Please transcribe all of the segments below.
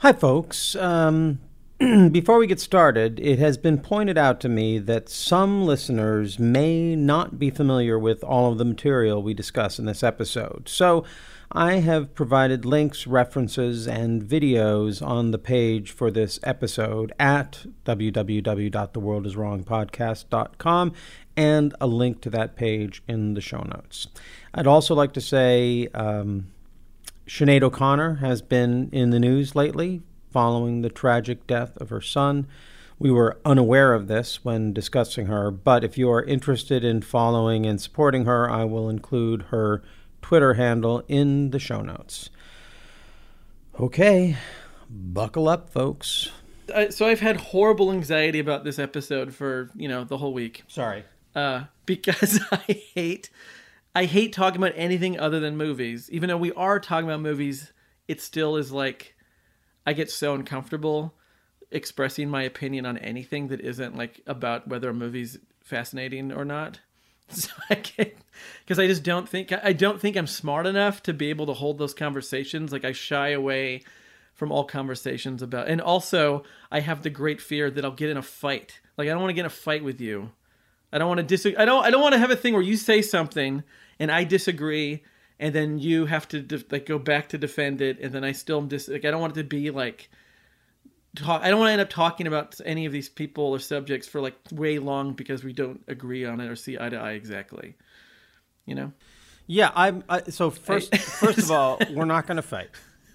Hi, folks. Um, before we get started, it has been pointed out to me that some listeners may not be familiar with all of the material we discuss in this episode. So I have provided links, references, and videos on the page for this episode at www.theworldiswrongpodcast.com and a link to that page in the show notes. I'd also like to say um, Sinead O'Connor has been in the news lately following the tragic death of her son. We were unaware of this when discussing her, but if you are interested in following and supporting her, I will include her Twitter handle in the show notes. Okay, buckle up, folks. So I've had horrible anxiety about this episode for you know the whole week. Sorry. Uh, because I hate, I hate talking about anything other than movies. Even though we are talking about movies, it still is like I get so uncomfortable expressing my opinion on anything that isn't like about whether a movie's fascinating or not. So I get because I just don't think I don't think I'm smart enough to be able to hold those conversations. Like I shy away from all conversations about, and also I have the great fear that I'll get in a fight. Like I don't want to get in a fight with you. I don't want to disagree. I don't. I don't want to have a thing where you say something and I disagree, and then you have to de- like go back to defend it, and then I still am dis- like I don't want it to be like talk. I don't want to end up talking about any of these people or subjects for like way long because we don't agree on it or see eye to eye exactly. You know. Yeah, I'm. I, so first, I, first of all, we're not going to fight.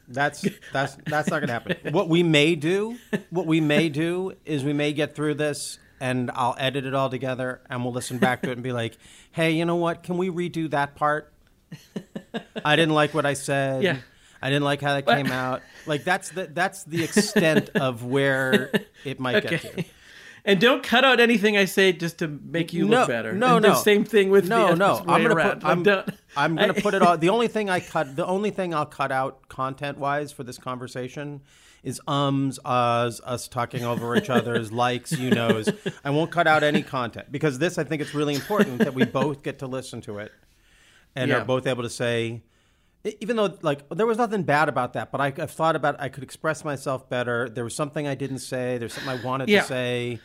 That's that's that's not going to happen. What we may do, what we may do, is we may get through this, and I'll edit it all together, and we'll listen back to it and be like, "Hey, you know what? Can we redo that part? I didn't like what I said. Yeah. I didn't like how that came out. Like that's the that's the extent of where it might Okay. get to. And don't cut out anything I say just to make you No, look better. no, And no. The same thing with No, no. I'm gonna around. put. I'm, I'm gonna I- put it all. The only thing I cut. The only thing I'll cut out content wise for this conversation is ums, uhs, us talking over each other's likes, you knows. I won't cut out any content because this. I think it's really important that we both get to listen to it and Yeah. are both able to say. Even though, like, there was nothing bad about that, but I, thought about I could express myself better. There was something I didn't say. There's something I wanted Yeah. to say.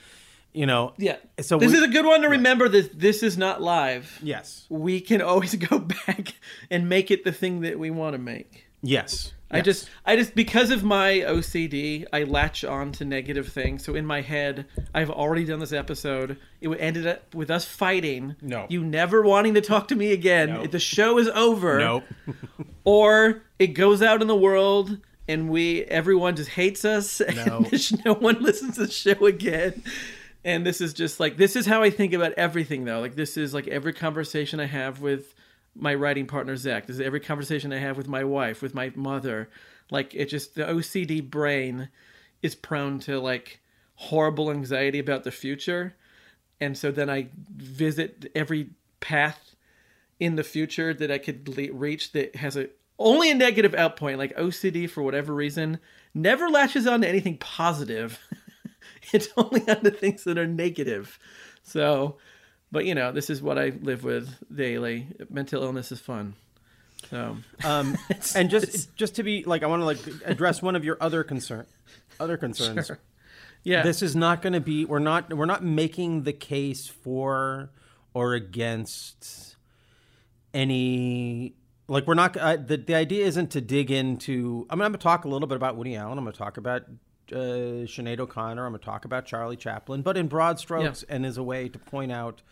You know. Yeah. So this we- is a good one to remember. That this is not live. Yes. We can always go back and make it the thing that we want to make. Yes. I just, I just, because of my OCD, I latch on to negative things. So in my head, I've already done this episode. It ended up with us fighting. No. You never wanting to talk to me again. No. The show is over. Nope. Or it goes out in the world and we, everyone just hates us. No. And no one listens to the show again. And this is just like, this is how I think about everything though. Like this is like every conversation I have with my writing partner Zach. This is every conversation I have with my wife, with my mother. Like it just the OCD brain is prone to like horrible anxiety about the future, and so then I visit every path in the future that I could le- reach that has a only a negative outpoint. Like OCD for whatever reason never latches on to anything positive. it's only on to things that are negative. So, but you know, this is what I live with daily. Mental illness is fun. So, Um, and just just to be like, I want to like address one of your other concern, other concerns. Sure. yeah, This is not going to be. We're not. We're not making the case for or against any. Like we're not. Uh, the the idea isn't to dig into. I mean, I'm going to talk a little bit about Woody Allen. I'm going to talk about uh, Sinead O'Connor. I'm going to talk about Charlie Chaplin, but in broad strokes, and as a way to point out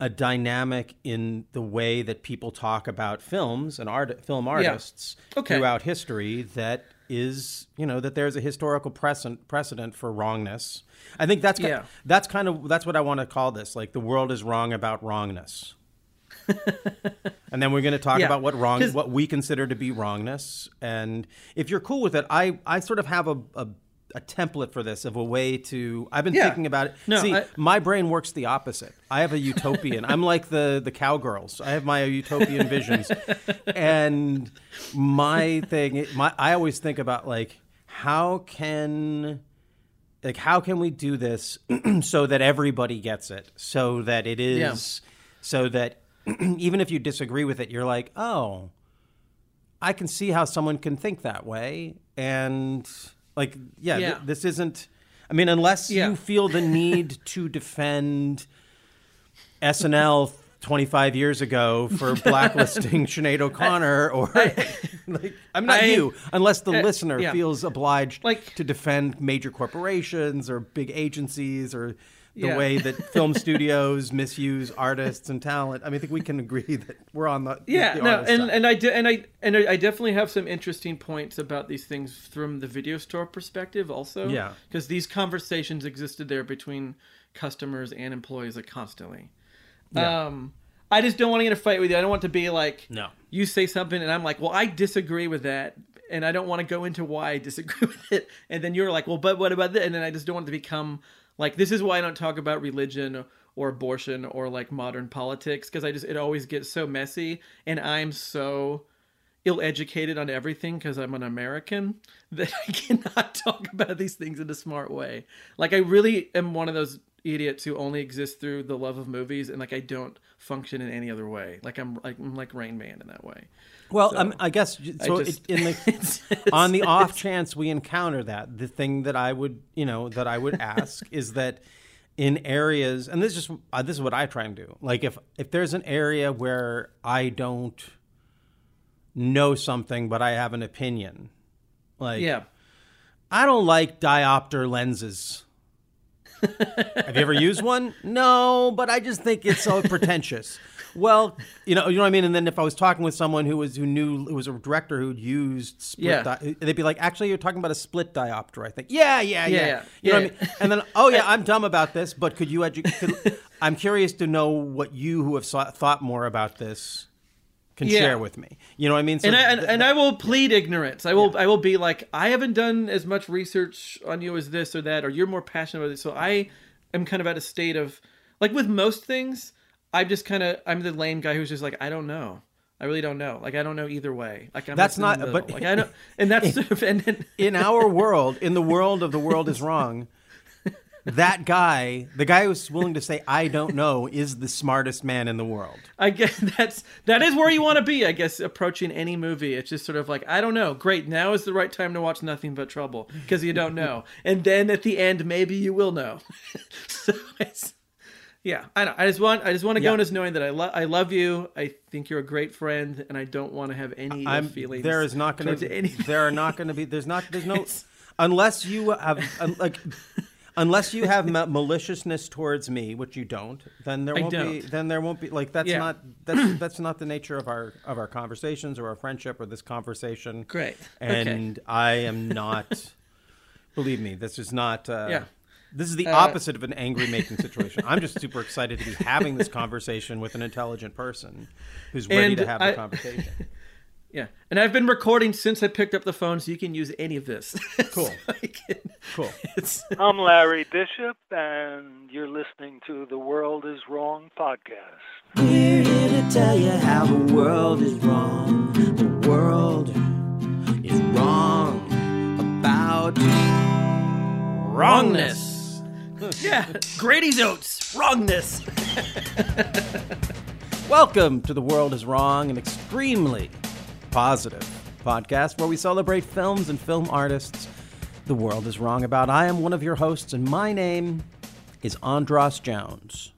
a dynamic in the way that people talk about films and art, film artists Okay. throughout history that is, you know, that there's a historical precedent, precedent for wrongness. I think that's Yeah. that's kind of that's what I want to call this. Like the world is wrong about wrongness. and then we're going to talk Yeah. about what wrong what we consider to be wrongness. And if you're cool with it, I I sort of have a, a a template for this of a way to I've been Yeah. thinking about it. No, See, I- my brain works the opposite. I have a utopian. I'm like the the cowgirls. I have my utopian visions, and my thing. My I always think about like how can like how can we do this so that everybody gets it, so that it is, so that even if you disagree with it, you're like, oh, I can see how someone can think that way, and like yeah, th- this isn't. I mean, unless Yeah. you feel the need to defend SNL 25 years ago for blacklisting Sinead O'Connor, or like, I'm not I- you, unless the uh, listener yeah. feels obliged Like- to defend major corporations or big agencies or the Yeah. way that film studios misuse artists and talent. I mean, I think we can agree that we're on the yeah the no and, side. and i de- and i and i definitely have some interesting points about these things from the video store perspective also Yeah. because these conversations existed there between customers and employees like constantly Yeah. um i just don't want to get in a fight with you i don't want to be like No. you say something and i'm like well i disagree with that and i don't want to go into why i disagree with it and then you're like well but what about this and then i just don't want it to become like this is why i don't talk about religion or abortion or like modern politics because i just it always gets so messy and i'm so ill-educated on everything because i'm an american that i cannot talk about these things in a smart way. Like i really am one of those idiots who only exist through the love of movies and like i don't function in any other way like i'm like, I'm like rain man in that way Well, um, I guess so. just- it, in the, it's- it's- on the off chance we encounter that, the thing that I would, you know, that I would ask is that in areas, and this is just uh, this is what I try and do. Like if if there's an area where I don't know something, but I have an opinion, like yeah I don't like diopter lenses. Have you ever used one? No, but I just think it's so pretentious. Well, you know, you know what I mean. And then if I was talking with someone who was who knew who was a director who'd used split, Yeah. di- they'd be like, "Actually, you're talking about a split diopter." I think, yeah, yeah, yeah. Yeah, You know yeah. what I mean? And then, oh yeah, I'm dumb about this, but could you edu- I'm curious to know what you who have thought more about this can Yeah. share with me. You know what I mean? So and I, and, th- and I will plead ignorance. I will I will be like I haven't done as much research on you as this or that, or you're more passionate about it. So I am kind of at a state of like with most things, I'm just kind of I'm the lame guy who's just like I don't know. I really don't know. Like I don't know either way. Like I'm That's in not- but- like I know, and that's sort of and then, in our world, in the world of the world is wrong, that guy, the guy who's willing to say I don't know, is the smartest man in the world. I guess that's that is where you want to be. I guess approaching any movie, it's just sort of like I don't know. Great, now is the right time to watch Nothing But Trouble because you don't know, and then at the end, maybe you will know. so it's, yeah, I know. I just want I just want to go Yeah. in as knowing that I love I love you. I think you're a great friend, and I don't want to have any I'm feelings. there is not going to anything. there are not going to be there's not there's no unless you have like unless you have ma- maliciousness towards me, which you don't, then there I won't be don't. then there won't be like that's Yeah. not that's that's not the nature of our of our conversations or our friendship or this conversation. Great. Okay. And I am not believe me, this is not uh Yeah. This is the Uh, opposite of an angry making situation. I'm just super excited to be having this conversation with an intelligent person who's ready to have I- the conversation. Yeah, and I've been recording since I picked up the phone, so you can use any of this. Cool. So I can- Cool. it's- I'm Larry Bishop, and you're listening to the World is Wrong podcast. We're here to tell you how the world is wrong. The world is wrong about wrongness. yeah, Grady's oats. Wrongness. Welcome to The World is Wrong, an extremely positive podcast where we celebrate films and film artists the world is wrong about. I am one of your hosts, and my name is Andros Jones.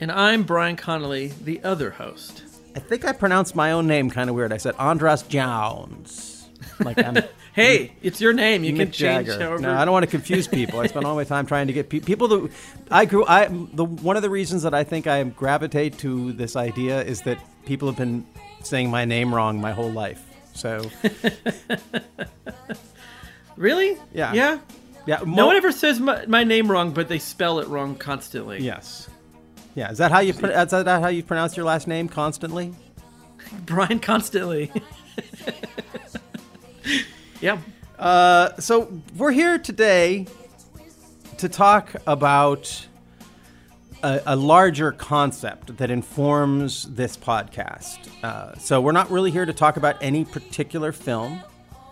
And I'm Bryan Connolly, the other host. I think I pronounced my own name kind of weird. I said Andros Jones. Like I'm Hey, it's your name. You can change Jagger. however. No, I don't want to confuse people. I spend all my time trying to get pe- people that I grew. I the one of the reasons that I think I gravitate to this idea is that people have been saying my name wrong my whole life. So Really? Yeah. Yeah. yeah, No one ever says my, my name wrong, but they spell it wrong constantly. Yes. Yeah. Is that how you pro- is that how you pronounce your last name constantly? Bryan constantly. yeah. Uh, so we're here today to talk about a, a larger concept that informs this podcast. Uh, so we're not really here to talk about any particular film.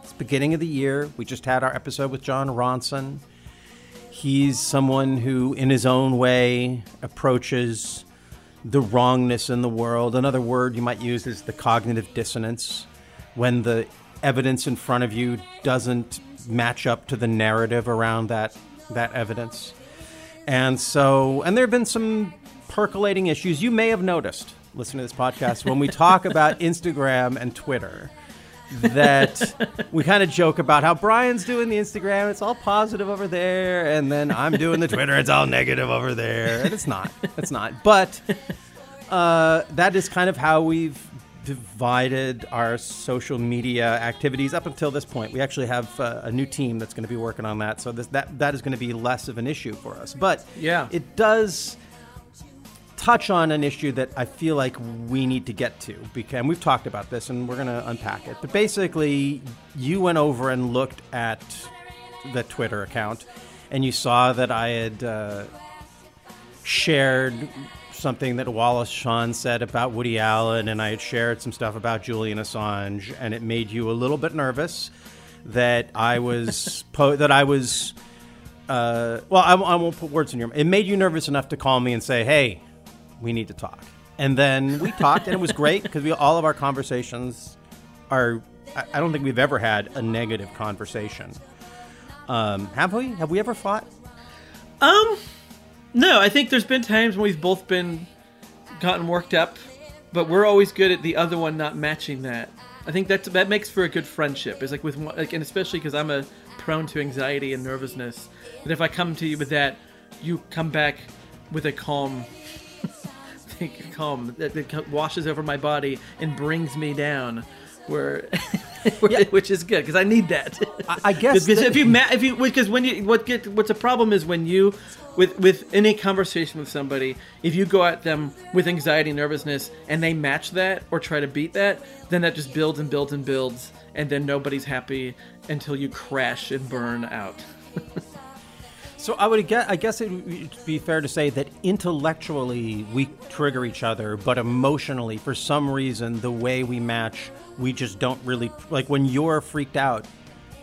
It's beginning of the year. We just had our episode with Jon Ronson. He's someone who, in his own way, approaches the wrongness in the world. Another word you might use is the cognitive dissonance. When the evidence in front of you doesn't match up to the narrative around that that evidence. And so, and there have been some percolating issues you may have noticed listening to this podcast when we talk about Instagram and Twitter that we kind of joke about how Bryan's doing the Instagram, it's all positive over there, and then I'm doing the Twitter, it's all negative over there. And it's not. It's not. But uh, that is kind of how we've divided our social media activities up until this point. We actually have uh, a new team that's going to be working on that, so this, that that is going to be less of an issue for us. But Yeah. it does touch on an issue that I feel like we need to get to because and we've talked about this and we're going to unpack it. But basically, you went over and looked at the Twitter account and you saw that I had uh, shared something that Wallace Shawn said about Woody Allen and I had shared some stuff about Julian Assange and it made you a little bit nervous that I was po- that I was uh, well, I, I won't put words in your. Mouth it made you nervous enough to call me and say, "Hey, we need to talk." And then we talked, and it was great because we all of our conversations are. I, I don't think we've ever had a negative conversation. Um, have we? Have we ever fought? Um, no, I think there's been times when we've both been gotten worked up, but we're always good at the other one not matching that. I think that that makes for a good friendship. It's like with one- like, and especially because I'm a prone to anxiety and nervousness. That if I come to you with that, you come back with a calm, think calm that, that washes over my body and brings me down. Where, which is good because I need that. I- I guess because that- if you ma- if you because when you what get what's a problem is when you with with any conversation with somebody if you go at them with anxiety nervousness and they match that or try to beat that then that just builds and builds and builds and then nobody's happy until you crash and burn out So I would guess, I guess it would be fair to say that intellectually we trigger each other, but emotionally, for some reason, the way we match, we just don't really like. When you're freaked out,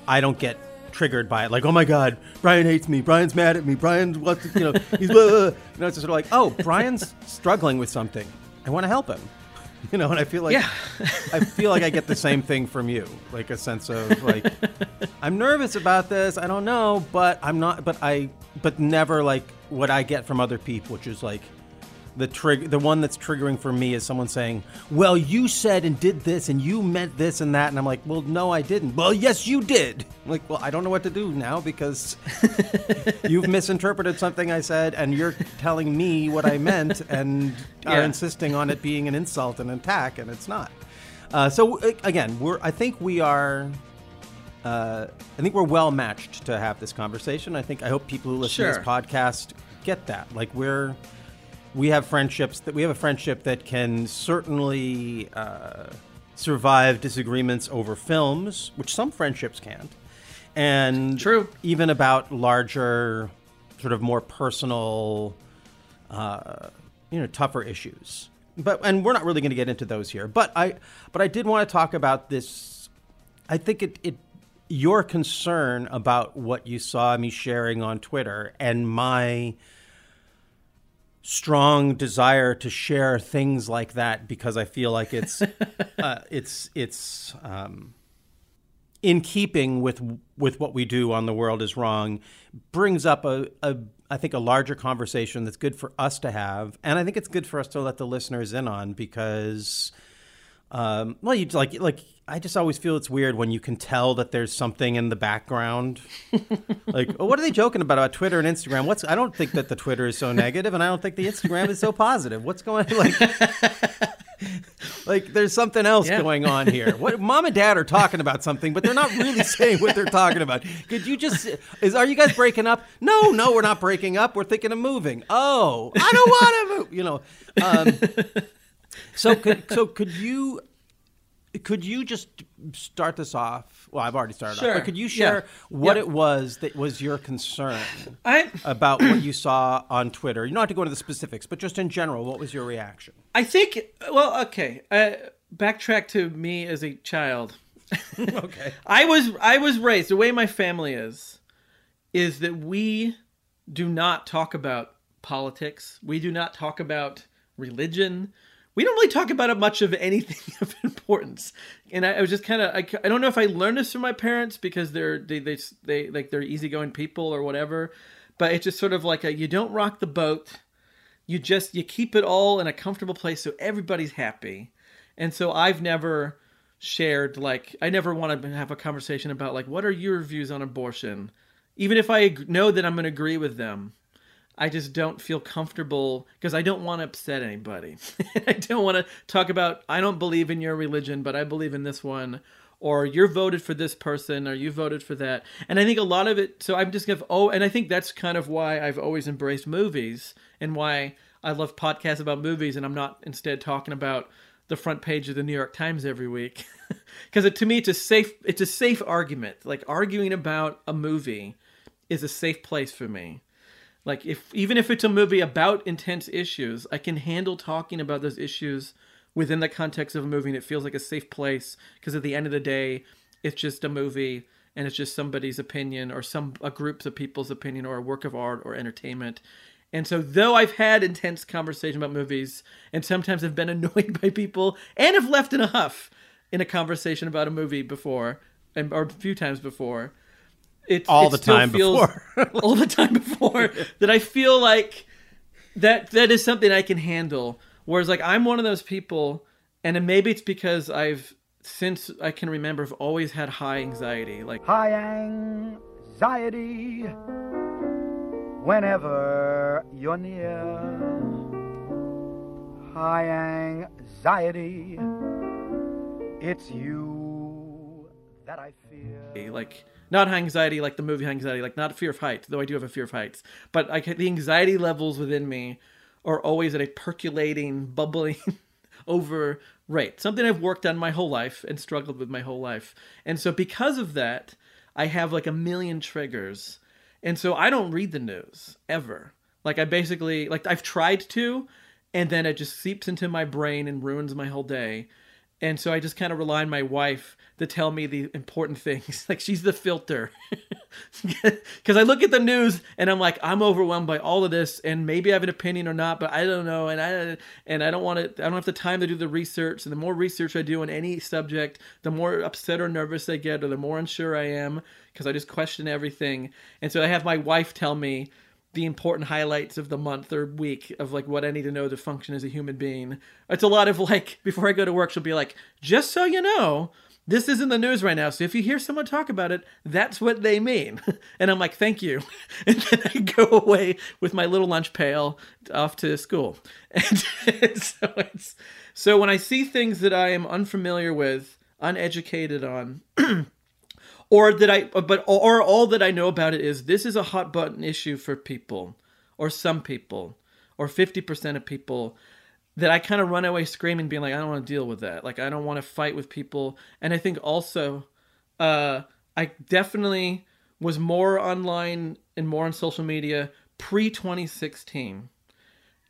I don't get triggered by it. Like, oh my god, Bryan hates me. Bryan's mad at me. Bryan's to, you know, he's, blah, blah, blah." you know, it's just sort of like, oh, Bryan's struggling with something. I want to help him. You know, and I feel like Yeah. I feel like I get the same thing from you, like a sense of like I'm nervous about this. I don't know, but I'm not. But I, but never like what I get from other people, which is like the trig. The one that's triggering for me is someone saying, "Well, you said and did this, and you meant this and that," and I'm like, "Well, no, I didn't." Well, yes, you did. I'm like, well, I don't know what to do now because you've misinterpreted something I said, and you're telling me what I meant, and are insisting on it being an insult and an attack, and it's not. Uh, so uh, again, we're. I think we are. Uh, I think we're well matched to have this conversation. I think. I hope people who listen to this podcast get that. Like we're. We have friendships that we have a friendship that can certainly uh, survive disagreements over films, which some friendships can't, and True. even about larger, sort of more personal uh, you know tougher issues but and we're not really going to get into those here but i but i did want to talk about this i think it, it your concern about what you saw me sharing on twitter and my strong desire to share things like that because i feel like it's uh, it's it's um, in keeping with with what we do on the world is wrong brings up a, a I think a larger conversation that's good for us to have. And I think it's good for us to let the listeners in on because um, well you like like I just always feel it's weird when you can tell that there's something in the background like oh, what are they joking about about Twitter and Instagram what's I don't think that the Twitter is so negative and I don't think the Instagram is so positive what's going like like there's something else Yeah. going on here. What mom and dad are talking about something, but they're not really saying what they're talking about. Could you just is are you guys breaking up? No, no, we're not breaking up. We're thinking of moving. Oh, I don't want to move. You know. Um, so could so could you could you just start this off? Well, I've already started off. Sure. But could you share Yeah. what Yep. it was that was your concern I about what you saw on Twitter? You don't have to go into the specifics, but just in general, what was your reaction? I think well okay uh, backtrack to me as a child Okay. I was I was raised the way my family is is that we do not talk about politics. We do not talk about religion. We don't really talk about it much of anything of importance. And I, I was just kind of I, I don't know if I learned this from my parents because they're they they, they like they're easygoing people or whatever, but it's just sort of like a you don't rock the boat. You just you keep it all in a comfortable place so everybody's happy. And so I've never shared like I never want to have a conversation about like what are your views on abortion, even if I know that I'm going to agree with them. I just don't feel comfortable because I don't want to upset anybody. I don't want to talk about I don't believe in your religion, but I believe in this one, or you're voted for this person, or you voted for that. And I think a lot of it. So I'm just gonna oh, and I think that's kind of why I've always embraced movies and why I love podcasts about movies, and I'm not instead talking about the front page of the New York Times every week because to me it's a safe it's a safe argument. Like arguing about a movie is a safe place for me. Like if even if it's a movie about intense issues, I can handle talking about those issues within the context of a movie and it feels like a safe place because at the end of the day, it's just a movie and it's just somebody's opinion or some a group of people's opinion or a work of art or entertainment. And so though I've had intense conversation about movies and sometimes have been annoyed by people and have left in a huff in a conversation about a movie before and or a few times before, it All it the time feels, before. all the time before that I feel like that that is something I can handle. Whereas like I'm one of those people, and maybe it's because I've since I can remember I've always had high anxiety. Like high anxiety whenever you're near. High anxiety, it's you that I fear. like not anxiety like the movie anxiety, like not fear of heights, though I do have a fear of heights. But like the anxiety levels within me are always at a percolating, bubbling over rate. Something I've worked on my whole life and struggled with my whole life. And so because of that, I have like a million triggers. And so I don't read the news ever. Like I basically like I've tried to and then it just seeps into my brain and ruins my whole day. And so I just kind of rely on my wife to tell me the important things. Like she's the filter. Cuz I look at the news and I'm like I'm overwhelmed by all of this and maybe I have an opinion or not, but I don't know and I and I don't want to I don't have the time to do the research. And the more research I do on any subject, the more upset or nervous I get or the more unsure I am because I just question everything. And so I have my wife tell me the important highlights of the month or week of like what I need to know to function as a human being. It's a lot of like before I go to work, she'll be like, "Just so you know, this is in the news right now. So if you hear someone talk about it, that's what they mean." And I'm like, "Thank you," and then I go away with my little lunch pail off to school. And so it's so when I see things that I am unfamiliar with, uneducated on. or that I but or all that I know about it is this is a hot button issue for people or some people or 50% of people that I kind of run away screaming being like I don't want to deal with that. Like I don't want to fight with people. And I think also uh I definitely was more online and more on social media pre 2016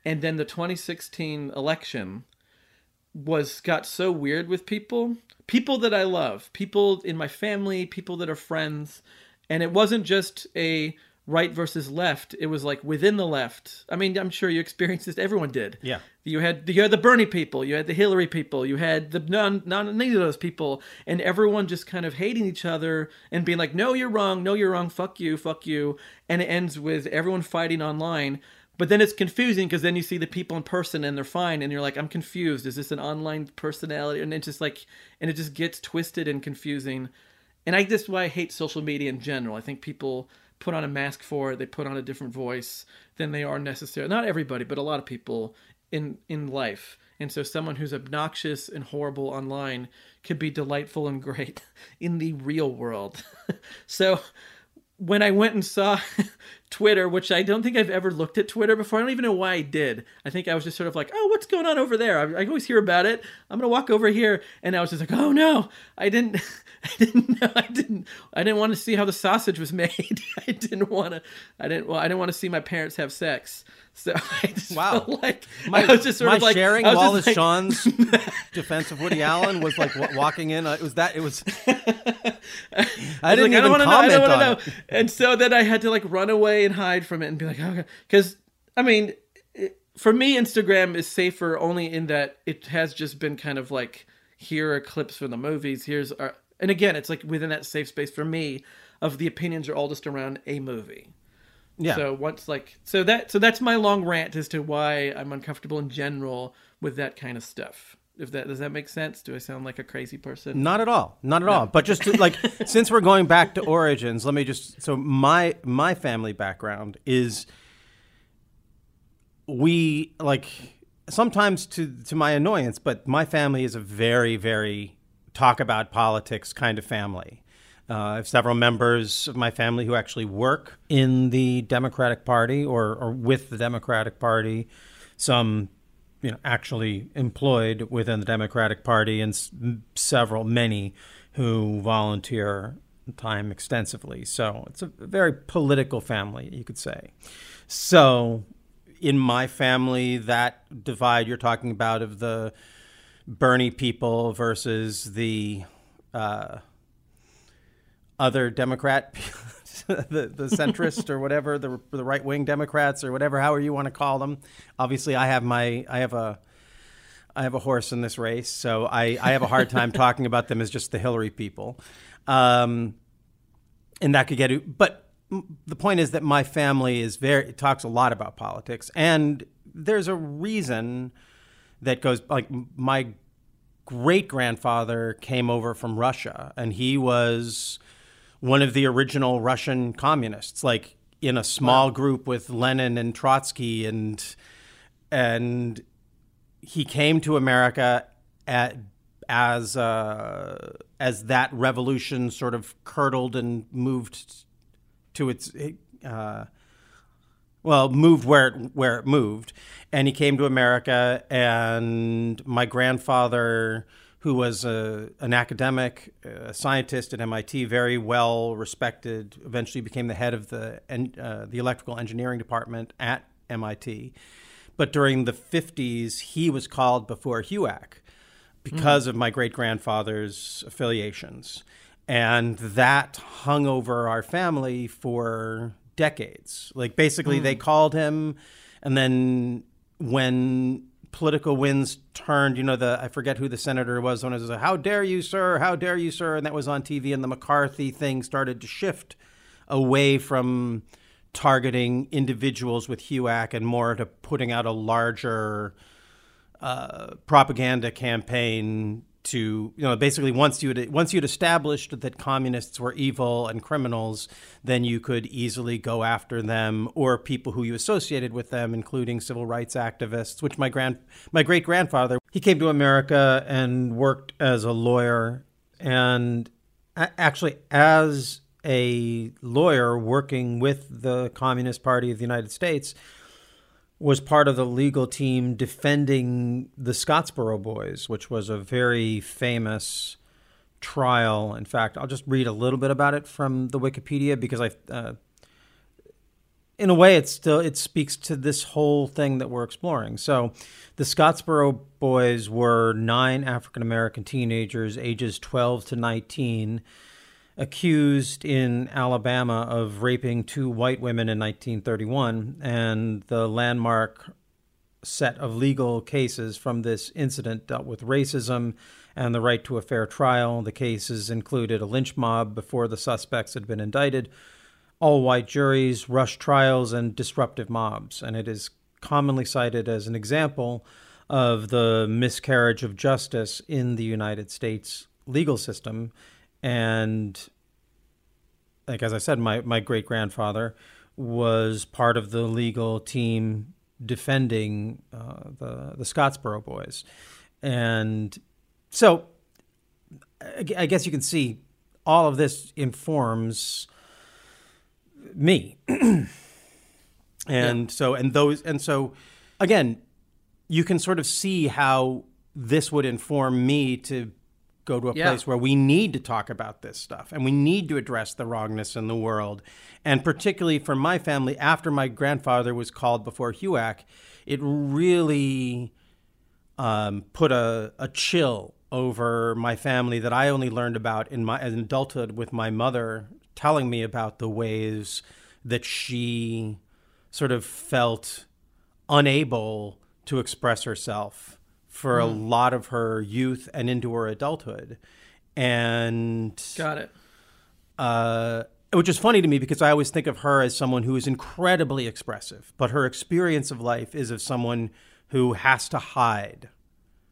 and then the 2016 election was got so weird with people people that i love people in my family people that are friends. And it wasn't just a right versus left. It was like within the left. I mean i'm sure you experienced this. Everyone did. Yeah. you had you had the bernie people. You had the hillary people. You had the none none of those people. And everyone just kind of hating each other and being like no you're wrong. No you're wrong. Fuck you. Fuck you. And it ends with everyone fighting online but then it's confusing because then you see the people in person and they're fine, and you're like, I'm confused. Is this an online personality? And it just like, and it just gets twisted and confusing. And I this is why I hate social media in general. I think people put on a mask for it. They put on a different voice than they are necessary. Not everybody, but a lot of people in in life. And so someone who's obnoxious and horrible online could be delightful and great in the real world. so when I went and saw Twitter, which I don't think I've ever looked at Twitter before. I don't even know why I did. I think I was just sort of like, oh, what's going on over there? I, I always hear about it. I'm gonna walk over here, and I was just like, oh no, I didn't, I didn't know, I didn't, I didn't want to see how the sausage was made. I didn't want to, I didn't, well, I didn't want to see my parents have sex. So I just Wow. like My, I was just sort my of like sharing I Wallace like- Shawn's defense of Woody Allen was like walking in. Uh, it was that. It was. I was didn't like, even I don't wanna know. I comment don't on wanna know. it. And so then I had to like run away and hide from it and be like, okay, because I mean, it, for me, Instagram is safer only in that it has just been kind of like here are clips from the movies. Here's our, and again, it's like within that safe space for me of the opinions are all just around a movie. Yeah. So once like so that so that's my long rant as to why I'm uncomfortable in general with that kind of stuff. If that does that make sense? Do I sound like a crazy person? Not at all. Not at all. But just to, like since we're going back to origins, let me just so my my family background is we like sometimes to to my annoyance, but my family is a very very talk about politics kind of family. Uh, I have several members of my family who actually work in the Democratic Party or, or with the Democratic Party. Some, you know, actually employed within the Democratic Party, and s- several, many who volunteer time extensively. So it's a very political family, you could say. So in my family, that divide you're talking about of the Bernie people versus the uh, other Democrat, the the centrist or whatever, the the right wing Democrats or whatever, however you want to call them. Obviously, I have my I have a I have a horse in this race, so I I have a hard time talking about them as just the Hillary people, um, and that could get. But the point is that my family is very talks a lot about politics, and there's a reason that goes like my great grandfather came over from Russia, and he was one of the original Russian communists, like in a small group with Lenin and Trotsky, and and he came to America at as uh, as that revolution sort of curdled and moved to its uh, well, moved where it, where it moved, and he came to America. And my grandfather, who was a, an academic, a scientist at MIT, very well respected, eventually became the head of the uh, the electrical engineering department at MIT. But during the 50s, he was called before HUAC because of my great grandfather's affiliations. And that hung over our family for decades. Like basically, they called him, and then when political winds turned, you know, the I forget who the senator was when it was, "How dare you, sir? How dare you, sir?" And that was on TV, and the McCarthy thing started to shift away from targeting individuals with HUAC and more to putting out a larger uh, propaganda campaign to you know basically once you once you'd established that communists were evil and criminals, then you could easily go after them or people who you associated with them, including civil rights activists. Which my grand my great grandfather he came to America and worked as a lawyer and actually as a lawyer working with the Communist Party of the United States was part of the legal team defending the Scottsboro Boys, which was a very famous trial. In fact, I'll just read a little bit about it from the Wikipedia because I, uh, in a way, it still it speaks to this whole thing that we're exploring. So, the Scottsboro Boys were nine African American teenagers, ages twelve to nineteen accused in Alabama of raping two white women in 1931, and the landmark set of legal cases from this incident dealt with racism and the right to a fair trial. The cases included a lynch mob before the suspects had been indicted, all white juries, rush trials, and disruptive mobs. And it is commonly cited as an example of the miscarriage of justice in the United States legal system and like as I said, my, my great grandfather was part of the legal team defending uh, the the Scottsboro boys, and so I I guess you can see all of this informs me, and so and those and so again, you can sort of see how this would inform me to go to a Yeah. place where we need to talk about this stuff and we need to address the wrongness in the world. And particularly for my family, after my grandfather was called before HUAC, it really um, put a, a chill over my family that I only learned about in my an adulthood with my mother telling me about the ways that she sort of felt unable to express herself for a lot of her youth and into her adulthood. And Got it. uh, which is funny to me because I always think of her as someone who is incredibly expressive, but her experience of life is of someone who has to hide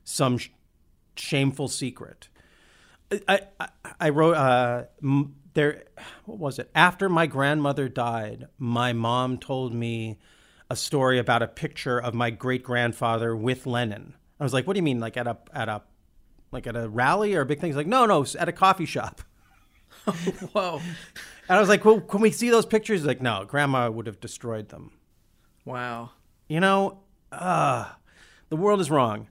some sh- shameful secret. I, I, I wrote uh, m- there. What was it? After my grandmother died, my mom told me a story about a picture of my great grandfather with Lenin. I was like, "What do you mean? Like at a at a like at a rally or a big thing?" He's like, "No, no, at a coffee shop." Whoa. And I was like, well, can we see those pictures? He's like, no, grandma would have destroyed them. Wow. You know, uh, the world is wrong.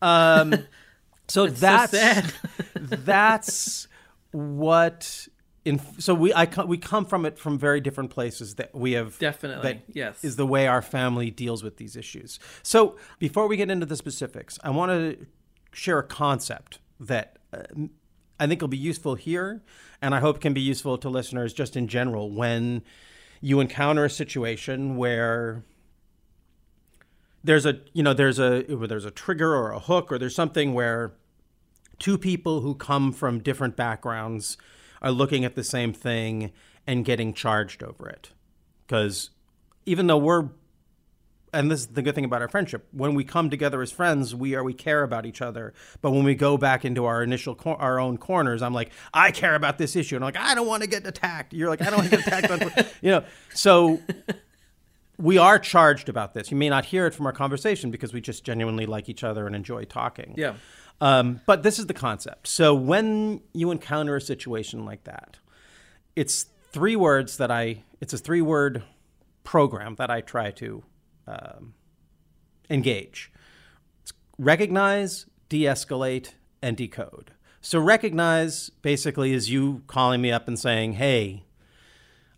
Um, so that's sad. that's what. In, so we I we come from it from very different places that we have Definitely, that yes. is the way our family deals with these issues. So before we get into the specifics, I want to share a concept that uh, I think will be useful here, and I hope can be useful to listeners just in general when you encounter a situation where there's a you know there's a there's a trigger or a hook or there's something where two people who come from different backgrounds are looking at the same thing and getting charged over it. Because even though we're and this is the good thing about our friendship when we come together as friends we are we care about each other. But when we go back into our initial cor- our own corners i'm like i care about this issue. And i'm like i don't want to get attacked. You're like i don't want to get attacked on you know so we are charged about this. You may not hear it from our conversation because we just genuinely like each other and enjoy talking. Yeah. Um, but this is the concept. So when you encounter a situation like that, it's three words that I. It's a three-word program that I try to um, engage. It's recognize, de-escalate, and decode. So recognize basically is you calling me up and saying, "Hey,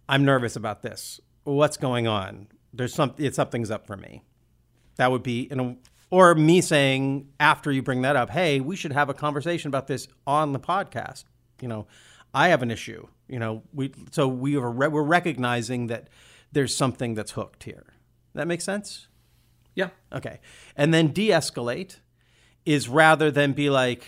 I'm nervous about this. What's going on? There's some. It's something's up for me." That would be, you know, or me saying after you bring that up, hey, we should have a conversation about this on the podcast. You know, I have an issue. You know, we so we are re- we're recognizing that there's something that's hooked here. That makes sense. Yeah. Okay, and then de-escalate is rather than be like,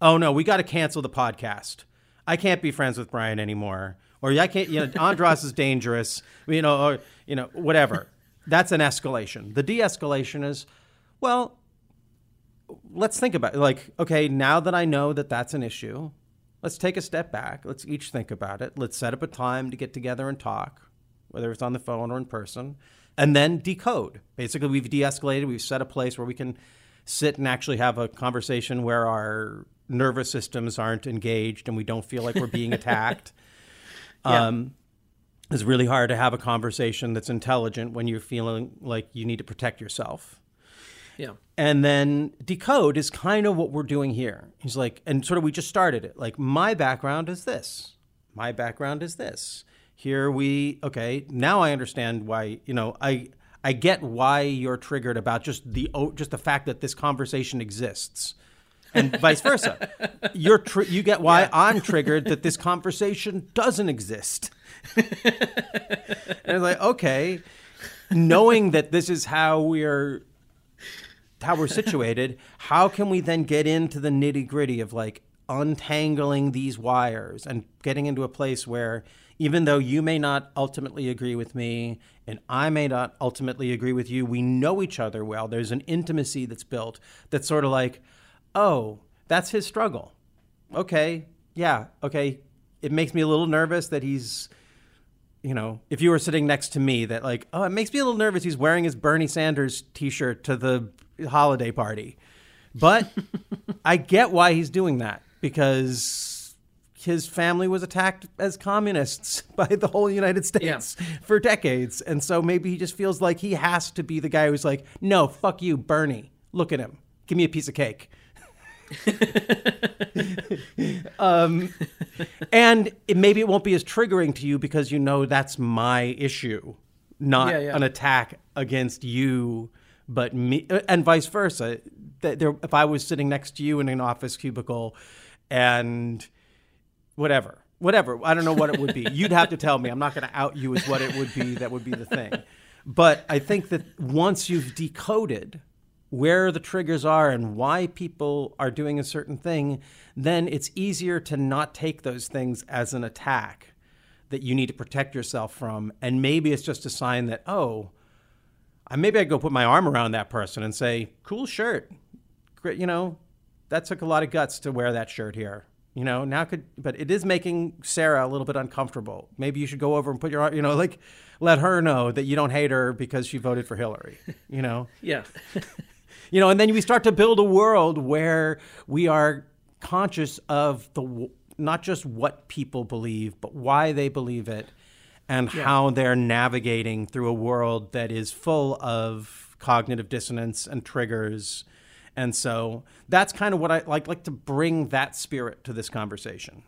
oh no, we got to cancel the podcast. I can't be friends with Bryan anymore, or I can't. You know, Andras is dangerous. You know, or you know, whatever. That's an escalation. The de-escalation is, well, let's think about it. Like, okay, now that I know that that's an issue, let's take a step back. Let's each think about it. Let's set up a time to get together and talk, whether it's on the phone or in person, and then decode. Basically, we've de escalated, we've set a place where we can sit and actually have a conversation where our nervous systems aren't engaged and we don't feel like we're being attacked. Yeah. Um, it's really hard to have a conversation that's intelligent when you're feeling like you need to protect yourself. Yeah. And then decode is kind of what we're doing here. He's like, and sort of we just started it. Like, my background is this. My background is this. Here we, okay, now I understand why, you know, I. I get why you're triggered about just the just the fact that this conversation exists, and vice versa. You're tr- you get why I'm triggered that this conversation doesn't exist. and it's like, okay, knowing that this is how we're how we're situated, how can we then get into the nitty gritty of like untangling these wires and getting into a place where even though you may not ultimately agree with me and I may not ultimately agree with you, we know each other well. There's an intimacy that's built that's sort of like, oh, that's his struggle. Okay, yeah, okay. It makes me a little nervous that he's you know, if you were sitting next to me, that like, oh, it makes me a little nervous. He's wearing his Bernie Sanders T-shirt to the holiday party, but I get why he's doing that because his family was attacked as communists by the whole United States for decades, and so maybe he just feels like he has to be the guy who's like, no, fuck you, Bernie. Look at him. Give me a piece of cake. um, and it, maybe it won't be as triggering to you because you know that's my issue, not Yeah, yeah. an attack against you, but me, uh, and vice versa. That there, if I was sitting next to you in an office cubicle, and whatever, whatever, I don't know what it would be. You'd have to tell me. I'm not going to out you as what it would be. That would be the thing. but I think that once you've decoded where the triggers are and why people are doing a certain thing, then it's easier to not take those things as an attack that you need to protect yourself from. And maybe it's just a sign that, oh, maybe I go put my arm around that person and say, "Cool shirt, great." You know, that took a lot of guts to wear that shirt here. You know, now could, but it is making Sarah a little bit uncomfortable. Maybe you should go over and put your, you know, like let her know that you don't hate her because she voted for Hillary. You know, Yeah. you know, and then we start to build a world where we are conscious of the not just what people believe, but why they believe it, and how they're navigating through a world that is full of cognitive dissonance and triggers. And so that's kind of what I like like to bring that spirit to this conversation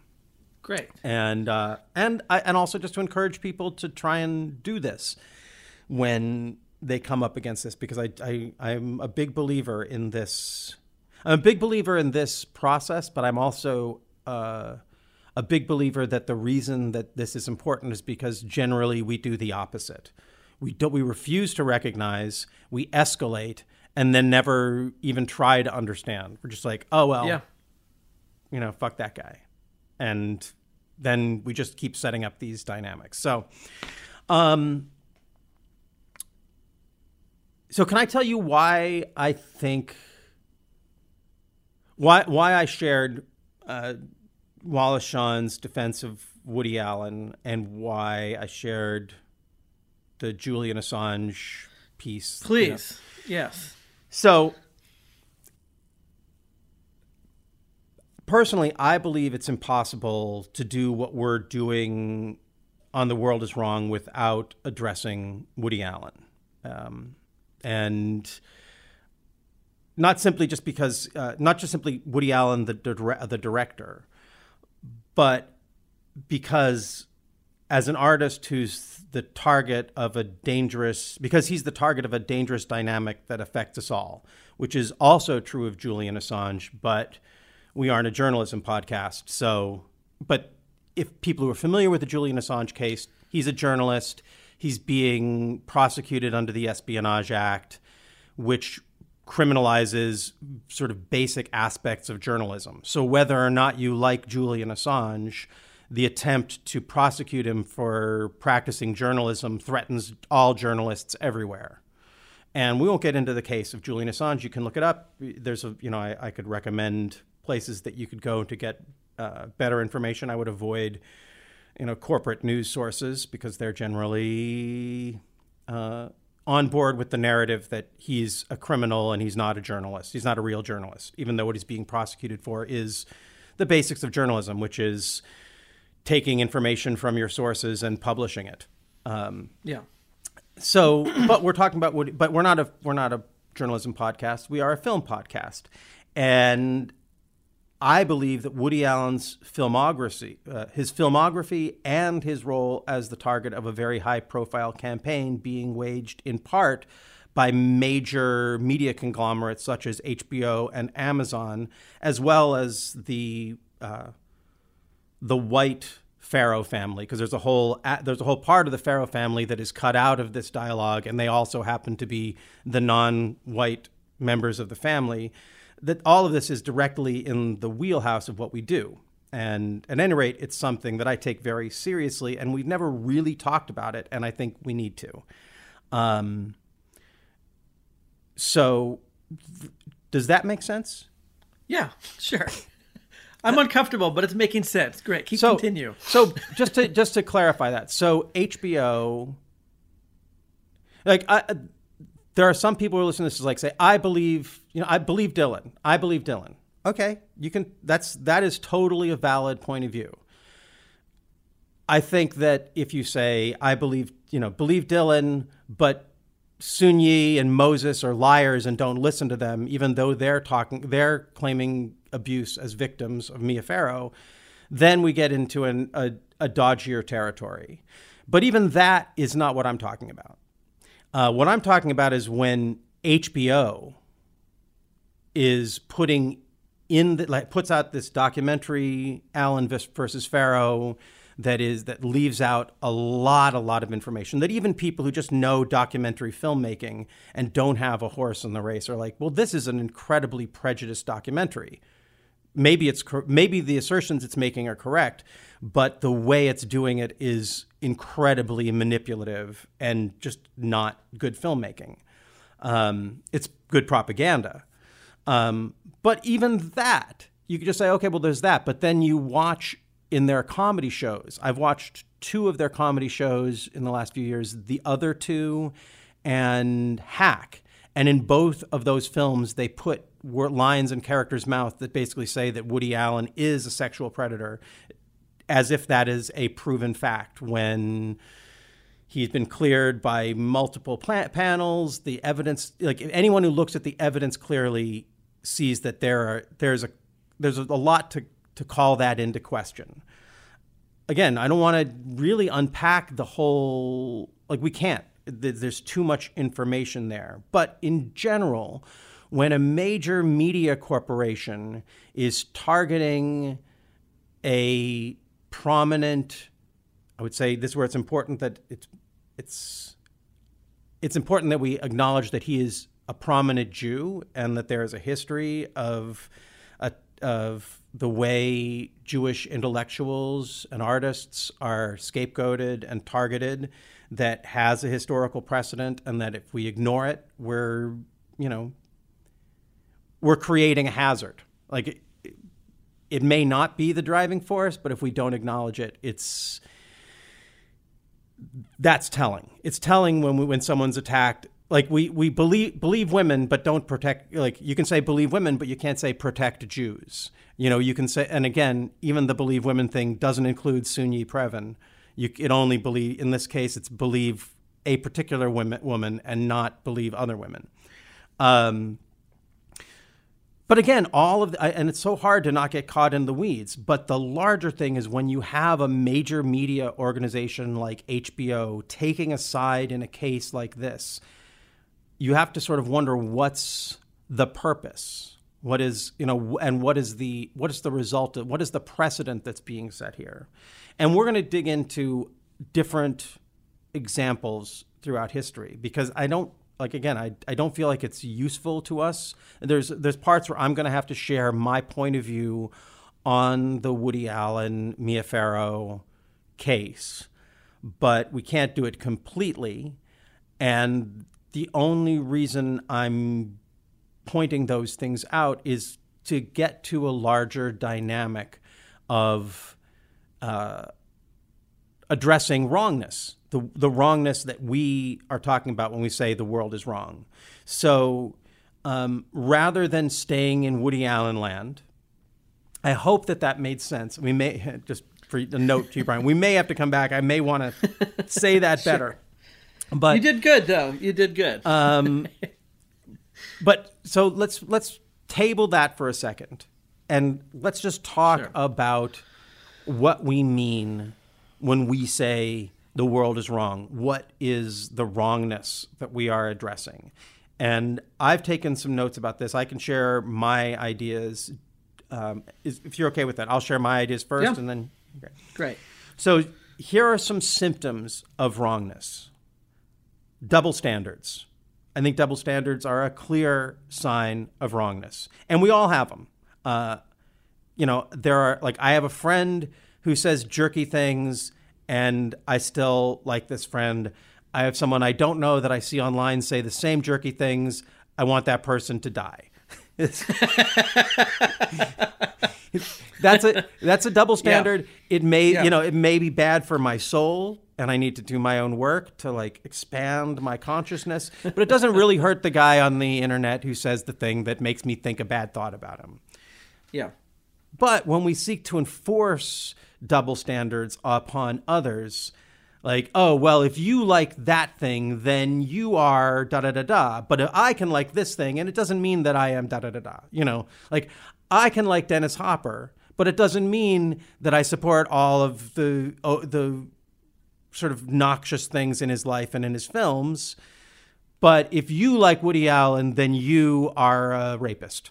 Great. and uh, and I, and also just to encourage people to try and do this when they come up against this because I, I I'm a big believer in this. I'm a big believer in this process, but I'm also uh, a big believer that the reason that this is important is because generally we do the opposite. We don't. We refuse to recognize. We escalate, and then never even try to understand. We're just like, oh well, Yeah. you know, fuck that guy. And then we just keep setting up these dynamics. So, um, so can I tell you why I think why why I shared uh, Wallace Shawn's defense of Woody Allen and why I shared the Julian Assange piece? you know? Please. Yes. So, personally, I believe it's impossible to do what we're doing on The World is Wrong without addressing Woody Allen. Um, and not simply just because, uh, not just simply Woody Allen, the, the director, but because as an artist who's the target of a dangerous because he's the target of a dangerous dynamic that affects us all which is also true of Julian Assange but we aren't a journalism podcast. So but if people who are familiar with the Julian Assange case he's a journalist. He's being prosecuted under the Espionage Act which criminalizes sort of basic aspects of journalism. So whether or not you like Julian Assange, the attempt to prosecute him for practicing journalism threatens all journalists everywhere. And we won't get into the case of Julian Assange. You can look it up. There's a, you know, I, I could recommend places that you could go to get uh, better information. I would avoid, you know, corporate news sources because they're generally uh, on board with the narrative that he's a criminal and he's not a journalist. He's not a real journalist, even though what he's being prosecuted for is the basics of journalism, which is taking information from your sources and publishing it. Um, Yeah. so, but we're talking about Woody, but we're not a we're not a journalism podcast. We are a film podcast, and I believe that Woody Allen's filmography, uh, his filmography, and his role as the target of a very high profile campaign being waged in part by major media conglomerates such as HBO and Amazon, as well as the uh, the white Farrow family, because there's a whole there's a whole part of the Farrow family that is cut out of this dialogue, and they also happen to be the non-white members of the family. That all of this is directly in the wheelhouse of what we do, and at any rate, it's something that I take very seriously, and we've never really talked about it, and I think we need to. Um, so, th- does that make sense? Yeah. Sure. I'm uncomfortable, but it's making sense. Great. Keep so, continue. So just to just to clarify that, so HBO, like I, there are some people who listen to this like say, I believe, you know, I believe Dylan. I believe Dylan. Okay, you can. That's that is totally a valid point of view. I think that if you say, I believe, you know, believe Dylan, but Soon-Yi and Moses are liars and don't listen to them, even though they're talking, they're claiming abuse as victims of Mia Farrow, then we get into an, a, a dodgier territory. But even that is not what I'm talking about. Uh, what I'm talking about is when HBO is putting in the, like puts out this documentary Allen versus Farrow that is that leaves out a lot a lot of information that even people who just know documentary filmmaking and don't have a horse in the race are like well this is an incredibly prejudiced documentary. Maybe it's maybe the assertions it's making are correct but the way it's doing it is incredibly manipulative and just not good filmmaking. Um, it's good propaganda um, but even that you could just say okay well there's that but then you watch in their comedy shows. I've watched two of their comedy shows in the last few years, the other two and Hack. And in both of those films, they put lines in characters' mouth that basically say that Woody Allen is a sexual predator, as if that is a proven fact when he's been cleared by multiple panels. The evidence, like anyone who looks at the evidence clearly sees that there are there's a there's a lot to to call that into question. Again, I don't want to really unpack the whole, like, we can't. There's too much information there. But in general, when a major media corporation is targeting a prominent, I would say this is where it's important that it's, it's, it's important that we acknowledge that he is a prominent Jew and that there is a history of, a, of the way Jewish intellectuals and artists are scapegoated and targeted that has a historical precedent, and that if we ignore it, we're, you know, we're creating a hazard. Like it, it may not be the driving force, but if we don't acknowledge it, it's that's telling. It's telling when we, when someone's attacked like we we believe believe women but don't protect like you can say believe women but you can't say protect Jews. You know, you can say and again, even the believe women thing doesn't include Soon-Yi Previn. You it only believe in this case it's believe a particular women, woman and not believe other women. Um, but again, all of the, and it's so hard to not get caught in the weeds. But the larger thing is when you have a major media organization like HBO taking a side in a case like this, you have to sort of wonder what's the purpose? What is you know and what is the what is the result of what is the precedent that's being set here? And we're going to dig into different examples throughout history because i don't like again I, I don't feel like it's useful to us. There's there's parts where i'm going to have to share my point of view on the woody allen mia farrow case but we can't do it completely. And the only reason I'm pointing those things out is to get to a larger dynamic of uh, addressing wrongness, the, the wrongness that we are talking about when we say the world is wrong. So um, rather than staying in Woody Allen land, I hope that that made sense. We may just for a note to you, Bryan. We may have to come back. I may want to say that better. But you did good though. You did good. Um, but so let's let's table that for a second, and let's just talk sure. about what we mean when we say the world is wrong. What is the wrongness that we are addressing? And I've taken some notes about this. I can share my ideas. Um, if you're okay with that, I'll share my ideas first, yeah. and then okay. great. So here are some symptoms of wrongness double standards. I think double standards are a clear sign of wrongness, and we all have them. Uh, you know, there are like I have a friend who says jerky things, and I still like this friend. I have someone I don't know that I see online say the same jerky things. I want that person to die. that's a that's a double standard. Yeah. It may yeah. you know it may be bad for my soul and I need to do my own work to like expand my consciousness. But it doesn't really hurt the guy on the internet who says the thing that makes me think a bad thought about him. Yeah. But when we seek to enforce double standards upon others, like, oh, well, if you like that thing, then you are da da da da. But if I can like this thing, and it doesn't mean that I am da da da da. You know, like I can like Dennis Hopper, but it doesn't mean that I support all of the oh, the sort of noxious things in his life and in his films. But if you like Woody Allen, then you are a rapist.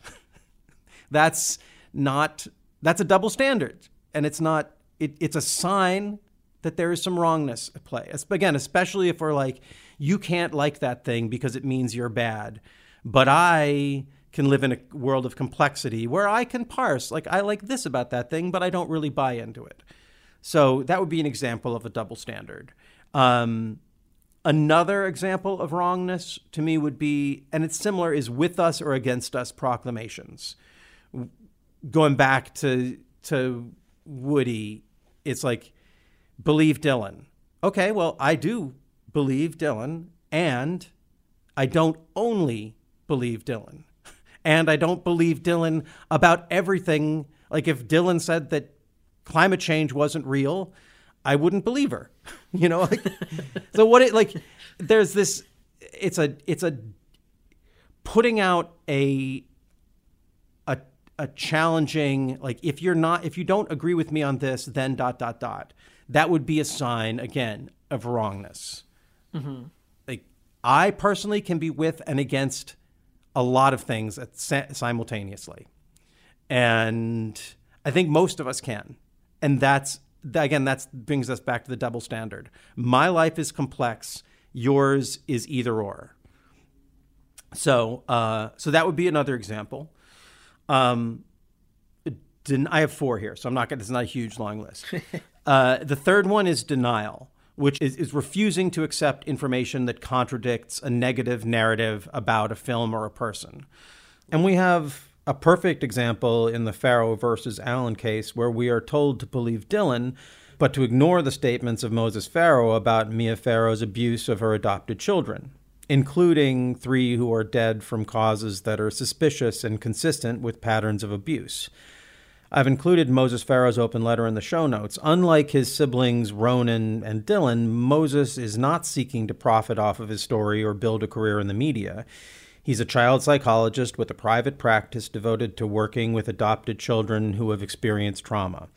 that's not that's a double standard, and it's not it, it's a sign that there is some wrongness at play. Again, especially if we're like, you can't like that thing because it means you're bad. But I can live in a world of complexity where I can parse, like, I like this about that thing, but I don't really buy into it. So that would be an example of a double standard. Um, another example of wrongness to me would be, and it's similar, is with us or against us proclamations. Going back to to Woody, it's like believe Dylan. Okay, well, I do believe Dylan, and I don't only believe Dylan. And I don't believe Dylan about everything. Like if Dylan said that climate change wasn't real, I wouldn't believe her. You know, like, so what it like there's this it's a it's a putting out a a a challenging like if you're not if you don't agree with me on this then dot dot dot. That would be a sign again of wrongness. Mm-hmm. Like i personally can be with and against a lot of things at, simultaneously. And i think most of us can and that's again that brings us back to the double standard my life is complex yours is either or so uh, so that would be another example um, den- I have four here, so I'm not going. It's not a huge long list. uh, the third one is denial, which is, is refusing to accept information that contradicts a negative narrative about a film or a person. And we have a perfect example in the Farrow versus Allen case, where we are told to believe Dylan, but to ignore the statements of Moses Farrow about Mia Farrow's abuse of her adopted children including three who are dead from causes that are suspicious and consistent with patterns of abuse. I've included Moses Farrow's open letter in the show notes. Unlike his siblings Ronan and Dylan, Moses is not seeking to profit off of his story or build a career in the media. He's a child psychologist with a private practice devoted to working with adopted children who have experienced trauma.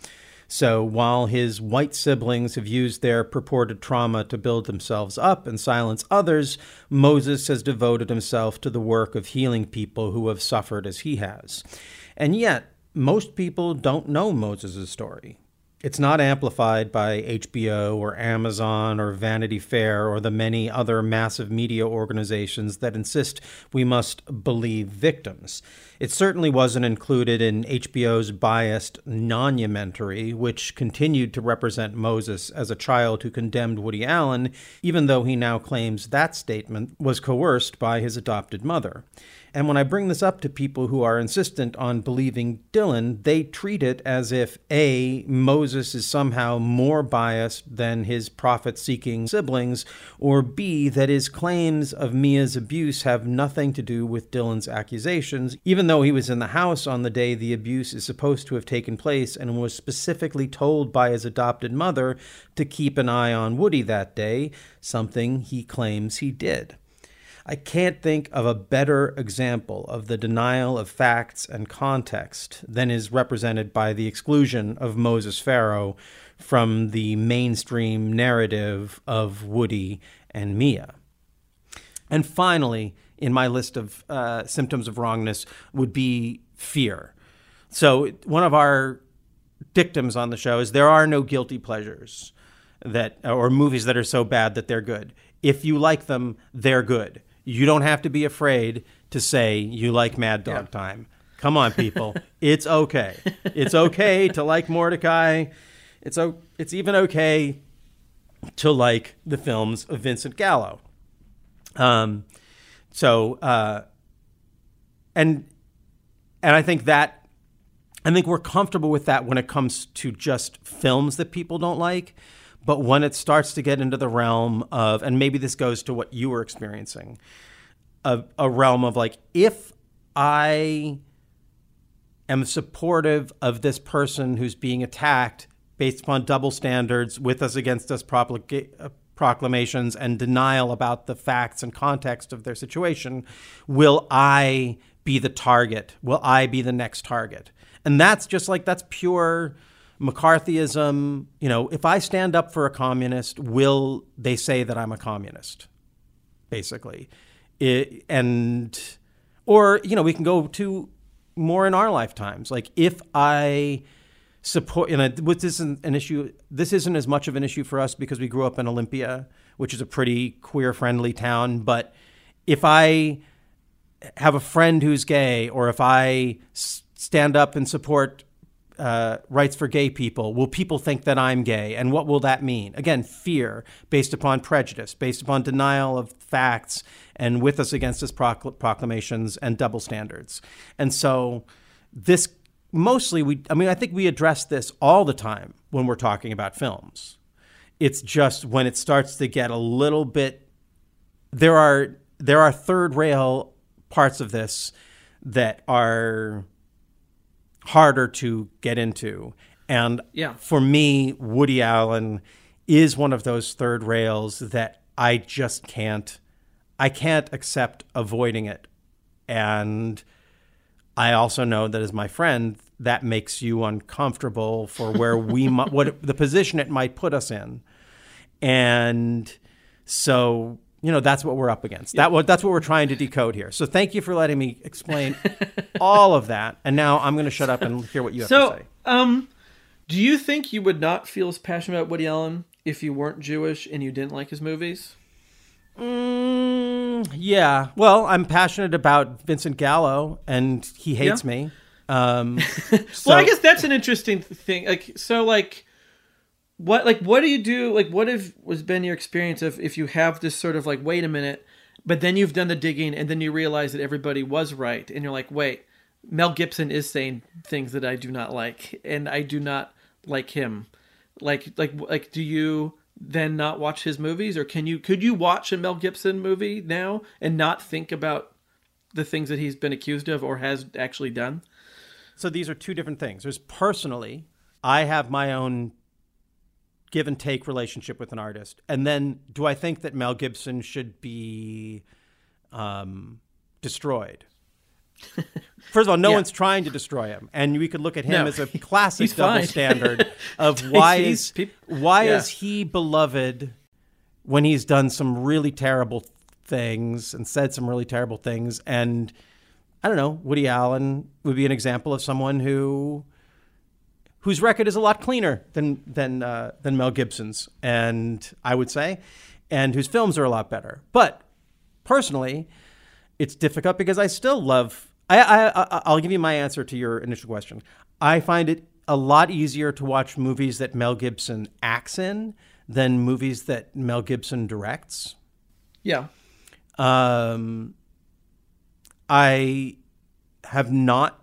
So while his white siblings have used their purported trauma to build themselves up and silence others, Moses has devoted himself to the work of healing people who have suffered as he has. And yet, most people don't know Moses' story. It's not amplified by HBO or Amazon or Vanity Fair or the many other massive media organizations that insist we must believe victims. It certainly wasn't included in HBO's biased Monumentary, which continued to represent Moses as a child who condemned Woody Allen, even though he now claims that statement was coerced by his adopted mother. And when I bring this up to people who are insistent on believing Dylan, they treat it as if A, Moses is somehow more biased than his profit seeking siblings, or B, that his claims of Mia's abuse have nothing to do with Dylan's accusations, even though he was in the house on the day the abuse is supposed to have taken place and was specifically told by his adopted mother to keep an eye on Woody that day, something he claims he did. I can't think of a better example of the denial of facts and context than is represented by the exclusion of Moses Farrow from the mainstream narrative of Woody and Mia. And finally, in my list of uh, symptoms of wrongness would be fear. So, one of our dictums on the show is there are no guilty pleasures that or movies that are so bad that they're good. If you like them, they're good. You don't have to be afraid to say you like Mad Dog Time. Come on, people. it's okay. It's okay to like Mortdecai. It's o- it's even okay to like the films of Vincent Gallo. Um, so uh, and and I think that I think we're comfortable with that when it comes to just films that people don't like. But when it starts to get into the realm of, and maybe this goes to what you were experiencing, a, a realm of like, if I am supportive of this person who's being attacked based upon double standards, with us against us uh, proclamations, and denial about the facts and context of their situation, will I be the target? Will I be the next target? And that's just like, that's pure McCarthyism. You know, if I stand up for a communist, will they say that I'm a communist? Basically. It, and, or, you know, we can go to more in our lifetimes. Like, if I support. You know, this isn't an issue. This isn't as much of an issue for us because we grew up in Olympia, which is a pretty queer friendly town. But if I have a friend who's gay, or if I stand up and support uh, rights for gay people, will people think that I'm gay? And what will that mean? Again, fear based upon prejudice, based upon denial of facts, and with us against us procl- proclamations and double standards. And so, this mostly we. I mean, I think we address this all the time when we're talking about films. It's just when it starts to get a little bit. There are there are third rail parts of this that are harder to get into. And Yeah. for me, Woody Allen is one of those third rails that I just can't I can't accept avoiding it. And I also know that as my friend, that makes you uncomfortable for where we might, what the position it might put us in. And so, you know, that's what we're up against. That what that's what we're trying to decode here. So thank you for letting me explain all of that. And now I'm going to shut up and hear what you have to say. um, do you think you would not feel as passionate about Woody Allen if you weren't Jewish and you didn't like his movies? Mm, yeah. Well, I'm passionate about Vincent Gallo, and he hates Yeah. me. Um, so, well, I guess that's an interesting thing. Like, so, like, what, like, what do you do? Like, what have was been your experience of if you have this sort of like, wait a minute, but then you've done the digging and then you realize that everybody was right, and you're like, wait, Mel Gibson is saying things that I do not like, and I do not like him. Like, like, like, do you then not watch his movies, or can you? Could you watch a Mel Gibson movie now and not think about the things that he's been accused of or has actually done? so these are two different things. There's personally, I have my own give and take relationship with an artist, and then do I think that Mel Gibson should be um, destroyed? First of all, no Yeah. one's trying to destroy him, and we could look at him No. as a classic double standard of why is why yeah. is he beloved when he's done some really terrible things and said some really terrible things, and I don't know, Woody Allen would be an example of someone who whose record is a lot cleaner than than uh, than Mel Gibson's, and I would say, and whose films are a lot better. But personally, it's difficult because I still love. I, I, I I'll give you my answer to your initial question. I find it a lot easier to watch movies that Mel Gibson acts in than movies that Mel Gibson directs. Yeah. Um, I have not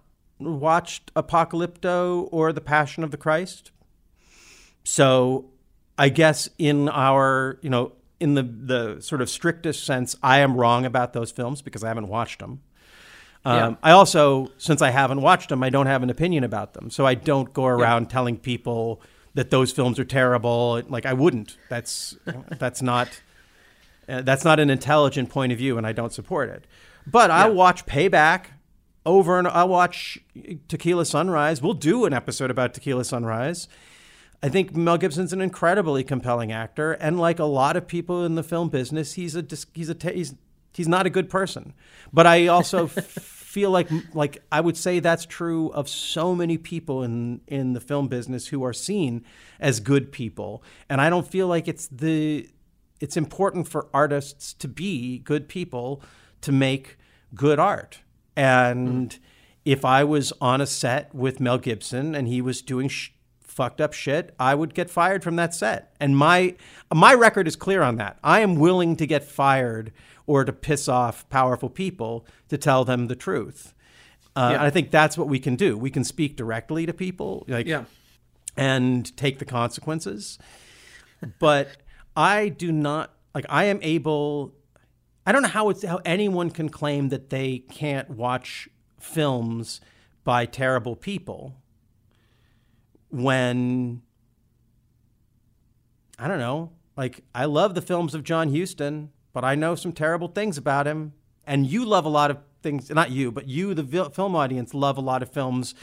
watched Apocalypto or The Passion of the Christ. So I guess in our, you know, in the, the sort of strictest sense, I am wrong about those films because I haven't watched them. Um, Yeah. I also, since I haven't watched them, I don't have an opinion about them. So I don't go around telling people that those films are terrible. Like I wouldn't. That's that's not uh, that's not an intelligent point of view, and I don't support it. But I'll watch Payback over and I'll watch Tequila Sunrise. We'll do an episode about Tequila Sunrise. I think Mel Gibson's an incredibly compelling actor, and like a lot of people in the film business, he's a he's a he's he's not a good person. But I also feel like like I would say that's true of so many people in in the film business who are seen as good people, and I don't feel like it's the it's important for artists to be good people to make good art. And if I was on a set with Mel Gibson and he was doing sh- fucked up shit, I would get fired from that set. And my my record is clear on that. I am willing to get fired or to piss off powerful people to tell them the truth. Uh, Yeah. and I think that's what we can do. We can speak directly to people, like Yeah. and take the consequences. But I do not like I am able I don't know how it's how anyone can claim that they can't watch films by terrible people when I don't know, like I love the films of John Huston, but I know some terrible things about him. And you love a lot of things, not you, but you, the film audience, love a lot of films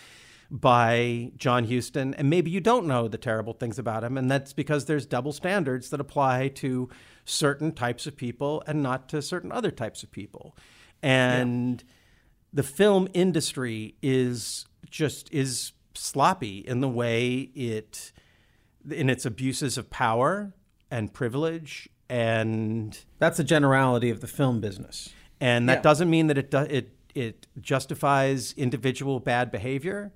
by John Huston, and maybe you don't know the terrible things about him, and that's because there's double standards that apply to certain types of people and not to certain other types of people. And the film industry is just is sloppy in the way it in its abuses of power and privilege and that's the generality of the film business and that Yeah. doesn't mean that it do, it it justifies individual bad behavior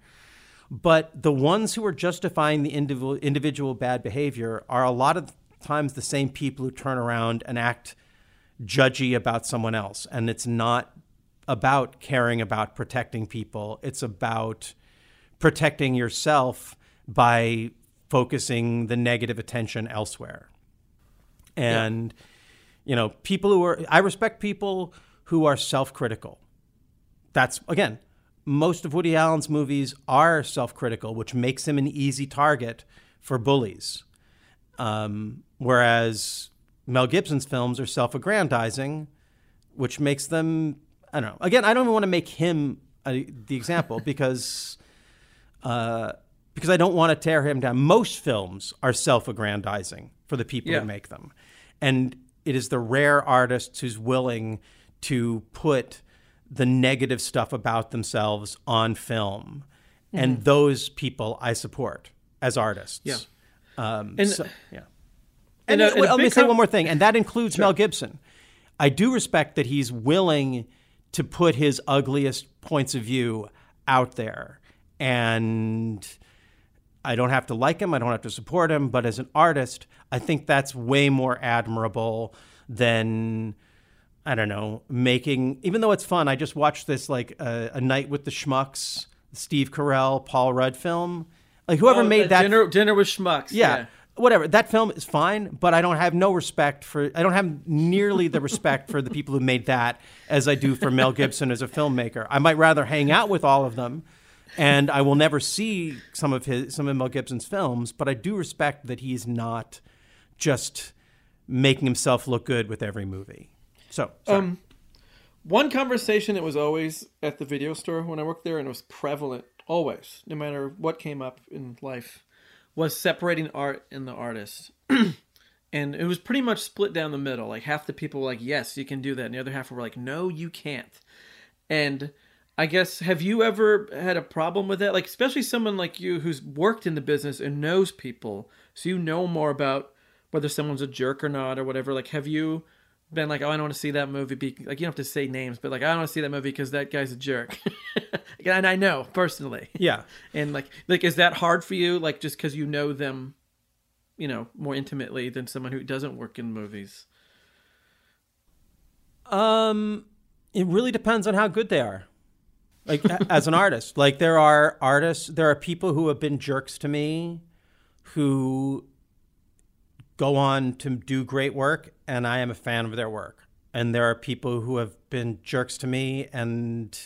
but the ones who are justifying the individual individual bad behavior are a lot of times the same people who turn around and act judgy about someone else. And it's not about caring about protecting people. It's about protecting yourself by focusing the negative attention elsewhere. And you know people who are i respect people who are self-critical. That's again most of woody allen's movies are self-critical which makes him an easy target for bullies. Um, whereas mel gibson's films are self-aggrandizing which makes them i don't know again i don't even want to make him uh, the example because uh, because I don't want to tear him down. Most films are self-aggrandizing for the people Yeah. who make them, and it is the rare artist who's willing to put the negative stuff about themselves on film, and those people I support as artists. Yeah. um, And- so- yeah. And And, a- wait, and a let me say com- one more thing, and that includes Mel Gibson. I do respect that he's willing to put his ugliest points of view out there, and I don't have to like him, I don't have to support him, but as an artist, I think that's way more admirable than I don't know making. Even though it's fun, I just watched this like uh, a night with the schmucks, Steve Carell, Paul Rudd film. Like whoever Oh, made that dinner, dinner with schmucks. yeah, whatever. That film is fine, but I don't have no respect for. I don't have nearly the respect for the people who made that as I do for Mel Gibson as a filmmaker. I might rather hang out with all of them, and I will never see some of his some of Mel Gibson's films. But I do respect that he's not just making himself look good with every movie. So. Um, one conversation that was always at the video store when I worked there, and it was prevalent always, no matter what came up in life, was separating art and the artist. and it was pretty much split down the middle. Like half the people were like, "Yes, you can do that," and the other half were like, "No, you can't." And I guess have you ever had a problem with that? Like especially someone like you who's worked in the business and knows people, so you know more about whether someone's a jerk or not or whatever. Like have you been like, "Oh, I don't want to see that movie." Be like you don't have to say names, but like I don't want to see that movie because that guy's a jerk. and I know personally. yeah. And like like is that hard for you like just cuz you know them you know more intimately than someone who doesn't work in movies? Um, it really depends on how good they are. Like as an artist, like there are artists, there are people who have been jerks to me, who go on to do great work, and I am a fan of their work. And there are people who have been jerks to me, and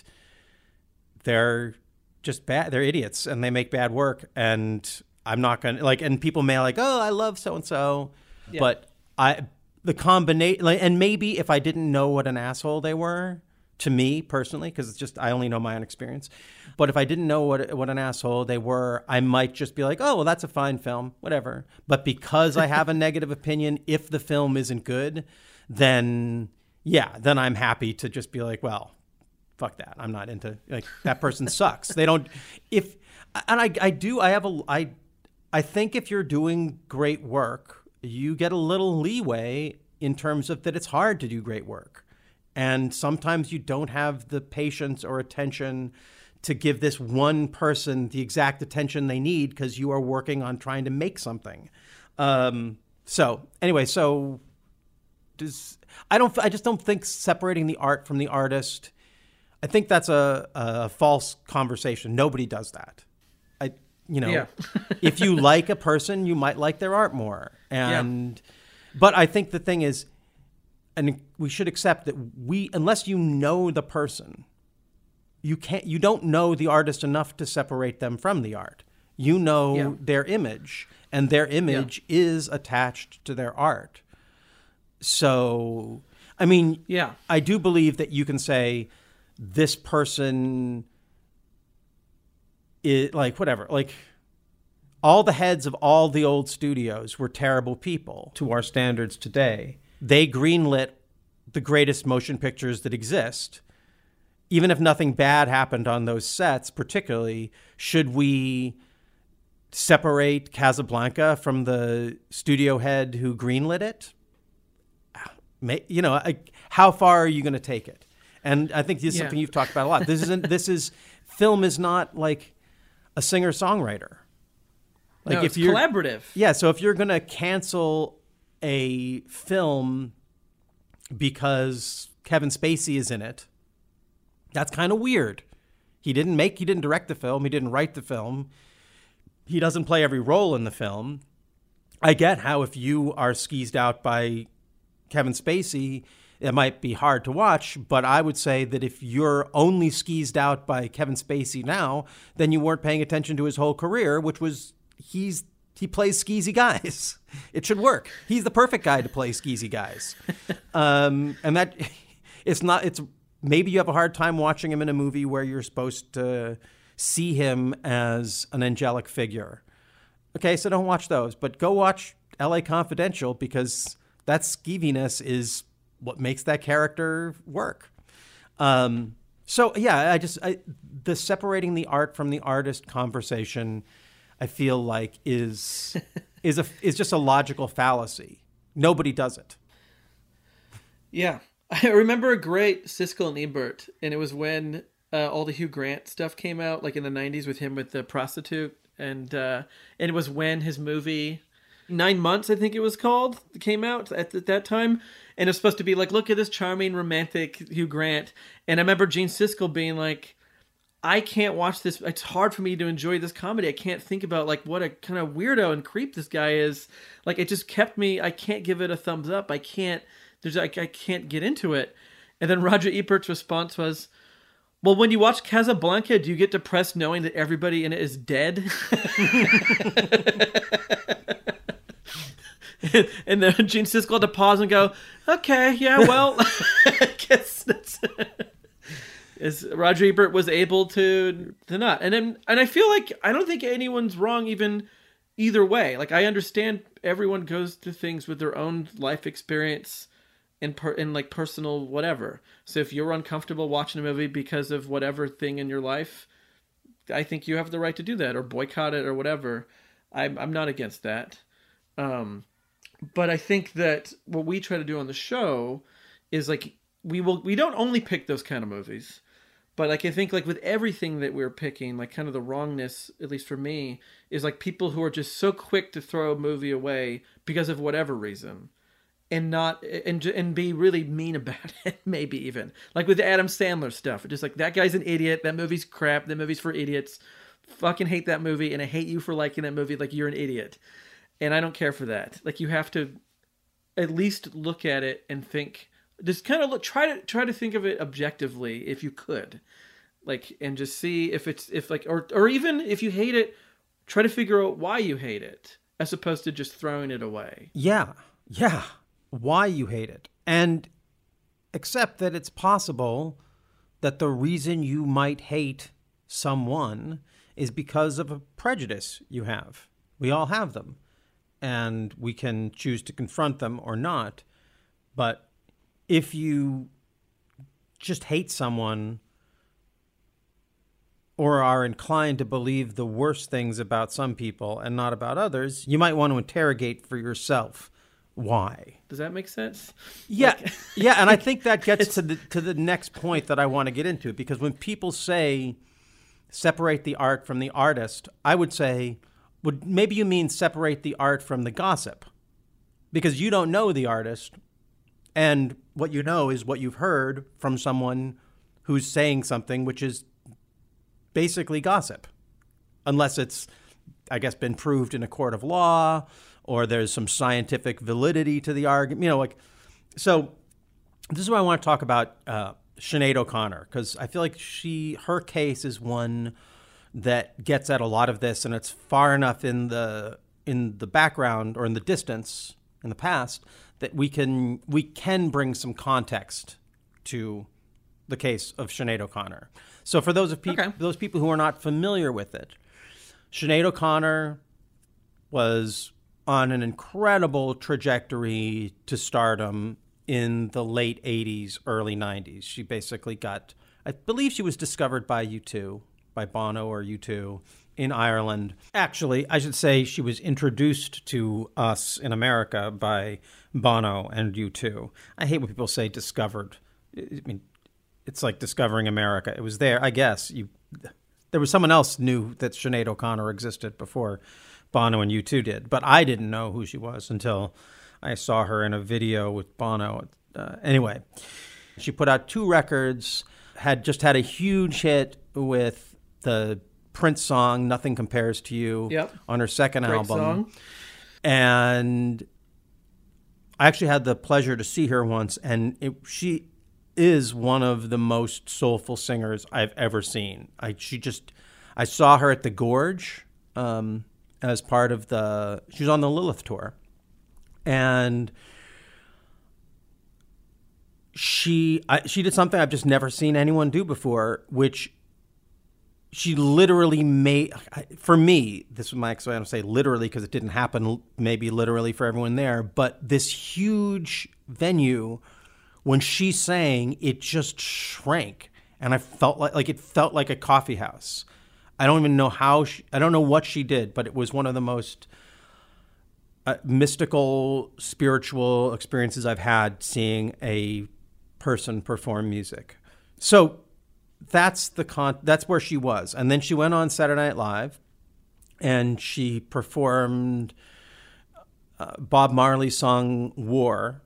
they're just bad. They're idiots, and they make bad work. And I'm not gonna like. And people may like, oh, I love so and so, but I the combination, like, and maybe if I didn't know what an asshole they were to me personally, because it's just I only know my own experience. But if I didn't know what what an asshole they were, I might just be like, oh, well, that's a fine film, whatever. But because I have a negative opinion, if the film isn't good, then yeah, then I'm happy to just be like, well, fuck that. I'm not into like that person sucks. They don't if and I I do I have a I I think if you're doing great work, you get a little leeway in terms of that it's hard to do great work. And sometimes you don't have the patience or attention to give this one person the exact attention they need because you are working on trying to make something. Um, so anyway, so does I don't I just don't think separating the art from the artist. I think that's a, a false conversation. Nobody does that. I you know, Yeah. if you like a person, you might like their art more. And but I think the thing is and we should accept that we unless you know the person, you can't you don't know the artist enough to separate them from the art. You know Yeah. their image and their image is attached to their art. So, I mean, Yeah. I do believe that you can say this person is like whatever, like all the heads of all the old studios were terrible people to our standards today. They greenlit the greatest motion pictures that exist. even if nothing bad happened on those sets, particularly, should we separate Casablanca from the studio head who greenlit it? You know, how far are you going to take it? And I think this is Yeah. something you've talked about a lot. This isn't. this is film is not like a singer songwriter. Like no, if you're collaborative. yeah, so if you're going to cancel a film because Kevin Spacey is in it, that's kind of weird. He didn't make, he didn't direct the film, he didn't write the film, he doesn't play every role in the film. I get how if you are skeezed out by Kevin Spacey, it might be hard to watch, but I would say that if you're only skeezed out by Kevin Spacey now, then you weren't paying attention to his whole career, which was he's he plays skeezy guys. It should work. He's the perfect guy to play skeezy guys. Um, and that it's not it's maybe you have a hard time watching him in a movie where you're supposed to see him as an angelic figure. Okay, so don't watch those, but go watch LA Confidential because that skeeviness is what makes that character work. Um, so yeah, I just I, the separating the art from the artist conversation, I feel like is is a is just a logical fallacy. Nobody does it. Yeah. I remember a great Siskel and Ebert, and it was when uh, all the Hugh Grant stuff came out, like in the 90s with him with the prostitute. And, uh, and it was when his movie, Nine Months, I think it was called, came out at, at that time. And it was supposed to be like, look at this charming, romantic Hugh Grant. And I remember Gene Siskel being like, I can't watch this. It's hard for me to enjoy this comedy. I can't think about like what a kind of weirdo and creep this guy is. Like it just kept me. I can't give it a thumbs up. I can't. There's like I can't get into it. And then Roger Ebert's response was, "Well, when you watch Casablanca, do you get depressed knowing that everybody in it is dead?" and then Gene Siskel had to pause and go, "Okay, yeah, well, I guess that's." Is Roger Ebert was able to to not, and then and I feel like I don't think anyone's wrong even either way. Like I understand everyone goes through things with their own life experience and per and like personal whatever. So if you're uncomfortable watching a movie because of whatever thing in your life, I think you have the right to do that or boycott it or whatever. I'm I'm not against that. Um, but I think that what we try to do on the show is like we will we don't only pick those kind of movies but like i think like with everything that we're picking like kind of the wrongness at least for me is like people who are just so quick to throw a movie away because of whatever reason and not and and be really mean about it maybe even. Like with the adam sandler stuff just like that guy's an idiot that movie's crap that movie's for idiots. Fucking hate that movie and i hate you for liking that movie like you're an idiot. And i don't care for that. Like you have to at least look at it and think just kind of look try to try to think of it objectively if you could like and just see if it's if like or or even if you hate it try to figure out why you hate it as opposed to just throwing it away Yeah, yeah. Why you hate it, and accept that it's possible that the reason you might hate someone is because of a prejudice you have. We all have them, and we can choose to confront them or not. But if you just hate someone or are inclined to believe the worst things about some people and not about others, you might want to interrogate for yourself why. does that make sense Yeah, yeah, and I think that gets to the to the next point that I want to get into because when people say separate the art from the artist, I would say, would maybe you mean separate the art from the gossip, because you don't know the artist, and what you know is what you've heard from someone who's saying something which is basically gossip, unless it's, I guess, been proved in a court of law or there's some scientific validity to the argument. You know, like so. This is why I want to talk about uh, Sinead O'Connor because I feel like she her case is one that gets at a lot of this, and it's far enough in the in the background or in the distance in the past that we can we can bring some context to the case of Sinead O'Connor. So for those of people Okay. those people who are not familiar with it, Sinead O'Connor was on an incredible trajectory to stardom in the late 80s, early 90s. She basically got I believe she was discovered by U2, by Bono or U2 in Ireland. Actually, I should say she was introduced to us in America by Bono and U2. I hate when people say discovered. I mean, it's like discovering America. It was there, I guess. You, there was someone else knew that Sinead O'Connor existed before Bono and U2 did, but I didn't know who she was until I saw her in a video with Bono. Uh, anyway, she put out two records, had just had a huge hit with the Prince song "Nothing Compares to You" Yep. on her second Great album, song. and I actually had the pleasure to see her once, and it, she is one of the most soulful singers I've ever seen. I she just I saw her at the Gorge um, as part of the she was on the Lilith tour, and she I, she did something I've just never seen anyone do before, which she literally made for me this was my so i don't say literally because it didn't happen maybe literally for everyone there but this huge venue when she sang it just shrank. And i felt like like it felt like a coffee house. I don't even know how she, i don't know what she did but it was one of the most uh, mystical spiritual experiences i've had seeing a person perform music. So that's the con that's where she was and then she went on saturday night live and she performed uh, bob marley's song war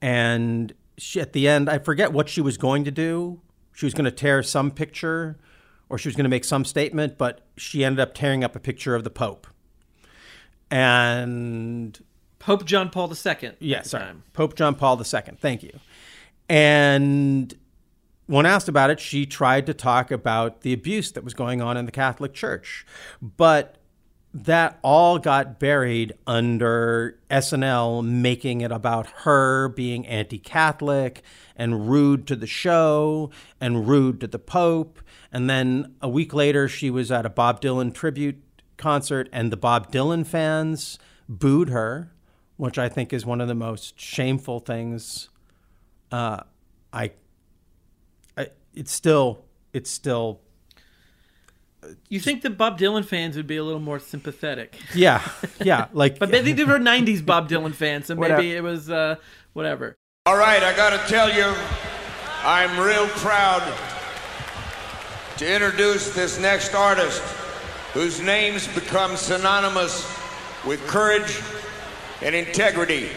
and she at the end i forget what she was going to do she was going to tear some picture or she was going to make some statement but she ended up tearing up a picture of the pope and Pope John Paul II. Yes, yeah, sorry. Pope John Paul II. Thank you. And when asked about it, she tried to talk about the abuse that was going on in the Catholic Church. But that all got buried under SNL making it about her being anti Catholic and rude to the show and rude to the Pope. And then a week later, she was at a Bob Dylan tribute concert, and the Bob Dylan fans booed her, which I think is one of the most shameful things uh, I it's still it's still You think the Bob Dylan fans would be a little more sympathetic? yeah yeah like But maybe they were '90s Bob Dylan fans, so maybe it was uh, whatever. All right, I got to tell you, I'm real proud to introduce this next artist whose name's become synonymous with courage and integrity.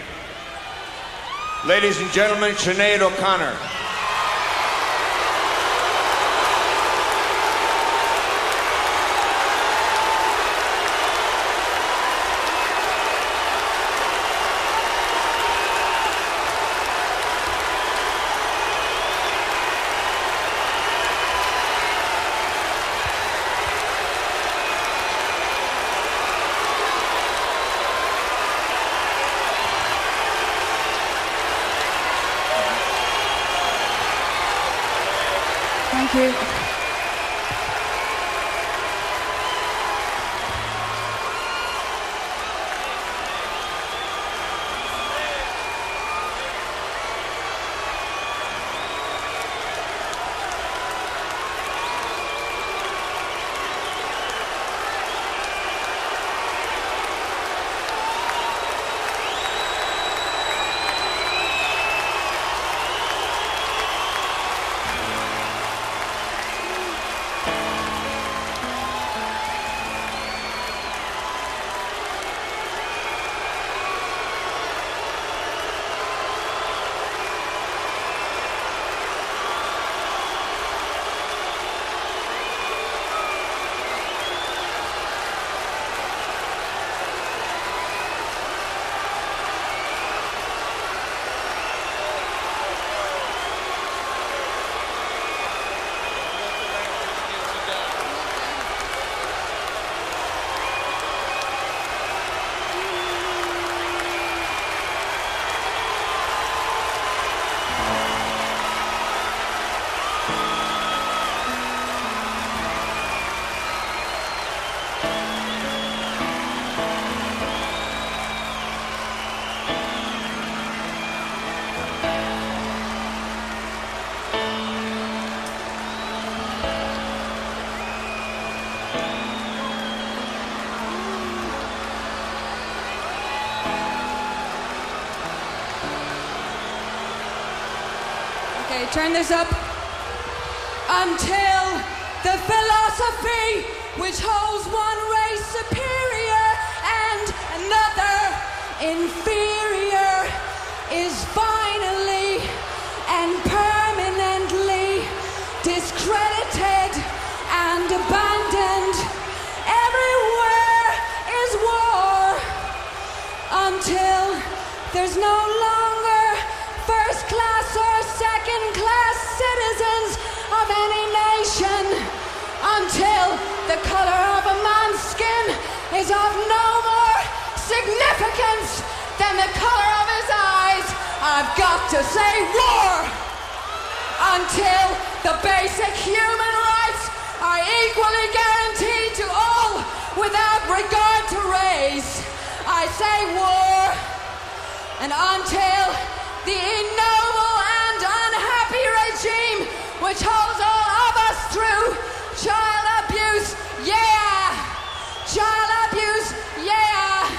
Ladies and gentlemen, Sinead O'Connor. Turn this up. Until the philosophy which holds I've got to say war until the basic human rights are equally guaranteed to all without regard to race. I say war, and until the ignoble and unhappy regime which holds all of us through child abuse, yeah, child abuse, yeah,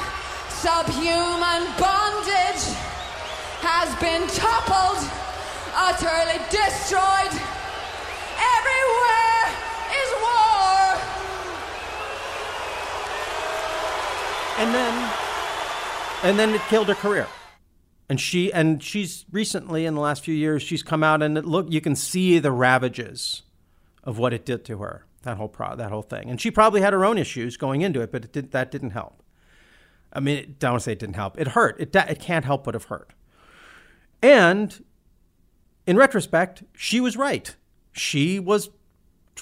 subhuman has been toppled, utterly destroyed. Everywhere is war. and then and then it killed her career. And she and she's recently in the last few years she's come out and it, look you can see the ravages of what it did to her that whole pro that whole thing. And she probably had her own issues going into it but it did that didn't help. I mean don't say it didn't help. It hurt. It, it can't help but have hurt and in retrospect she was right. She was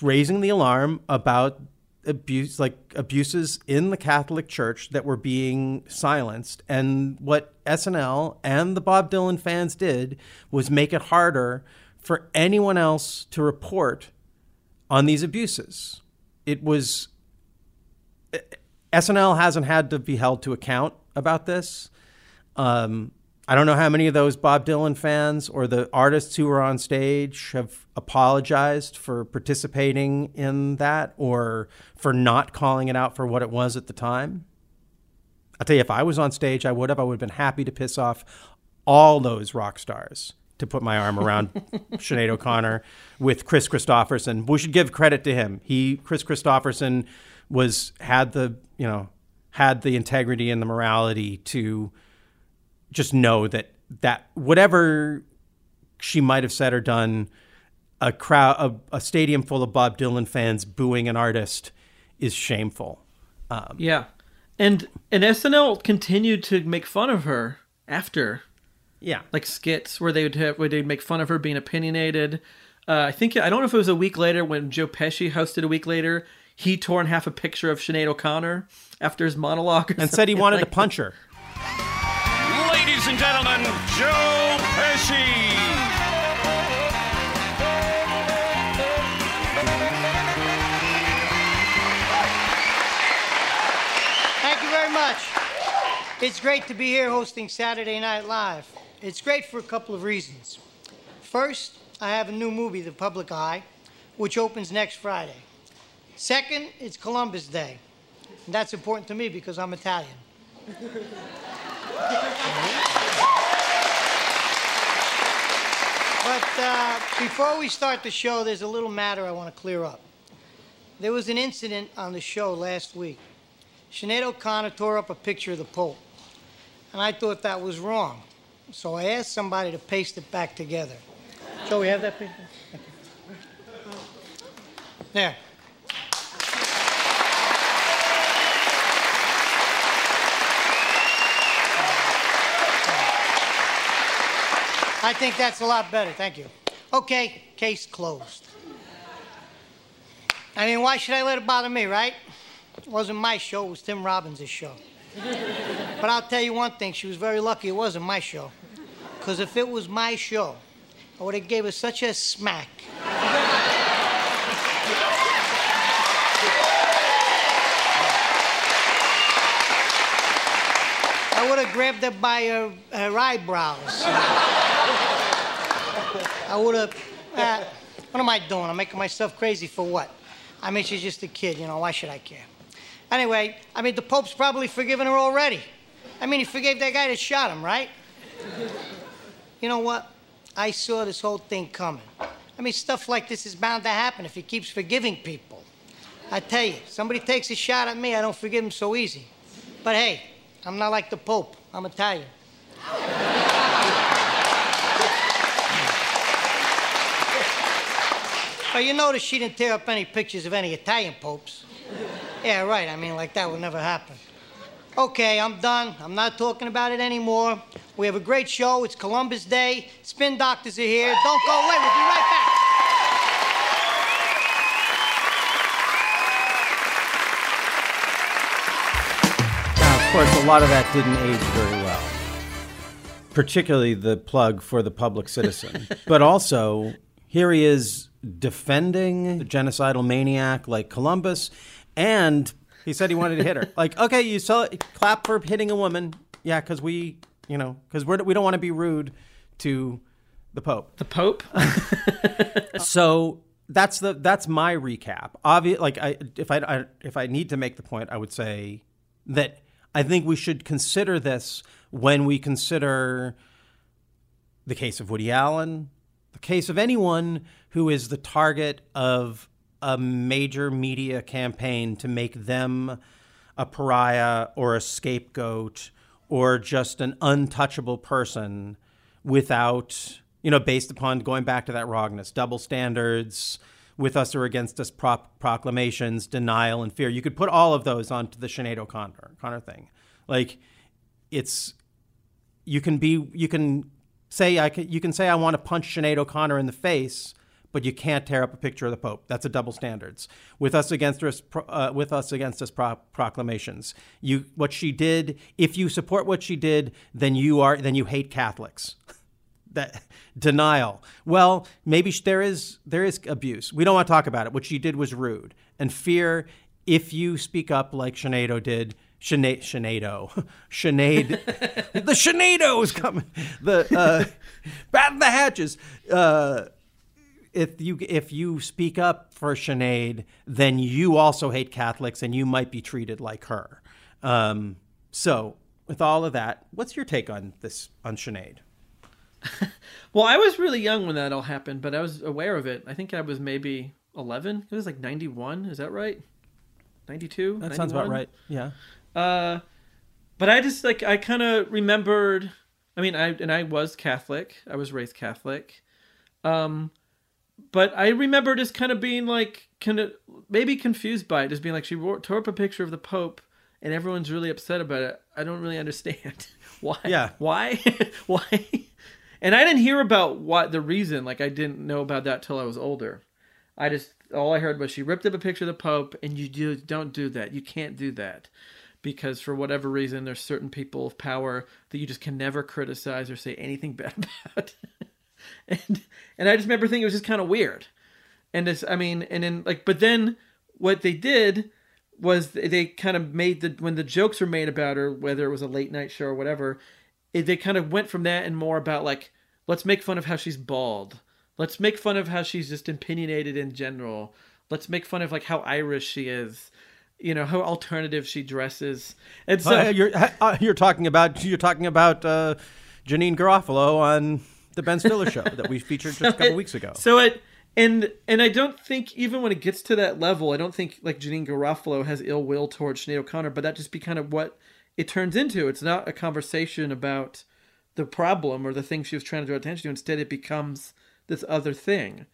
raising the alarm about abuse like abuses in the Catholic Church that were being silenced. And what SNL and the Bob Dylan fans did was make it harder for anyone else to report on these abuses. It was SNL hasn't had to be held to account about this. Um, I don't know how many of those Bob Dylan fans or the artists who were on stage have apologized for participating in that or for not calling it out for what it was at the time. I'll tell you, if I was on stage, I would have. I would have been happy to piss off all those rock stars to put my arm around Sinead O'Connor with Kris Kristofferson. We should give credit to him. He, Kris Kristofferson, was had the you know had the integrity and the morality to just know that that whatever she might have said or done, a crowd, a, a stadium full of Bob Dylan fans booing an artist is shameful. Um, Yeah, and and SNL continued to make fun of her after, yeah, like skits where they would have where they'd make fun of her being opinionated. Uh, I think I don't know if it was a week later when Joe Pesci hosted a week later. He tore in half a picture of Sinead O'Connor after his monologue, or and said he wanted like to punch her. Ladies and gentlemen, Joe Pesci. Thank you very much. It's great to be here hosting Saturday Night Live. It's great for a couple of reasons. First, I have a new movie, The Public Eye, which opens next Friday. Second, it's Columbus Day. And that's important to me because I'm Italian. But uh, before we start the show, there's a little matter I want to clear up. There was an incident on the show last week. Sinead O'Connor tore up a picture of the Pope, and I thought that was wrong. So I asked somebody to paste it back together. Joe, we have that picture? There. I think that's a lot better. Thank you. Okay, case closed. I mean, why should I let it bother me, right? It wasn't my show, it was Tim Robbins' show. but I'll tell you one thing, she was very lucky it wasn't my show. Because if it was my show, I would have gave her such a smack. I would have grabbed her by her, her eyebrows. I would have. Uh, what am I doing? I'm making myself crazy for what? I mean, she's just a kid, you know. Why should I care? Anyway, I mean, the Pope's probably forgiven her already. I mean, he forgave that guy that shot him, right? You know what? I saw this whole thing coming. I mean, stuff like this is bound to happen if he keeps forgiving people. I tell you, somebody takes a shot at me, I don't forgive him so easy. But hey, I'm not like the Pope. I'm Italian. But you notice she didn't tear up any pictures of any Italian popes. Yeah, right. I mean, like that would never happen. Okay, I'm done. I'm not talking about it anymore. We have a great show. It's Columbus Day. Spin doctors are here. Don't go away. We'll be right back. Now, of course, a lot of that didn't age very well, particularly the plug for the public citizen. but also, here he is defending the genocidal maniac like Columbus, and he said he wanted to hit her. Like, okay, you saw clap for hitting a woman, yeah, because we, you know, because we we don't want to be rude to the Pope. The Pope. so that's the that's my recap. Obvious, like I if I, I if I need to make the point, I would say that I think we should consider this when we consider the case of Woody Allen, the case of anyone who is the target of a major media campaign to make them a pariah or a scapegoat or just an untouchable person without, you know, based upon going back to that wrongness, double standards, with us or against us pro- proclamations, denial, and fear. You could put all of those onto the Sinead O'Connor Connor thing. Like, it's you can be you can say I can, you can say I want to punch Sinead O'Connor in the face, but you can't tear up a picture of the Pope. That's a double standards. With us against us, uh, with us against us pro- proclamations. You what she did. If you support what she did, then you are then you hate Catholics. that denial. Well, maybe there is there is abuse. We don't want to talk about it. What she did was rude and fear. If you speak up like Sinead did, Sinead, Sinead, Sinead, the Sinead is coming. The uh, batten the hatches. Uh, if you if you speak up for Sinead, then you also hate Catholics, and you might be treated like her. Um, so, with all of that, what's your take on this on Sinead? well, I was really young when that all happened, but I was aware of it. I think I was maybe 11. It was like 91. Is that right? 92? That 91? sounds about right. Yeah. Uh, but I just like I kind of remembered. I mean, I and I was Catholic. I was raised Catholic. Um, but I remember just kind of being like, kind of maybe confused by it, just being like, she wore, tore up a picture of the Pope, and everyone's really upset about it. I don't really understand why. Yeah. Why? why? And I didn't hear about what the reason. Like I didn't know about that till I was older. I just all I heard was she ripped up a picture of the Pope, and you do, don't do that. You can't do that because for whatever reason, there's certain people of power that you just can never criticize or say anything bad about. and and I just remember thinking it was just kind of weird. And it's I mean, and then like, but then what they did was they kind of made the when the jokes were made about her, whether it was a late night show or whatever, it, they kind of went from that and more about like let's make fun of how she's bald. Let's make fun of how she's just opinionated in general. Let's make fun of like how Irish she is. You know how alternative she dresses, and so Uh, you're uh, you're talking about you're talking about uh, Janeane Garofalo on the Ben Stiller show that we featured just a couple it- weeks ago. So it and and I don't think even when it gets to that level, I don't think like Janeane Garofalo has ill will towards Sinead O'Connor, but that just be kind of what it turns into. It's not a conversation about the problem or the thing she was trying to draw attention to. Instead, it becomes this other thing,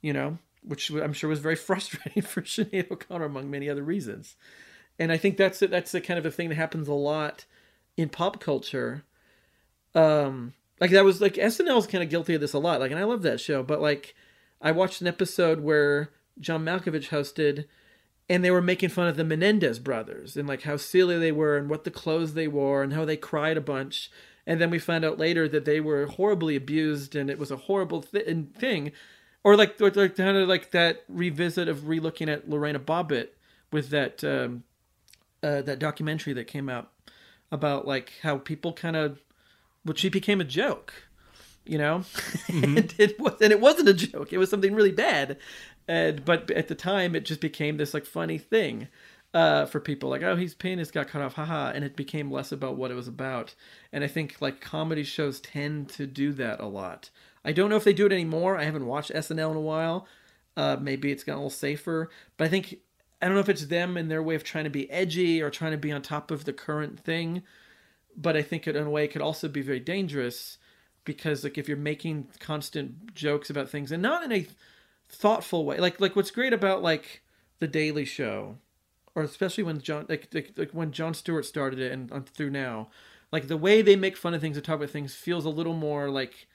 you know, which I'm sure was very frustrating for Sinead O'Connor among many other reasons. And I think that's it. That's the kind of a thing that happens a lot in pop culture. Um, like that was like SNL is kind of guilty of this a lot. Like, and I love that show, but like, I watched an episode where John Malkovich hosted, and they were making fun of the Menendez brothers and like how silly they were and what the clothes they wore and how they cried a bunch. And then we found out later that they were horribly abused and it was a horrible th- thing. Or like, like kind of like that revisit of relooking at Lorena Bobbitt with that um, uh, that documentary that came out about like how people kind of, well, she became a joke you know? And it was and it wasn't a joke. It was something really bad. And but at the time it just became this like funny thing uh, for people like oh his penis got cut off. Haha and it became less about what it was about. And i think like comedy shows tend to do that a lot. I I don't know if they do it anymore. I haven't watched SNL in a while. Uh, maybe it's gotten a little safer, but I think I don't know if it's them and their way of trying to be edgy or trying to be on top of the current thing. But I think it in a way could also be very dangerous because like if you're making constant jokes about things and not in a thoughtful way, like like what's great about like the Daily Show, or especially when John like like, like when Jon Stewart started it and through now, like the way they make fun of things and talk about things feels a little more like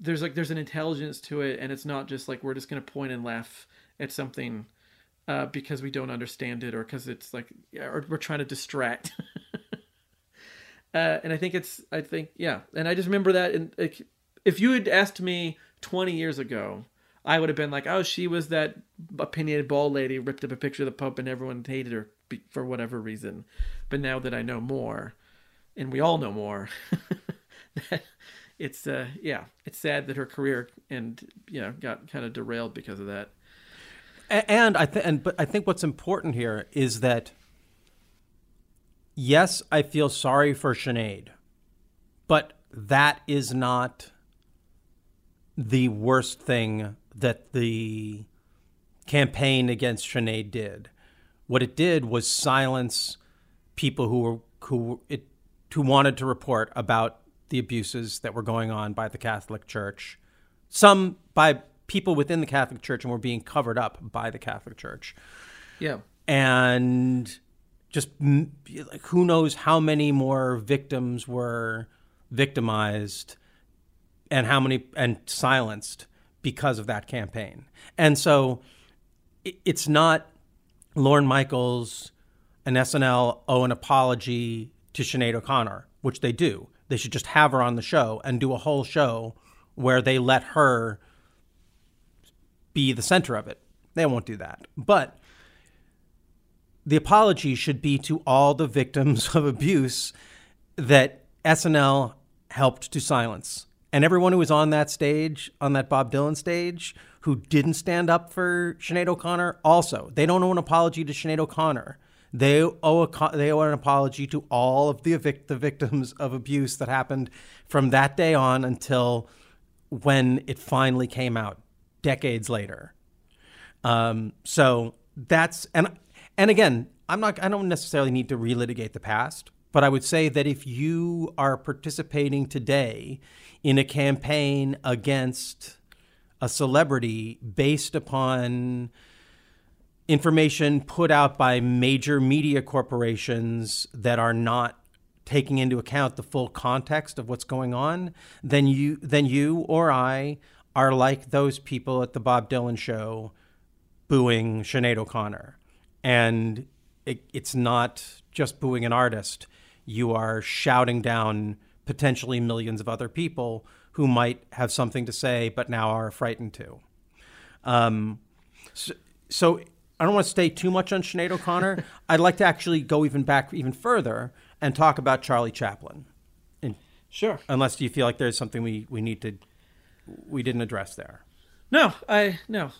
there's like there's an intelligence to it and it's not just like we're just gonna point and laugh at something uh, because we don't understand it or because it's like or we're trying to distract uh, and i think it's i think yeah. And i just remember that and if you had asked me 20 years ago i would have been like oh she was that opinionated bald lady ripped up a picture of the pope and everyone hated her for whatever reason. But now that i know more and we all know more it's uh yeah it's sad that her career and you know got kind of derailed because of that. And I think, and but I think what's important here is that yes, I feel sorry for Sinead, but that is not the worst thing that the campaign against Sinead did. What it did was silence people who were who it who wanted to report about the abuses that were going on by the Catholic Church. Some by people within the Catholic Church and were being covered up by the Catholic Church. yeah And just like who knows how many more victims were victimized and how many and silenced because of that campaign. And so it- it's not Lorne Michaels and SNL owe an apology to Sinead O'Connor, which they do. They should just have her on the show and do a whole show where they let her be the center of it. They won't do that. But the apology should be to all the victims of abuse that SNL helped to silence. And everyone who was on that stage, on that Bob Dylan stage, who didn't stand up for Sinead O'Connor, also, they don't owe an apology to Sinead O'Connor. They owe, a, they owe an apology to all of the, vic- the victims of abuse that happened from that day on until when it finally came out decades later. Um, so that's and and again, I'm not. I don't necessarily need to relitigate the past, but I would say that if you are participating today in a campaign against a celebrity based upon information put out by major media corporations that are not taking into account the full context of what's going on, then you then you or I are like those people at the Bob Dylan show booing Sinead O'Connor. And it, it's not just booing an artist. You are shouting down potentially millions of other people who might have something to say but now are frightened to. Um, so, so I don't want to stay too much on Sinead O'Connor. I'd like to actually go even back even further and talk about Charlie Chaplin. And sure. Unless you feel like there's something we, we need to we didn't address there. No, I no.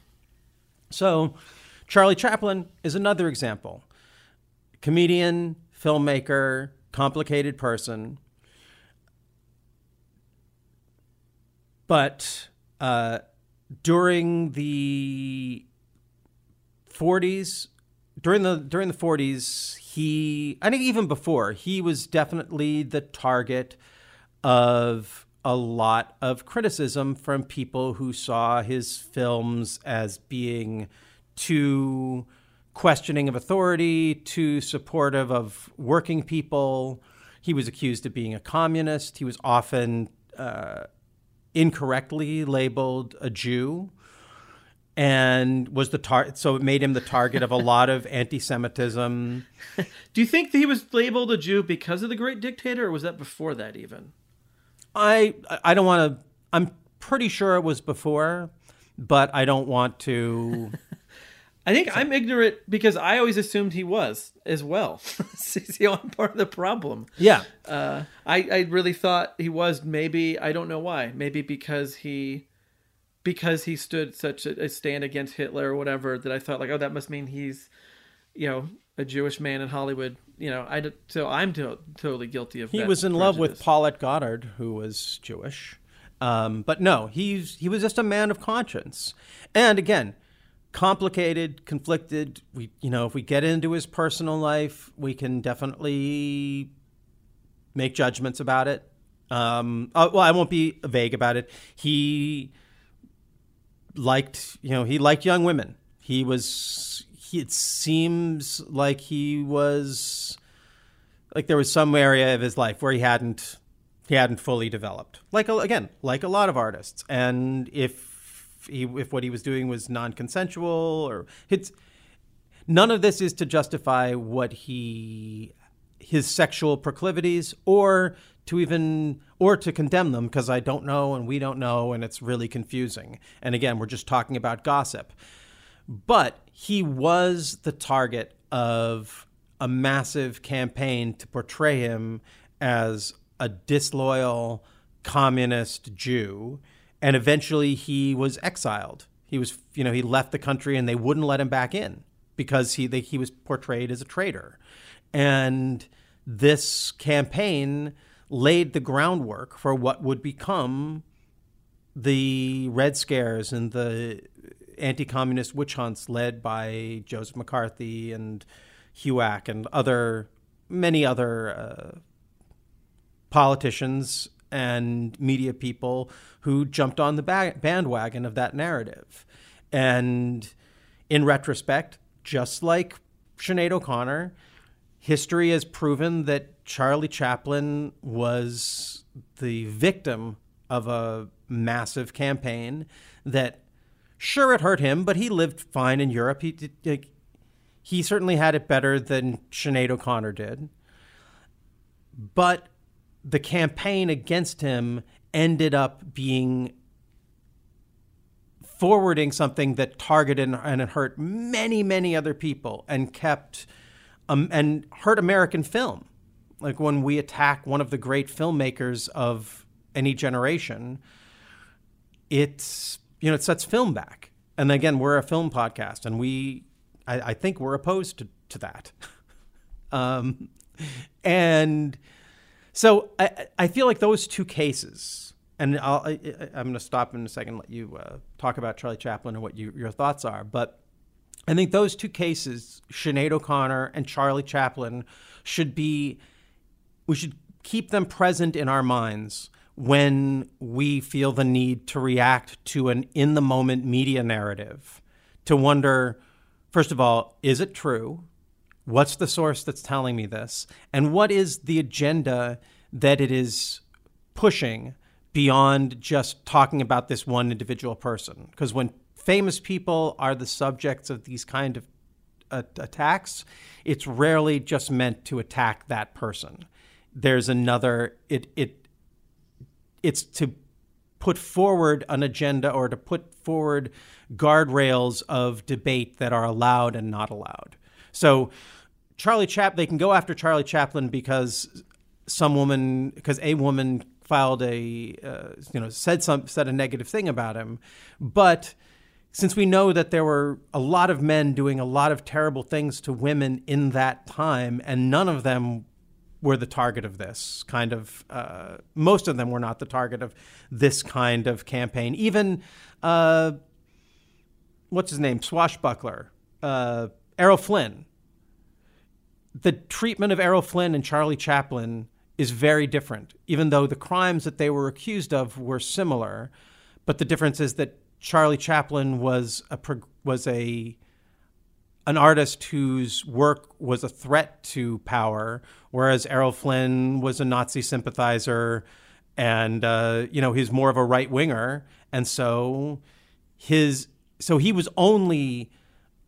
So, Charlie Chaplin is another example. Comedian, filmmaker, complicated person. But uh, during the 40s, during the during the 40s, he I think even before he was definitely the target of a lot of criticism from people who saw his films as being too questioning of authority, too supportive of working people. He was accused of being a communist. He was often uh, incorrectly labeled a Jew and was the tar- so it made him the target of a lot of anti-Semitism. Do you think that he was labeled a Jew because of the Great Dictator, or was that before that even? I I don't want to. I'm pretty sure it was before, but I don't want to. I think I'm ignorant because I always assumed he was as well. See, I'm part of the problem. Yeah. Uh, I I really thought he was. Maybe I don't know why. Maybe because he because he stood such a, a stand against Hitler or whatever that I thought like, oh, that must mean he's you know a Jewish man in Hollywood. You know, I so I'm to- totally guilty of. He was in love with. Paulette Goddard, who was Jewish, Um, but no, he's he was just a man of conscience, and again, complicated, conflicted. We you know if we get into his personal life, we can definitely make judgments about it. Um, uh, well, I won't be vague about it. He liked you know he liked young women. He was. He, it seems like he was like there was some area of his life where he hadn't he hadn't fully developed. Like again, like a lot of artists. And if he if what he was doing was non-consensual or it's none of this is to justify what he his sexual proclivities or to even or to condemn them because I don't know and we don't know and it's really confusing. And again, we're just talking about gossip. But he was the target of a massive campaign to portray him as a disloyal communist Jew, and eventually he was exiled. He was, you know, he left the country and they wouldn't let him back in because he they, he was portrayed as a traitor. And this campaign laid the groundwork for what would become the Red Scares and the anti-communist witch hunts led by Joseph McCarthy and HUAC and other many other uh, politicians and media people who jumped on the ba- bandwagon of that narrative. And in retrospect, just like Sinead O'Connor, history has proven that Charlie Chaplin was the victim of a massive campaign that sure it hurt him, but he lived fine in Europe. He he certainly had it better than Sinead O'Connor did. But the campaign against him ended up being forwarding something that targeted and hurt many, many other people and kept um, and hurt American film. Like when we attack one of the great filmmakers of any generation, it's you know it sets film back. And again, we're a film podcast, and we I, I think we're opposed to to that. um, and so I, I feel like those two cases, and I'll, I, am going to stop in a second and let you uh, talk about Charlie Chaplin and what you, your thoughts are. But I think those two cases, Sinead O'Connor and Charlie Chaplin, should be, we should keep them present in our minds when we feel the need to react to an in the moment media narrative, to wonder, first of all, is it true? What's the source that's telling me this? And what is the agenda that it is pushing beyond just talking about this one individual person? Because when famous people are the subjects of these kind of uh, attacks, it's rarely just meant to attack that person. There's another it it it's to put forward an agenda or to put forward guardrails of debate that are allowed and not allowed. So Charlie Chap they can go after Charlie Chaplin because some woman because a woman filed a uh, you know said some said a negative thing about him, but since we know that there were a lot of men doing a lot of terrible things to women in that time, and none of them were the target of this kind of. Uh, most of them were not the target of this kind of campaign. Even uh, what's his name, swashbuckler, uh, Errol Flynn the treatment of Errol Flynn and Charlie Chaplin is very different, even though the crimes that they were accused of were similar. But the difference is that Charlie Chaplin was a was a an artist whose work was a threat to power, whereas Errol Flynn was a Nazi sympathizer, and uh, you know he's more of a right winger, and so his so he was only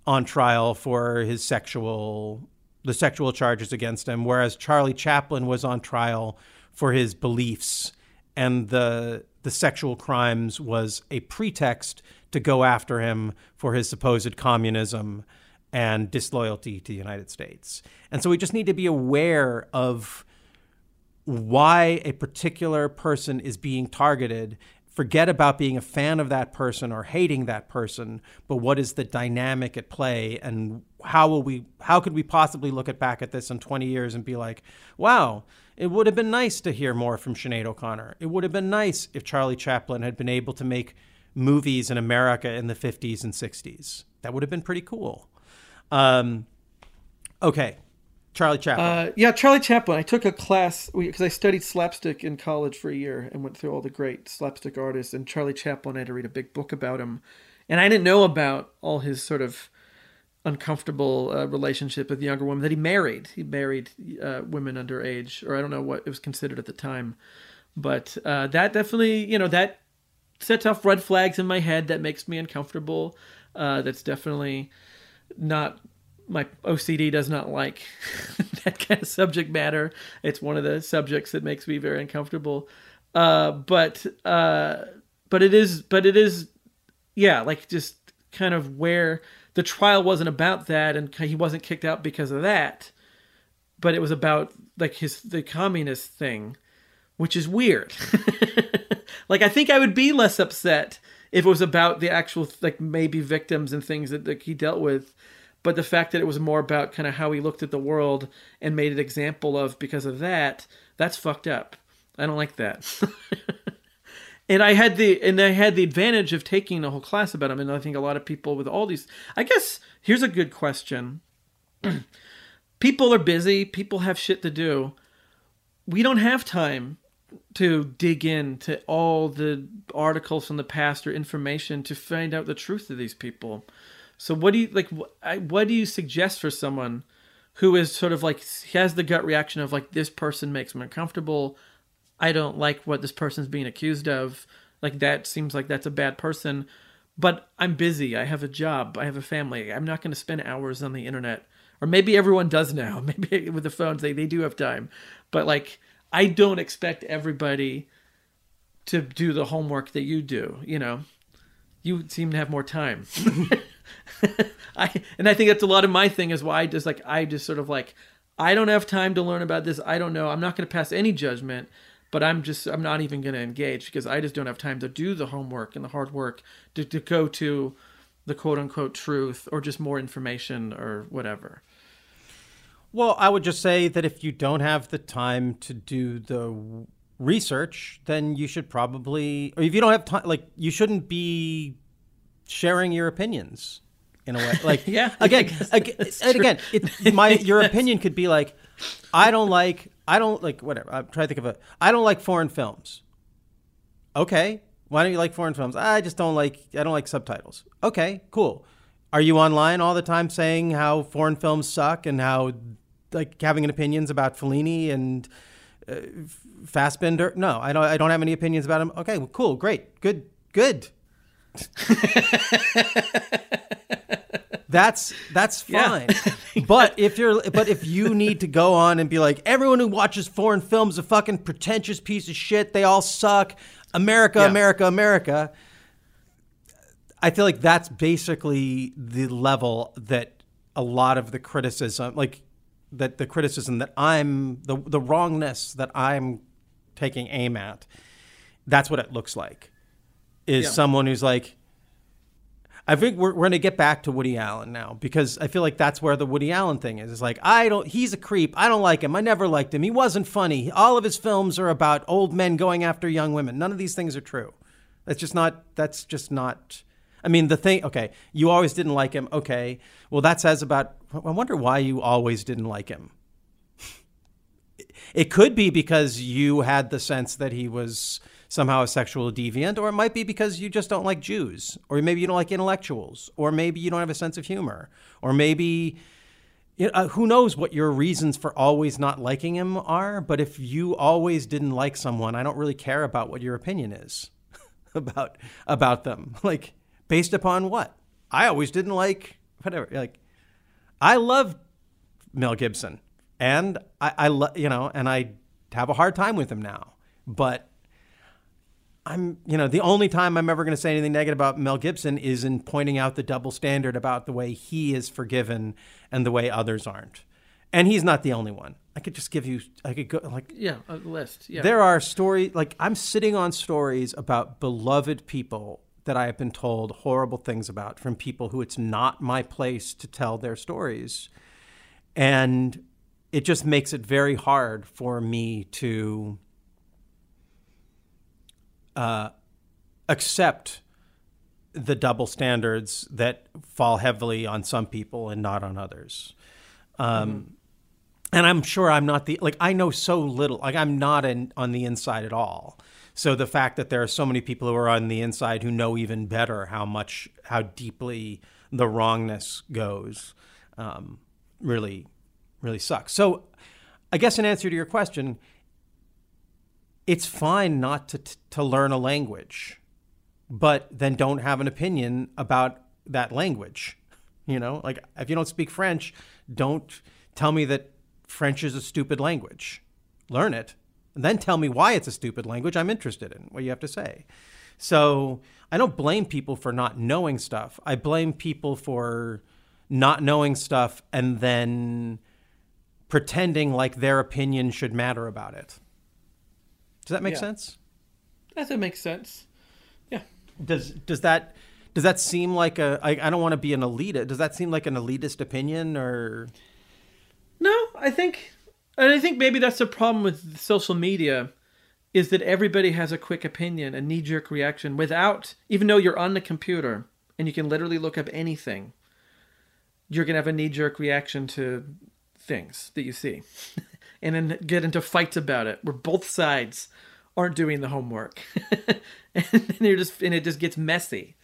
on trial for his sexual the sexual charges against him, whereas Charlie Chaplin was on trial for his beliefs, and the the sexual crimes was a pretext to go after him for his supposed communism and disloyalty to the United States. And so we just need to be aware of why a particular person is being targeted. Forget about being a fan of that person or hating that person, but what is the dynamic at play and how will we how could we possibly look at back at this in 20 years and be like wow it would have been nice to hear more from Sinead O'Connor it would have been nice if Charlie Chaplin had been able to make movies in America in the 50s and 60s that would have been pretty cool um, okay Charlie Chaplin Uh, yeah, Charlie Chaplin. I took a class because I studied slapstick in college for a year and went through all the great slapstick artists. And Charlie Chaplin, I had to read a big book about him, and I didn't know about all his sort of uncomfortable uh, relationship with younger women that he married. He married uh, women underage, or I don't know what it was considered at the time, but uh, that definitely, you know, that sets off red flags in my head. That makes me uncomfortable. Uh, that's definitely not my OCD does not like that kind of subject matter. It's one of the subjects that makes me very uncomfortable. Uh, but uh, but it is but it is yeah, like just kind of where the trial wasn't about that, and he wasn't kicked out because of that. But it was about like his the communist thing, which is weird. like I think I would be less upset if it was about the actual like maybe victims and things that, he dealt with but the fact that it was more about kind of how he looked at the world and made an example of because of that that's fucked up i don't like that and i had the and i had the advantage of taking a whole class about him and i think a lot of people with all these i guess here's a good question people are busy people have shit to do we don't have time to dig into all the articles from the past or information to find out the truth of these people so what do you like? What do you suggest for someone who is sort of like has the gut reaction of like this person makes me uncomfortable. I don't like what this person's being accused of. Like that seems like that's a bad person. But I'm busy. I have a job. I have a family. I'm not going to spend hours on the internet. Or maybe everyone does now. Maybe with the phones they, they do have time. But like I don't expect everybody to do the homework that you do, you know. You seem to have more time. I and I think that's a lot of my thing is why I just like I just sort of like I don't have time to learn about this. I don't know. I'm not going to pass any judgment, but I'm just I'm not even going to engage because I just don't have time to do the homework and the hard work to, to go to the quote unquote truth or just more information or whatever. Well, I would just say that if you don't have the time to do the research, then you should probably, or if you don't have time, like you shouldn't be sharing your opinions in a way. Like, yeah, again, again again, it, my your opinion could be like, I don't like, I don't like whatever. I'm trying to think of a, I don't like foreign films. Okay, why don't you like foreign films? I just don't like, I don't like subtitles. Okay, cool. Are you online all the time saying how foreign films suck and how like having opinions about Fellini and uh, Fassbinder? No, I don't. I don't have any opinions about him. Okay, well, cool, great, good, good. that's that's fine. Yeah. but if you're but if you need to go on and be like everyone who watches foreign films is a fucking pretentious piece of shit. They all suck. America, yeah. America, America. I feel like that's basically the level that a lot of the criticism like that the criticism that I'm the the wrongness that I'm taking aim at. That's what it looks like. Is yeah. someone who's like I think we're, we're going to get back to Woody Allen now because I feel like that's where the Woody Allen thing is. It's like, I don't, he's a creep. I don't like him. I never liked him. He wasn't funny. All of his films are about old men going after young women. None of these things are true. That's just not, that's just not, I mean, the thing, okay, you always didn't like him. Okay. Well, that says about, I wonder why you always didn't like him. It could be because you had the sense that he was somehow a sexual deviant, or it might be because you just don't like Jews, or maybe you don't like intellectuals, or maybe you don't have a sense of humor, or maybe uh, who knows what your reasons for always not liking him are. But if you always didn't like someone, I don't really care about what your opinion is about about them. Like based upon what? I always didn't like whatever. Like I love Mel Gibson, and I, I you know, and I have a hard time with him now, but I'm, you know, the only time I'm ever going to say anything negative about Mel Gibson is in pointing out the double standard about the way he is forgiven and the way others aren't. And he's not the only one. I could just give you, I could go like, yeah, a list. Yeah. There are stories, like, I'm sitting on stories about beloved people that I have been told horrible things about from people who it's not my place to tell their stories. And it just makes it very hard for me to uh, accept the double standards that fall heavily on some people and not on others. Um, And I'm sure I'm not the like I know so little. Like I'm not in, on the inside at all. So the fact that there are so many people who are on the inside who know even better how much how deeply the wrongness goes um, really really sucks. So I guess in answer to your question, it's fine not to to learn a language, but then don't have an opinion about that language. You know, like if you don't speak French, don't tell me that French is a stupid language. Learn it, and then tell me why it's a stupid language. I'm interested in what you have to say. So I don't blame people for not knowing stuff. I blame people for not knowing stuff and then pretending like their opinion should matter about it. Does that make Yeah. sense? That makes sense. Yeah. Does does that does that seem like a I, I don't want to be an elitist. Does that seem like an elitist opinion or No, I think, and I think maybe that's the problem with social media, is that everybody has a quick opinion, a knee jerk reaction, without even though you're on the computer and you can literally look up anything, you're gonna have a knee jerk reaction to things that you see, and then get into fights about it where both sides aren't doing the homework, and then you're just and it just gets messy,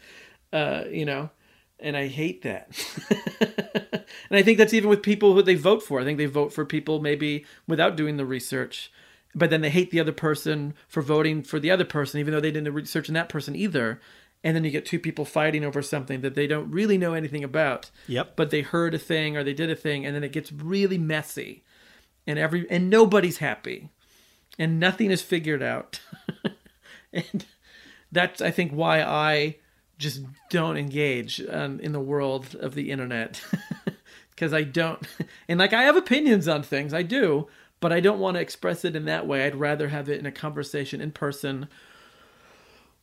uh, you know, and I hate that. And I think that's even with people who they vote for. I think they vote for people maybe without doing the research, but then they hate the other person for voting for the other person, even though they didn't research in that person either. And then you get two people fighting over something that they don't really know anything about. Yep. But they heard a thing or they did a thing, and then it gets really messy, and every and nobody's happy, and nothing is figured out. and that's I think why I just don't engage um, in the world of the internet. Because I don't and like I have opinions on things I do but I don't want to express it in that way. I'd rather have it in a conversation in person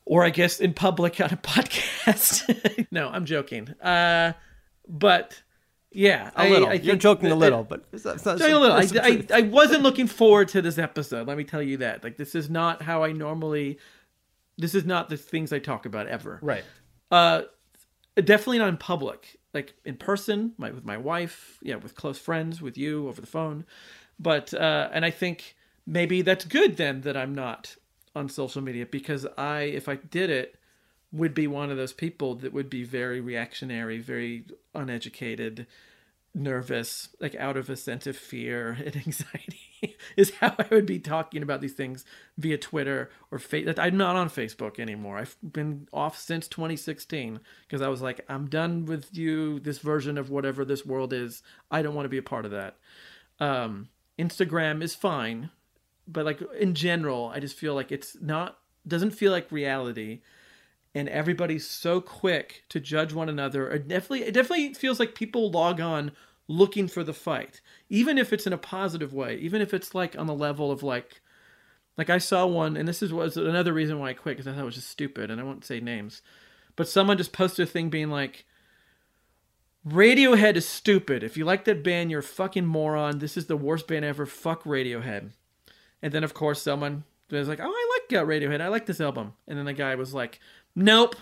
or I guess in public on a podcast. No I'm joking. Uh but yeah a I- little? I You're joking a little, but it's not, it's not- Joking a little. I, I. I wasn't looking forward to this episode. Let me tell you that. Like, this is not how I normally. This is not the things I talk about ever. right. Uh, definitely not in public. Like in person, my, with my wife, yeah, with close friends, with you over the phone. But uh, and I think maybe that's good then that I'm not on social media because I, if I did it, would be one of those people that would be very reactionary, very uneducated, nervous, like out of a sense of fear and anxiety, is how I would be talking about these things via Twitter or Facebook. I'm not on Facebook anymore. I've been off since 2016 because I was like, I'm done with you, this version of whatever this world is. I don't want to be a part of that. Um, Instagram is fine, but like in general, I just feel like it's not, doesn't feel like reality and everybody's so quick to judge one another. It definitely, it definitely feels like people log on looking for the fight, even if it's in a positive way, even if it's like on the level of like, like I saw one, and this is was another reason why I quit because I thought it was just stupid, and I won't say names, but someone just posted a thing being like, Radiohead is stupid. If you like that band, you're a fucking moron. This is the worst band ever. Fuck Radiohead. And then of course someone was like, "Oh, I Radiohead. I like this album." And then the guy was like, "Nope,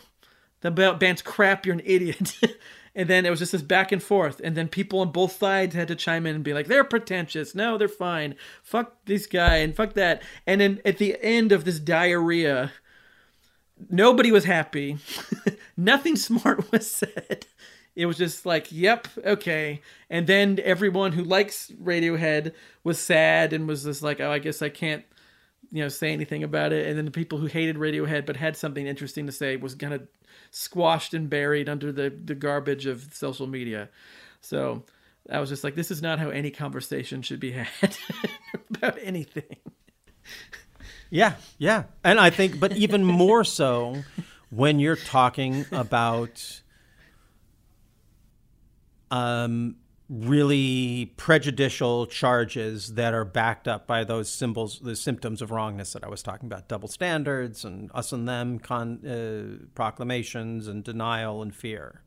the band's crap. You're an idiot." and then it was just this back and forth. And then people on both sides had to chime in and be like, "They're pretentious. No, they're fine. Fuck this guy and fuck that." And then at the end of this diarrhea, nobody was happy. Nothing smart was said. It was just like, yep, okay. And then everyone who likes Radiohead was sad and was just like, oh, I guess I can't, you know, say anything about it. And then the people who hated Radiohead but had something interesting to say was kind of squashed and buried under the, the garbage of social media. So I was just like, this is not how any conversation should be had about anything. Yeah, yeah. And I think, but even more so when you're talking about um, really prejudicial charges that are backed up by those symbols, the symptoms of wrongness that I was talking about double standards and us and them con, uh, proclamations and denial and fear.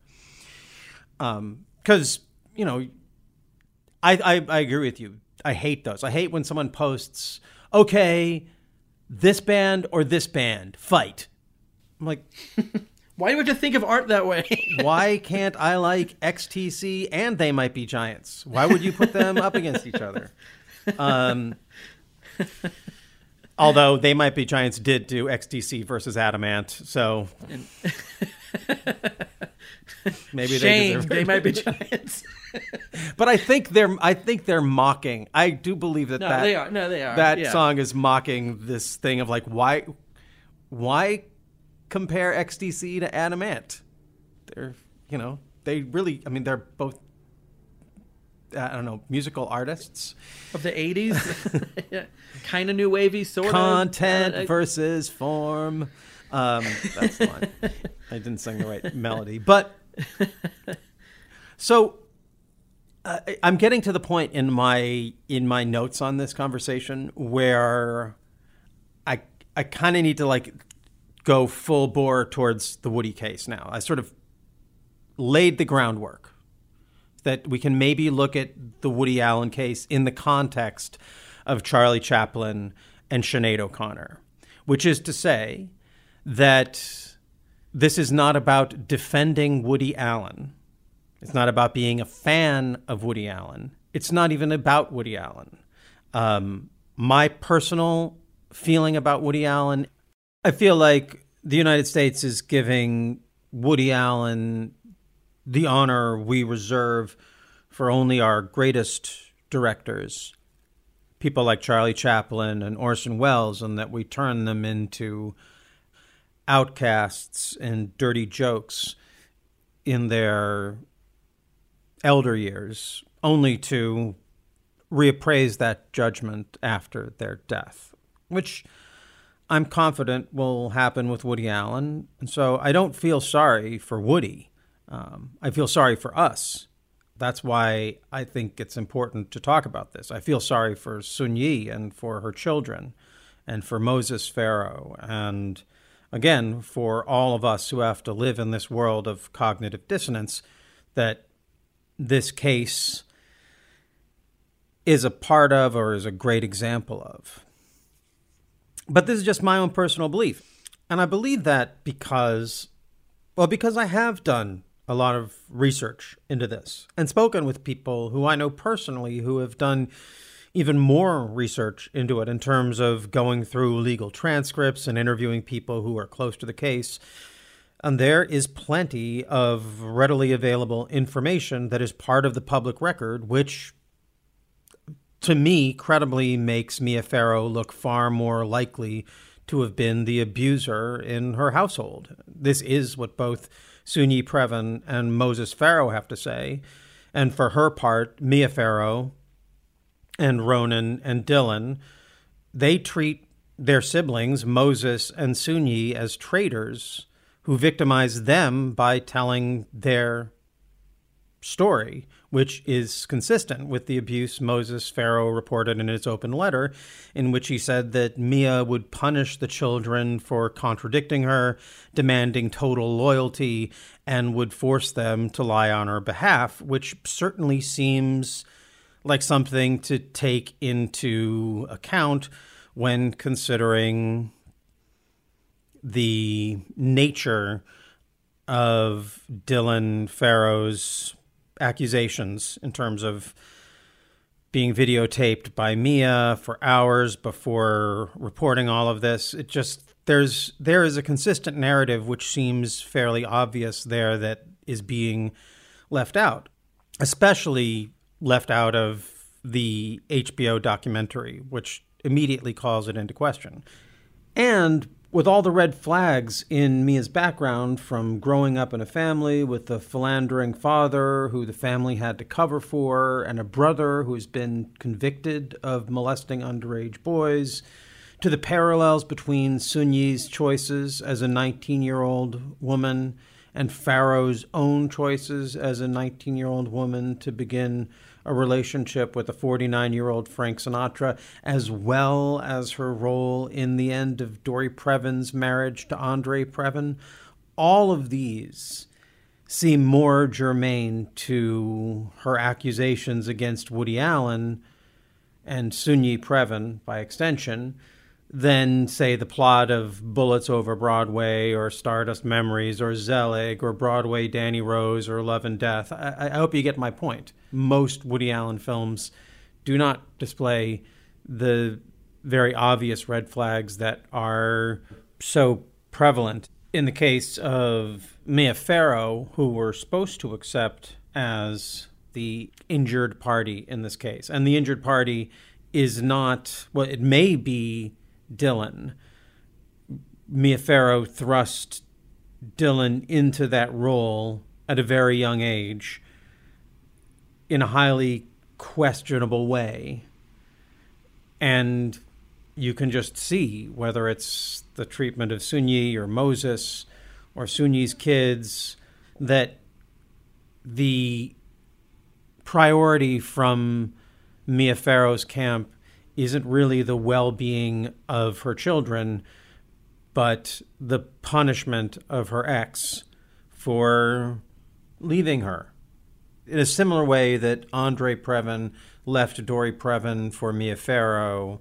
Because, you know, I, I, I agree with you. I hate those. I hate when someone posts, okay, this band or this band, fight. I'm like, Why do you have to think of art that way? why can't I like XTC and they might be giants? Why would you put them up against each other? Um, although they might be giants did do XTC versus Adam Ant, so maybe they Shame. deserve They might be giants. But I think they're I think they're mocking. I do believe that No, that they are. No, they are. that Yeah. song is mocking this thing of like why why compare XTC to Adam Ant? They're you know they really I mean they're both I don't know musical artists. of the '80s, yeah. kind of new wavy, sort Content of. Uh, versus form. Um, that's the line. I didn't sing the right melody, but so uh, I'm getting to the point in my in my notes on this conversation where I I kind of need to like go full bore towards the Woody case now. I sort of laid the groundwork that we can maybe look at the Woody Allen case in the context of Charlie Chaplin and Sinead O'Connor, which is to say that this is not about defending Woody Allen. It's not about being a fan of Woody Allen. It's not even about Woody Allen. Um, my personal feeling about Woody Allen, I feel like the United States is giving Woody Allen the honor we reserve for only our greatest directors, people like Charlie Chaplin and Orson Welles, and that we turn them into outcasts and dirty jokes in their elder years, only to reappraise that judgment after their death, which I'm confident will happen with Woody Allen. And so I don't feel sorry for Woody. Um, I feel sorry for us. That's why I think it's important to talk about this. I feel sorry for Soon-Yi and for her children and for Moses Farrow and again for all of us who have to live in this world of cognitive dissonance that this case is a part of or is a great example of. But this is just my own personal belief. And I believe that because, well, because I have done a lot of research into this and spoken with people who I know personally who have done even more research into it in terms of going through legal transcripts and interviewing people who are close to the case. And there is plenty of readily available information that is part of the public record, which to me credibly makes Mia Farrow look far more likely to have been the abuser in her household. This is what both Soon-Yi Previn and Moses Farrow have to say. And for her part, Mia Farrow and Ronan and Dylan, they treat their siblings, Moses and Soon-Yi, as traitors who victimize them by telling their story, which is consistent with the abuse Moses Farrow reported in his open letter, in which he said that Mia would punish the children for contradicting her, demanding total loyalty, and would force them to lie on her behalf, which certainly seems like something to take into account when considering the nature of Dylan Farrow's accusations in terms of being videotaped by Mia for hours before reporting all of this. It just there's there is a consistent narrative which seems fairly obvious there that is being left out, especially left out of the HBO documentary, which immediately calls it into question. And with all the red flags in Mia's background from growing up in a family with a philandering father who the family had to cover for, and a brother who's been convicted of molesting underage boys, to the parallels between Soon-Yi's choices as a 19 year old woman and Farrow's own choices as a 19 year old woman to begin a relationship with a 49 year old Frank Sinatra, as well as her role in the end of Dory Previn's marriage to Andre Previn. All of these seem more germane to her accusations against Woody Allen and Soon-Yi Previn, by extension, than, say, the plot of Bullets Over Broadway or Stardust Memories or Zelig or Broadway Danny Rose or Love and Death. I, I hope you get my point. Most Woody Allen films do not display the very obvious red flags that are so prevalent. In the case of Mia Farrow, who we're supposed to accept as the injured party in this case, and the injured party is not, well, it may be Dylan. Mia Farrow thrust Dylan into that role at a very young age in a highly questionable way. And you can just see whether it's the treatment of Soon-Yi or Moses or Soon-Yi's kids that the priority from Mia Farrow's camp isn't really the well being of her children, but the punishment of her ex for leaving her. In a similar way that Andre Previn left Dory Previn for Mia Farrow,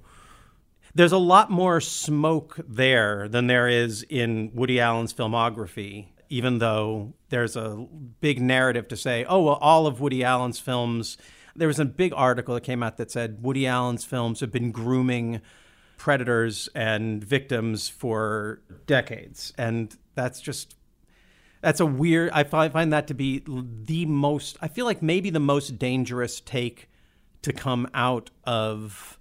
there's a lot more smoke there than there is in Woody Allen's filmography, even though there's a big narrative to say, oh, well, all of Woody Allen's films there was a big article that came out that said Woody Allen's films have been grooming predators and victims for decades, and that's just that's a weird. I find, that to be the most. I feel like maybe the most dangerous take to come out of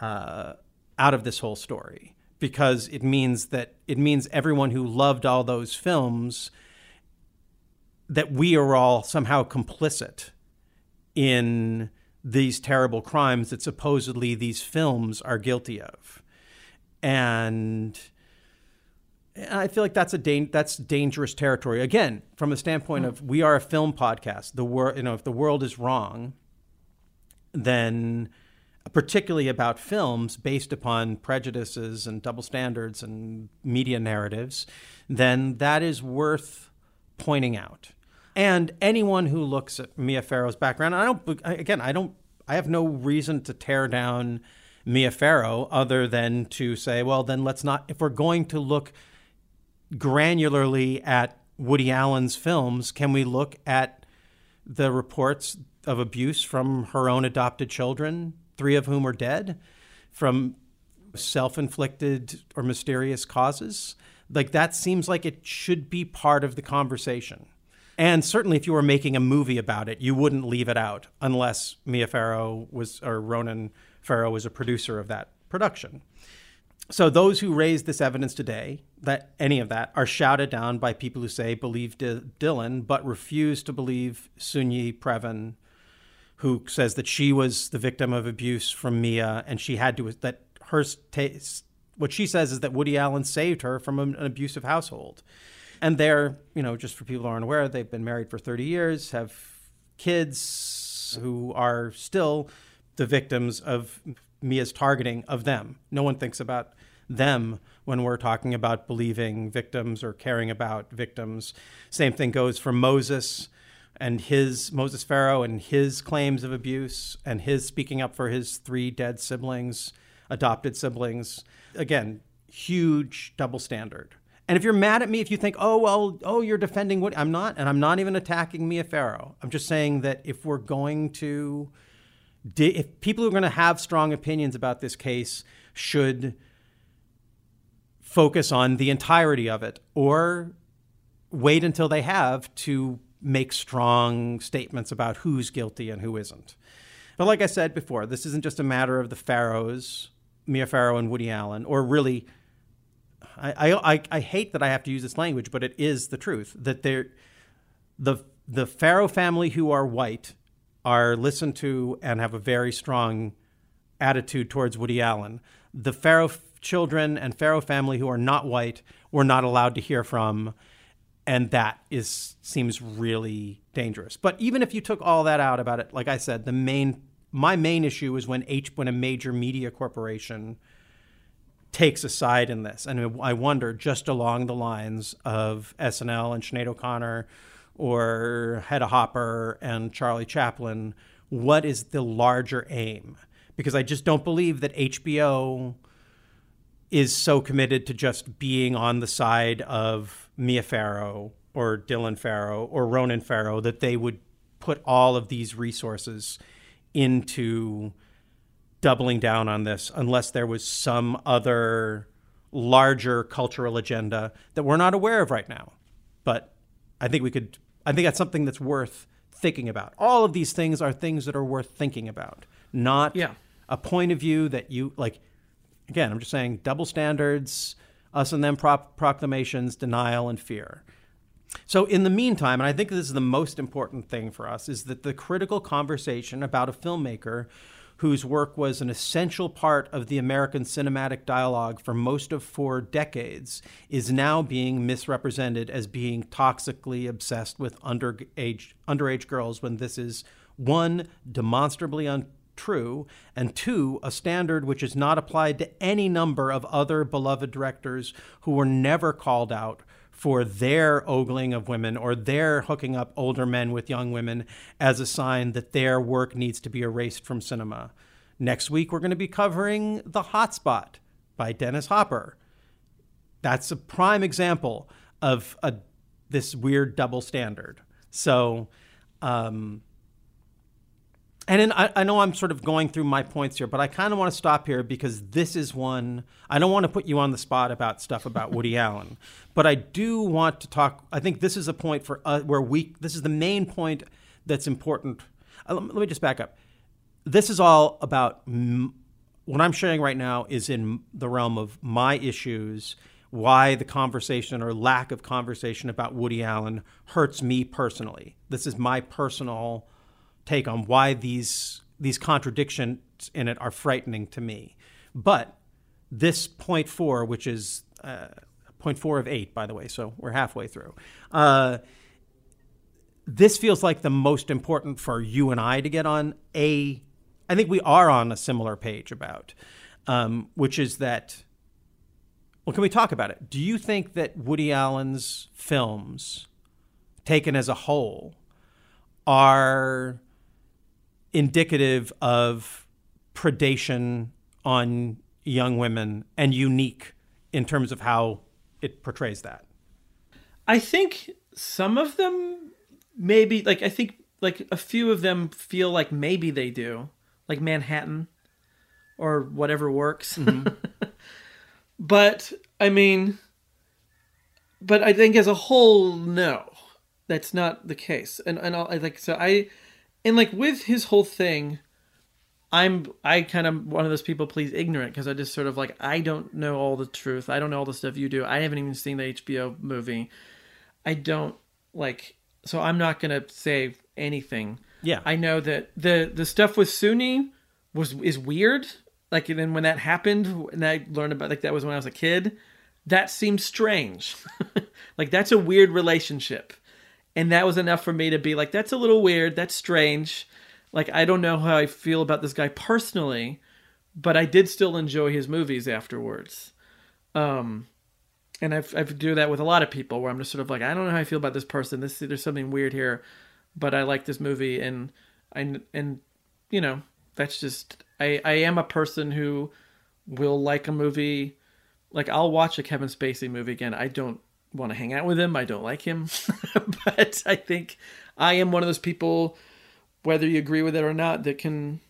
uh, out of this whole story because it means that it means everyone who loved all those films that we are all somehow complicit in these terrible crimes that supposedly these films are guilty of. And I feel like that's a da- that's dangerous territory. Again, from a standpoint of we are a film podcast. The world, you know, if the world is wrong, then particularly about films based upon prejudices and double standards and media narratives, then that is worth pointing out. And anyone who looks at Mia Farrow's background, I don't, again, I don't, I have no reason to tear down Mia Farrow other than to say, well, then let's not, if we're going to look granularly at Woody Allen's films, can we look at the reports of abuse from her own adopted children, three of whom are dead, from self inflicted or mysterious causes? Like that seems like it should be part of the conversation. And certainly, if you were making a movie about it, you wouldn't leave it out unless Mia Farrow was, or Ronan Farrow was a producer of that production. So those who raise this evidence today, that any of that, are shouted down by people who say believe D- Dylan, but refuse to believe Soon-Yi Previn, who says that she was the victim of abuse from Mia, and she had to that her taste. What she says is that Woody Allen saved her from an abusive household and they're you know just for people who aren't aware they've been married for 30 years have kids who are still the victims of mia's targeting of them. No one thinks about them when we're talking about believing victims or caring about victims. Same thing goes for moses and his moses Farrow and his claims of abuse and his speaking up for his three dead siblings adopted siblings. Again huge double standard and if you're mad at me, if you think, oh, well, oh, you're defending what I'm not, and I'm not even attacking Mia Farrow. I'm just saying that if we're going to, if people who are going to have strong opinions about this case should focus on the entirety of it or wait until they have to make strong statements about who's guilty and who isn't. But like I said before, this isn't just a matter of the Farrows, Mia Farrow and Woody Allen, or really I, I, I hate that I have to use this language, but it is the truth that they're, the the Farrow family who are white are listened to and have a very strong attitude towards Woody Allen. The Farrow children and Farrow family who are not white were not allowed to hear from, and that is seems really dangerous. But even if you took all that out about it, like I said, the main my main issue is when H when a major media corporation takes a side in this, and I wonder just along the lines of SNL and Sinead O'Connor, or Hedda Hopper and Charlie Chaplin, what is the larger aim? Because I just don't believe that HBO is so committed to just being on the side of Mia Farrow or Dylan Farrow or Ronan Farrow that they would put all of these resources into doubling down on this unless there was some other larger cultural agenda that we're not aware of right now. But I think we could I think that's something that's worth thinking about. All of these things are things that are worth thinking about, not Yeah. a point of view that you like again, I'm just saying double standards, us and them prop- proclamations, denial, and fear. So, in the meantime, and I think this is the most important thing for us, is that the critical conversation about a filmmaker whose work was an essential part of the American cinematic dialogue for most of four decades is now being misrepresented as being toxically obsessed with underage, underage girls when this is one, demonstrably untrue, and two, a standard which is not applied to any number of other beloved directors who were never called out for their ogling of women or their hooking up older men with young women as a sign that their work needs to be erased from cinema. Next week, we're going to be covering The Hotspot by Dennis Hopper. That's a prime example of a, this weird double standard. So, um, and then I, I know I'm sort of going through my points here, but I kind of want to stop here because this is one. I don't want to put you on the spot about stuff about Woody Allen, but I do want to talk. I think this is a point for uh, where we. This is the main point that's important. Uh, let, me just back up. This is all about m- what I'm sharing right now is in the realm of my issues. Why the conversation or lack of conversation about Woody Allen hurts me personally. This is my personal take on why these these contradictions in it are frightening to me. But this point four, which is uh, point four of eight, by the way, so we're halfway through. Uh, this feels like the most important for you and I to get on a. I think we are on a similar page about, um, which is that. Well, can we talk about it? Do you think that Woody Allen's films, taken as a whole, are indicative of predation on young women and unique in terms of how it portrays that. I think some of them maybe like I think like a few of them feel like maybe they do, like Manhattan or whatever works. Mm-hmm. but I mean but I think as a whole no. That's not the case. And and I like so I and like with his whole thing i'm i kind of one of those people please ignorant because i just sort of like i don't know all the truth. I don't know all the stuff you do. I haven't even seen the hbo movie. I don't like so i'm not gonna say anything. Yeah. i know that the the stuff with Soon-Yi was is weird. Like and then when that happened and i learned about like that was when i was a kid that seemed strange. Like that's a weird relationship and that was enough for me to be like that's a little weird. That's strange. Like i don't know how i feel about this guy personally but i did still enjoy his movies afterwards. Um and I've, I've do that with a lot of people where i'm just sort of like i don't know how i feel about this person. This there's something weird here but i like this movie and i and you know that's just i i am a person who will like a movie. Like i'll watch a kevin spacey movie again. I don't want to hang out with him. I don't like him. but I think I am one of those people, whether you agree with it or not, that can,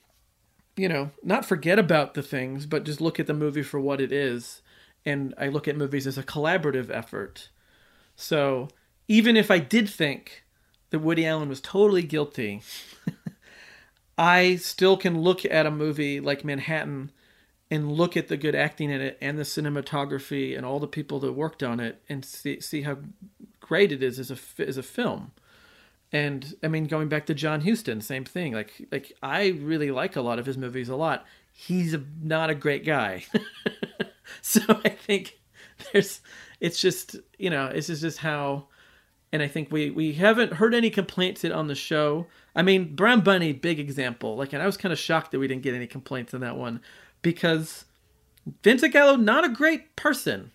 you know, not forget about the things, but just look at the movie for what it is. And I look at movies as a collaborative effort. So even if I did think that Woody Allen was totally guilty, I still can look at a movie like Manhattan and look at the good acting in it and the cinematography and all the people that worked on it and see see how great it is as a as a film. And I mean, going back to John Huston, same thing. Like like I really like a lot of his movies a lot. He's a, not a great guy, so I think there's it's just you know it's just, just how and I think we we haven't heard any complaints on the show. I mean, Brown Bunny, big example. Like, and I was kind of shocked that we didn't get any complaints on that one because Vincent Gallo, not a great person,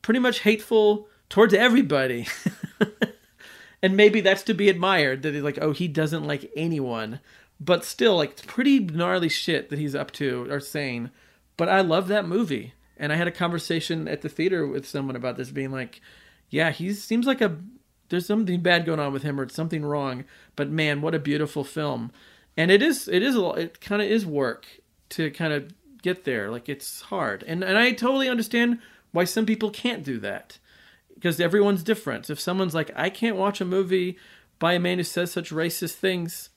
pretty much hateful towards everybody. and maybe that's to be admired that he's like, oh, he doesn't like anyone, but still, like, it's pretty gnarly shit that he's up to or saying. But I love that movie, and I had a conversation at the theater with someone about this, being like, yeah, he seems like a there's something bad going on with him or something wrong. But man, what a beautiful film, and it is it is a it kind of is work to kind of get there. Like it's hard, and and I totally understand why some people can't do that because everyone's different. If someone's like, I can't watch a movie by a man who says such racist things,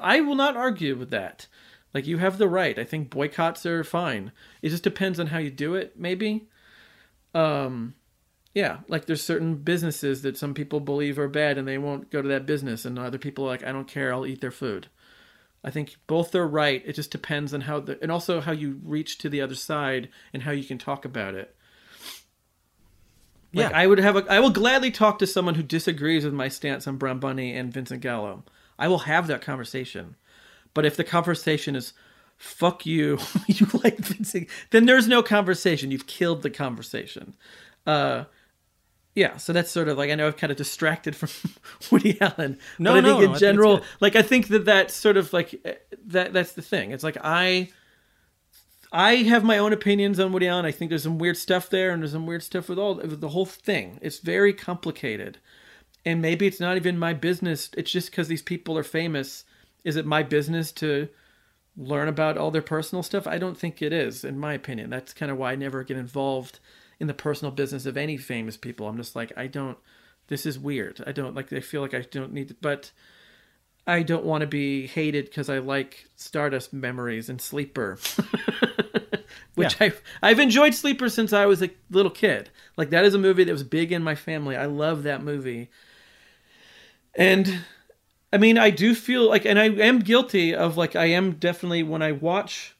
I will not argue with that. Like you have the right. I think boycotts are fine. It just depends on how you do it, maybe. Um yeah, like there's certain businesses that some people believe are bad and they won't go to that business and other people are like I don't care, I'll eat their food. I think both are right. It just depends on how the and also how you reach to the other side and how you can talk about it. Like Yeah. I would have a I will gladly talk to someone who disagrees with my stance on Brown Bunny and Vincent Gallo. I will have that conversation. But if the conversation is fuck you, you like Vincent, then there's no conversation. You've killed the conversation. Uh yeah, so that's sort of like I know I've kind of distracted from Woody Allen. No, but I no, think no, in think general, good. like I think that that's sort of like eh, that. That's the thing. It's like I, I have my own opinions on Woody Allen. I think there's some weird stuff there, and there's some weird stuff with all with the whole thing. It's very complicated, and maybe it's not even my business. It's just because these people are famous. Is it my business to learn about all their personal stuff? I don't think it is, in my opinion. That's kind of why I never get involved in the personal business of any famous people. I'm just like, I don't. This is weird. I don't like. I feel like I don't need. To, but I don't want to be hated because I like Stardust Memories and Sleeper, which I've I've enjoyed Sleeper since I was a little kid. Like that is a movie that was big in my family. I love that movie, and I mean I do feel like, and I am guilty of like I am definitely when I watch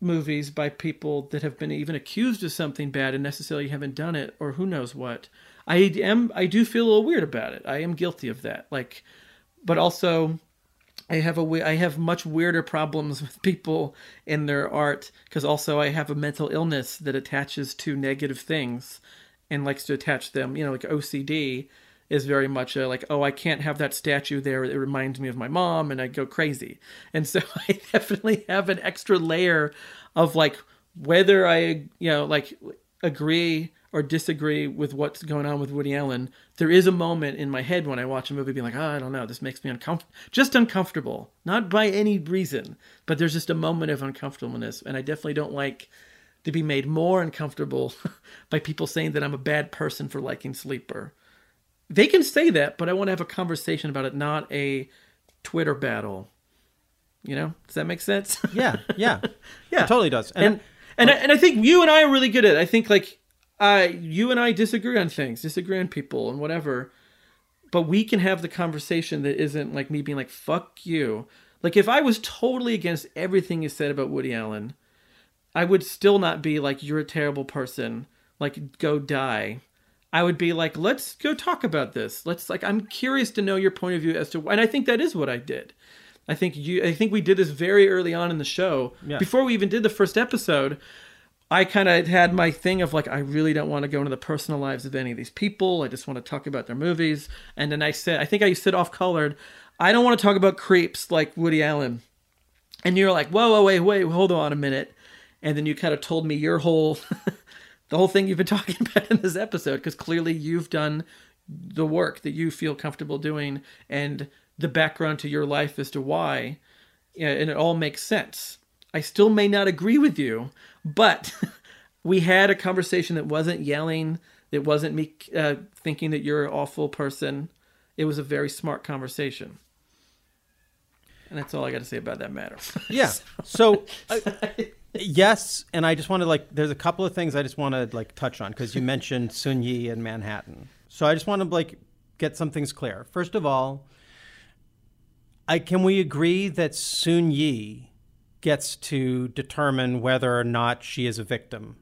movies by people that have been even accused of something bad and necessarily haven't done it or who knows what. I am I do feel a little weird about it. I am guilty of that. Like but also I have a I have much weirder problems with people in their art because also I have a mental illness that attaches to negative things and likes to attach them. You know, like OCD is very much a, like, oh, I can't have that statue there. It reminds me of my mom, and I go crazy. And so I definitely have an extra layer of like whether I you know like agree or disagree with what's going on with Woody Allen, there is a moment in my head when I watch a movie being like, oh, I don't know, this makes me uncomfortable. Just uncomfortable. Not by any reason, but there's just a moment of uncomfortableness. And I definitely don't like to be made more uncomfortable by people saying that I'm a bad person for liking Sleeper. They can say that, but I want to have a conversation about it, not a Twitter battle. You know, does that make sense? Yeah, yeah, yeah, It totally does. And and I, and I think you and I are really good at. it. I think like uh, you and I disagree on things, disagree on people and whatever, but we can have the conversation that isn't like me being like "fuck you." Like if I was totally against everything you said about Woody Allen, I would still not be like you're a terrible person. Like go die. I would be like, let's go talk about this. Let's like, I'm curious to know your point of view as to, and I think that is what I did. I think you, I think we did this very early on in the show Yeah. before we even did the first episode. I kind of had my thing of like, I really don't want to go into the personal lives of any of these people. I just want to talk about their movies. And then I said, I think I said off colored, I don't want to talk about creeps like Woody Allen. And you're like, whoa, whoa, wait, wait, hold on a minute. And then you kind of told me your whole, the whole thing you've been talking about in this episode, because clearly you've done the work that you feel comfortable doing and the background to your life as to why. And it all makes sense. I still may not agree with you, but we had a conversation that wasn't yelling. It wasn't me uh, thinking that you're an awful person. It was a very smart conversation. And that's all I got to say about that matter. Yeah. So, uh, yes, and I just want to like. There's a couple of things I just want to like touch on because you mentioned Soon-Yi and Manhattan. So I just want to like get some things clear. First of all, I can we agree that Soon-Yi gets to determine whether or not she is a victim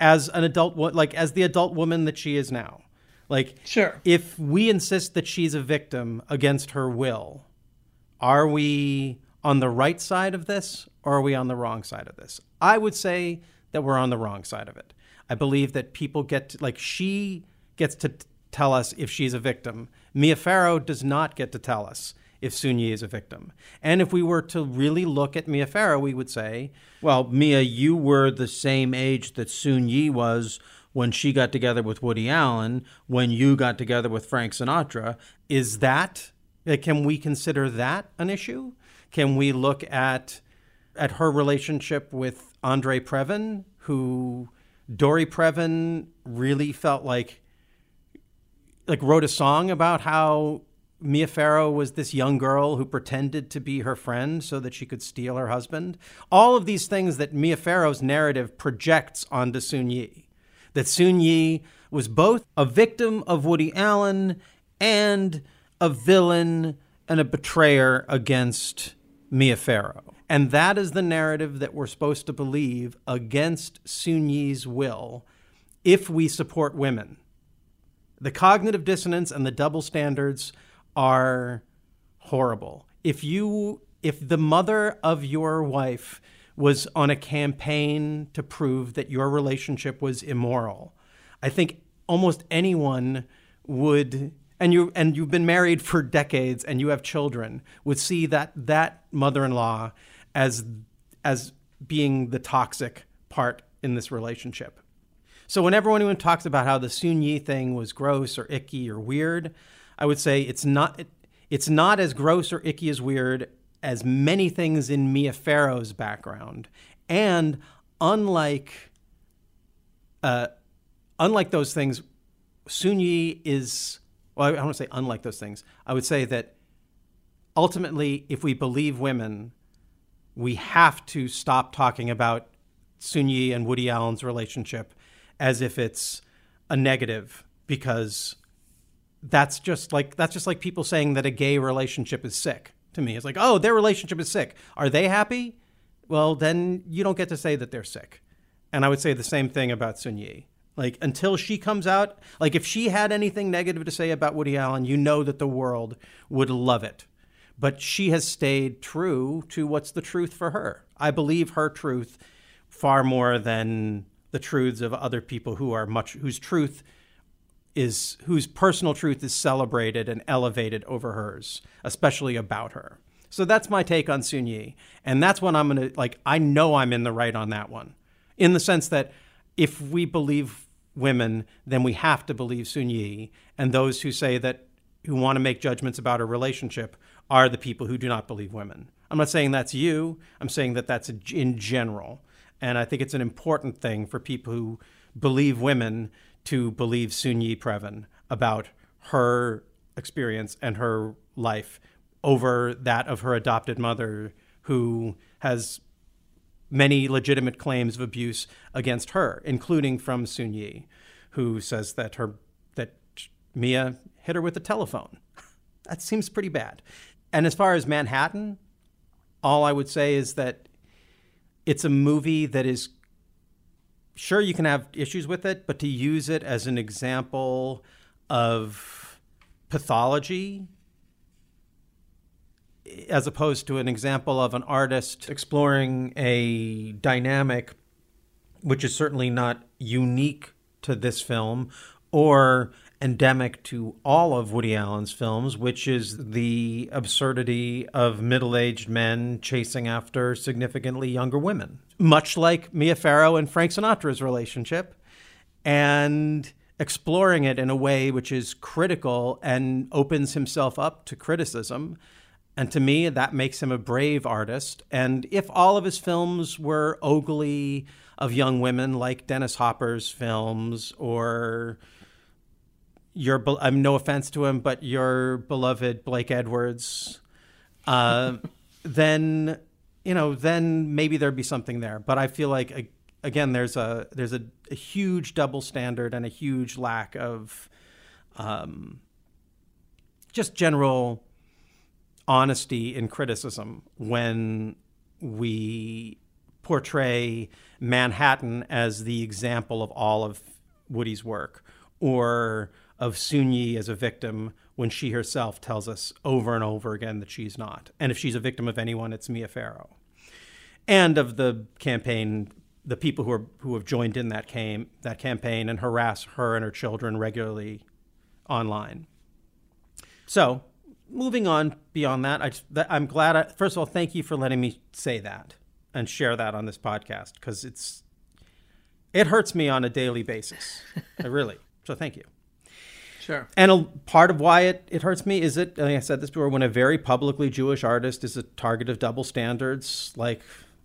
as an adult, like as the adult woman that she is now. Like, Sure. if we insist that she's a victim against her will, are we on the right side of this or are we on the wrong side of this? I would say that we're on the wrong side of it. I believe that people get to, like she gets to t- tell us if she's a victim. Mia Farrow does not get to tell us if Soon-Yi is a victim. And if we were to really look at Mia Farrow, we would say, Well, Mia, you were the same age that Soon Yi was when she got together with Woody Allen, when you got together with Frank Sinatra. is that uh, can we consider that an issue? Can we look at at her relationship with Andre Previn, who Dory Previn really felt like like wrote a song about how Mia Farrow was this young girl who pretended to be her friend so that she could steal her husband. All of these things that Mia Farrow's narrative projects onto Soon-Yi. That Soon-Yi was both a victim of Woody Allen and a villain and a betrayer against Mia Farrow. And that is the narrative that we're supposed to believe against Soon-Yi's will if we support women. The cognitive dissonance and the double standards are horrible. If you if the mother of your wife was on a campaign to prove that your relationship was immoral, I think almost anyone would and you and you've been married for decades and you have children would see that that mother-in-law as as being the toxic part in this relationship. So whenever anyone talks about how the Soon-Yi thing was gross or icky or weird, I would say it's not it, it's not as gross or icky as weird as many things in Mia Farrow's background. And unlike uh, unlike those things, Soon-Yi is well, I don't want to say unlike those things. I would say that ultimately, if we believe women, we have to stop talking about Soon-Yi and Woody Allen's relationship as if it's a negative because that's just like that's just like people saying that a gay relationship is sick to me. It's like, "Oh, their relationship is sick. Are they happy?" Well, then you don't get to say that they're sick. And I would say the same thing about Soon-Yi. Like until she comes out, like if she had anything negative to say about Woody Allen, you know that the world would love it. But she has stayed true to what's the truth for her. I believe her truth far more than the truths of other people who are much whose truth is whose personal truth is celebrated and elevated over hers, especially about her. So that's my take on Soon-Yi, and that's what I'm gonna like. I know I'm in the right on that one, in the sense that if we believe women, then we have to believe Soon-Yi, and those who say that who want to make judgments about a relationship are the people who do not believe women. I'm not saying that's you. I'm saying that that's in general. And I think it's an important thing for people who believe women to believe Soon-Yi Previn about her experience and her life over that of her adopted mother, who has many legitimate claims of abuse against her, including from Soon-Yi, who says that her that Mia hit her with a telephone. that seems pretty bad. And as far as Manhattan, all I would say is that it's a movie that is sure you can have issues with it, but to use it as an example of pathology as opposed to an example of an artist exploring a dynamic which is certainly not unique to this film or endemic to all of Woody Allen's films, which is the absurdity of middle aged men chasing after significantly younger women, much like Mia Farrow and Frank Sinatra's relationship, and exploring it in a way which is critical and opens himself up to criticism. And to me, that makes him a brave artist. And if all of his films were ogly of young women, like Dennis Hopper's films, or your, I'm no offense to him, but your beloved Blake Edwards, uh, then you know, then maybe there'd be something there. But I feel like again, there's a there's a, a huge double standard and a huge lack of um, just general honesty in criticism when we portray Manhattan as the example of all of Woody's work or of Soon Yi as a victim when she herself tells us over and over again that she's not. And if she's a victim of anyone, it's Mia Farrow. And of the campaign, the people who are who have joined in that came that campaign and harass her and her children regularly online. So, moving on beyond that, I just, I'm glad. I, first of all, thank you for letting me say that and share that on this podcast because it's it hurts me on a daily basis. I really. So thank you. Sure. And a part of why it, it hurts me is that, like I said this before, when a very publicly Jewish artist is a target of double standards like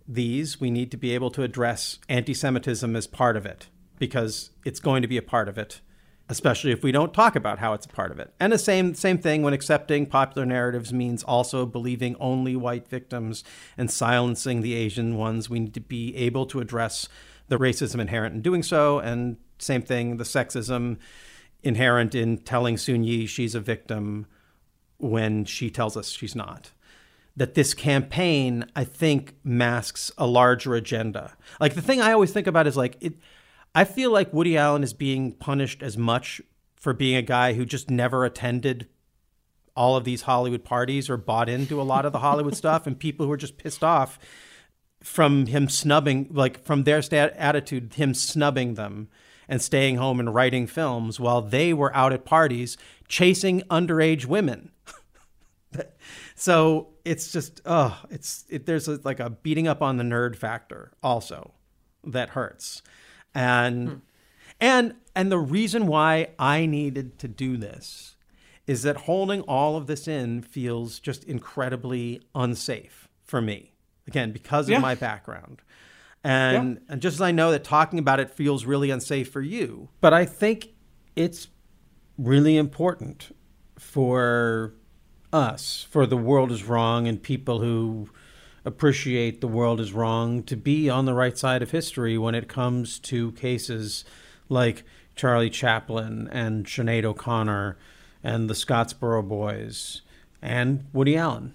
these, we need to be able to address anti Semitism as part of it because it's going to be a part of it, especially if we don't talk about how it's a part of it. And the same, same thing when accepting popular narratives means also believing only white victims and silencing the Asian ones. We need to be able to address the racism inherent in doing so. And same thing, the sexism inherent in telling Soon-Yi she's a victim when she tells us she's not. That this campaign, I think, masks a larger agenda. Like the thing I always think about is like it. I feel like Woody Allen is being punished as much for being a guy who just never attended all of these Hollywood parties or bought into a lot of the Hollywood stuff, and people who are just pissed off from him snubbing, like from their stat- attitude, him snubbing them and staying home and writing films while they were out at parties chasing underage women. so it's just oh, it's it, there's a, like a beating up on the nerd factor also that hurts, and hmm. and and the reason why I needed to do this is that holding all of this in feels just incredibly unsafe for me. Again, because of Yeah. my background. And and just as I know that talking about it feels really unsafe for you, but I think it's really important for us, for the world is wrong and people who appreciate the world is wrong to be on the right side of history when it comes to cases like Charlie Chaplin and Sinead O'Connor and the Scottsboro Boys and Woody Allen.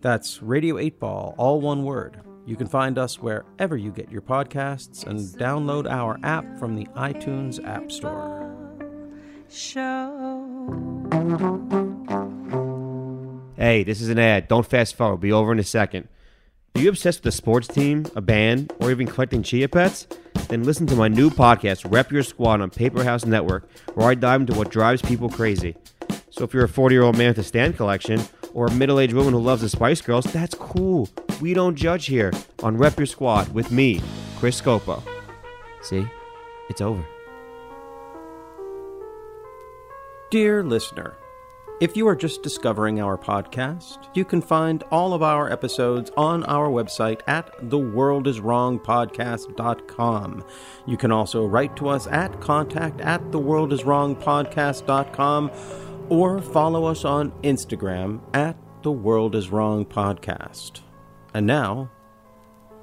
That's Radio 8 Ball, all one word. You can find us wherever you get your podcasts and download our app from the iTunes App Store. Show. Hey, this is an ad. Don't fast forward. Be over in a second. Are you obsessed with a sports team, a band, or even collecting chia pets? Then listen to my new podcast, Rep Your Squad on Paper House Network, where I dive into what drives people crazy. So if you're a 40 year old man with a stand collection, or a middle aged woman who loves the Spice Girls, that's cool. We don't judge here on Rep Your Squad with me, Chris Scopo. See? It's over. Dear listener, if you are just discovering our podcast, you can find all of our episodes on our website at theworldiswrongpodcast.com. You can also write to us at contact at theworldiswrongpodcast.com or follow us on Instagram at The World Is Wrong Podcast. And now,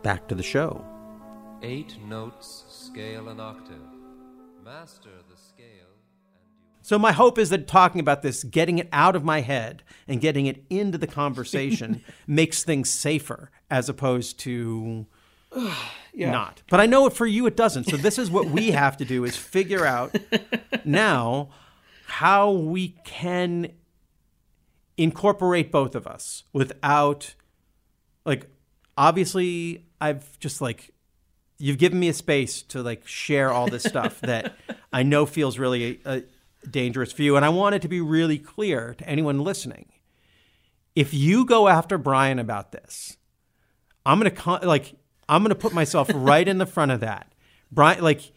back to the show. Eight notes, scale an octave. Master the scale. So my hope is that talking about this, getting it out of my head and getting it into the conversation makes things safer as opposed to Yeah. not. But I know for you it doesn't. So this is what we have to do is figure out now how we can incorporate both of us without like obviously I've just like you've given me a space to like share all this stuff that I know feels really uh, dangerous for you and I want it to be really clear to anyone listening. If you go after Bryan about this, I'm going to con- like I'm going to put myself right in the front of that. Bryan like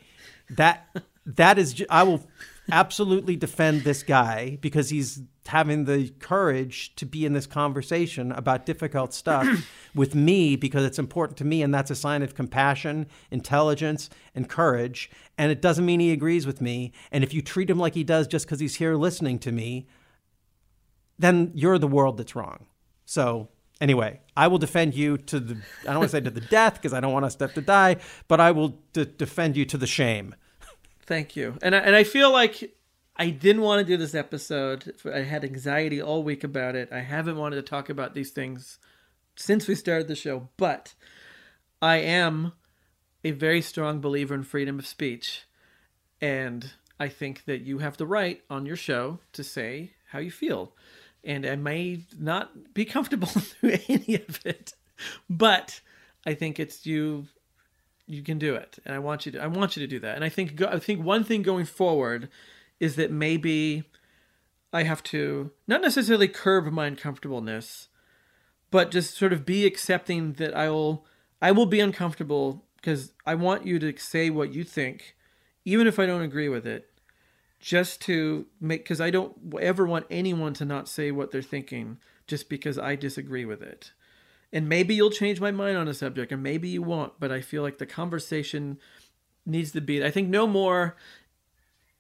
that that is I will absolutely defend this guy because he's having the courage to be in this conversation about difficult stuff with me because it's important to me and that's a sign of compassion, intelligence, and courage. And it doesn't mean he agrees with me. And if you treat him like he does just because he's here listening to me, then you're the world that's wrong. So anyway, I will defend you to the I don't want to say to the death because I don't want us to have to die, but I will d- defend you to the shame. Thank you. And I, and I feel like I didn't want to do this episode. I had anxiety all week about it. I haven't wanted to talk about these things since we started the show, but I am a very strong believer in freedom of speech. And I think that you have the right on your show to say how you feel. And I may not be comfortable through any of it, but I think it's you you can do it. And i want you to i want you to do that. And i think i think one thing going forward is that maybe i have to not necessarily curb my uncomfortableness but just sort of be accepting that i will i will be uncomfortable because i want you to say what you think even if i don't agree with it just to make because i don't ever want anyone to not say what they're thinking just because i disagree with it and maybe you'll change my mind on a subject and maybe you won't but i feel like the conversation needs to be i think no more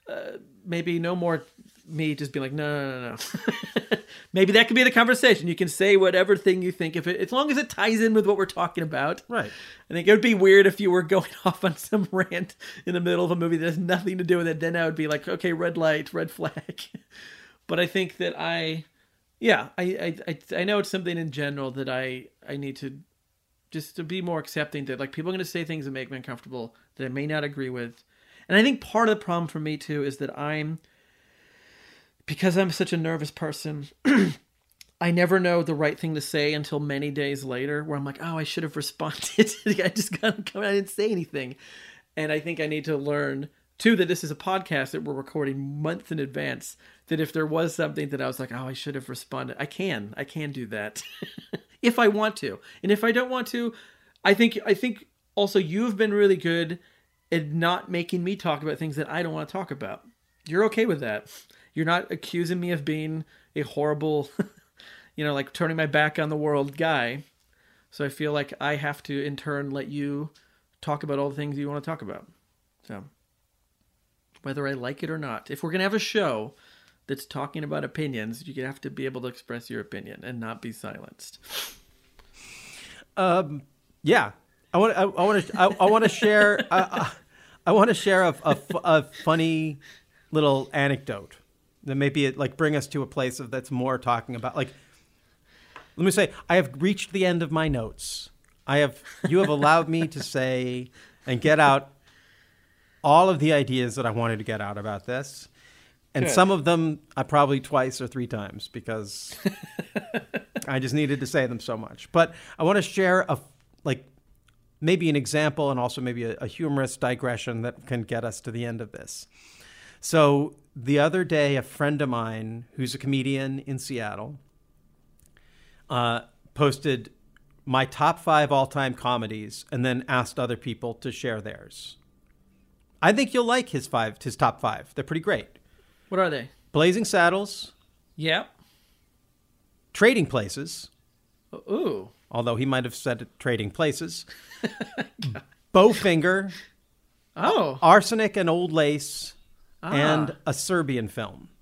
uh, maybe no more me just being like no no no no maybe that could be the conversation. You can say whatever thing you think. If it as long as it ties in with what we're talking about. Right. I think it would be weird if you were going off on some rant in the middle of a movie that has nothing to do with it. Then i would be like okay red light red flag. But i think that i yeah I, I i know it's something in general that i i need to just to be more accepting that like people are going to say things that make me uncomfortable that i may not agree with. And i think part of the problem for me too is that i'm because i'm such a nervous person i never know the right thing to say until many days later where i'm like oh i should have responded. I just got come i didn't say anything. And i think i need to learn too that this is a podcast that we're recording months in advance that if there was something that i was like oh i should have responded i can i can do that. If i want to. And if i don't want to i think i think also you've been really good at not making me talk about things that i don't want to talk about. You're okay with that. You're not accusing me of being a horrible you know like turning my back on the world guy. So i feel like i have to in turn let you talk about all the things you want to talk about. So whether I like it or not. If we're going to have a show that's talking about opinions, you have to be able to express your opinion and not be silenced. Um, yeah, I want I, want to I, I want to share I, I want to share a, a, a, funny little anecdote that maybe it like bring us to a place of that's more talking about like. Let me say, I have reached the end of my notes. I have you have allowed me to say and get out all of the ideas that I wanted to get out about this. And Good. some of them I probably twice or three times because I just needed to say them so much. But I want to share a like maybe an example and also maybe a, a humorous digression that can get us to the end of this. So the other day, a friend of mine who's a comedian in Seattle uh, posted my top five all time comedies and then asked other people to share theirs. I think you'll like his five, his top five. They're pretty great. What are they? Blazing Saddles. Yep. Trading Places. Ooh. Although he might have said Trading Places. Bowfinger. Oh. Arsenic and Old Lace. Ah. And a Serbian film.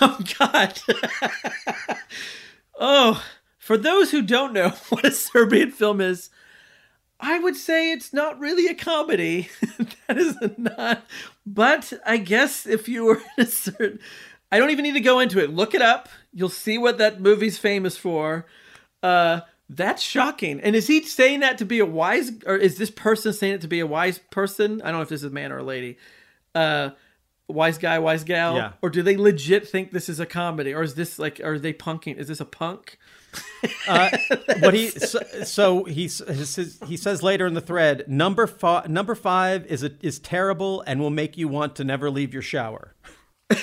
Oh, God. oh, for those who don't know what a Serbian film is, I would say it's not really a comedy. that is not. But I guess if you were in a certain. I don't even need to go into it. Look it up. You'll see what that movie's famous for. Uh, that's shocking. And is he saying that to be a wise, or is this person saying it to be a wise person? I don't know if this is a man or a lady. Uh, wise guy, wise gal, yeah. or do they legit think this is a comedy, or is this like, are they punking? Is this a punk? Uh, but he so, so he says he says later in the thread number five number five is a, is terrible and will make you want to never leave your shower.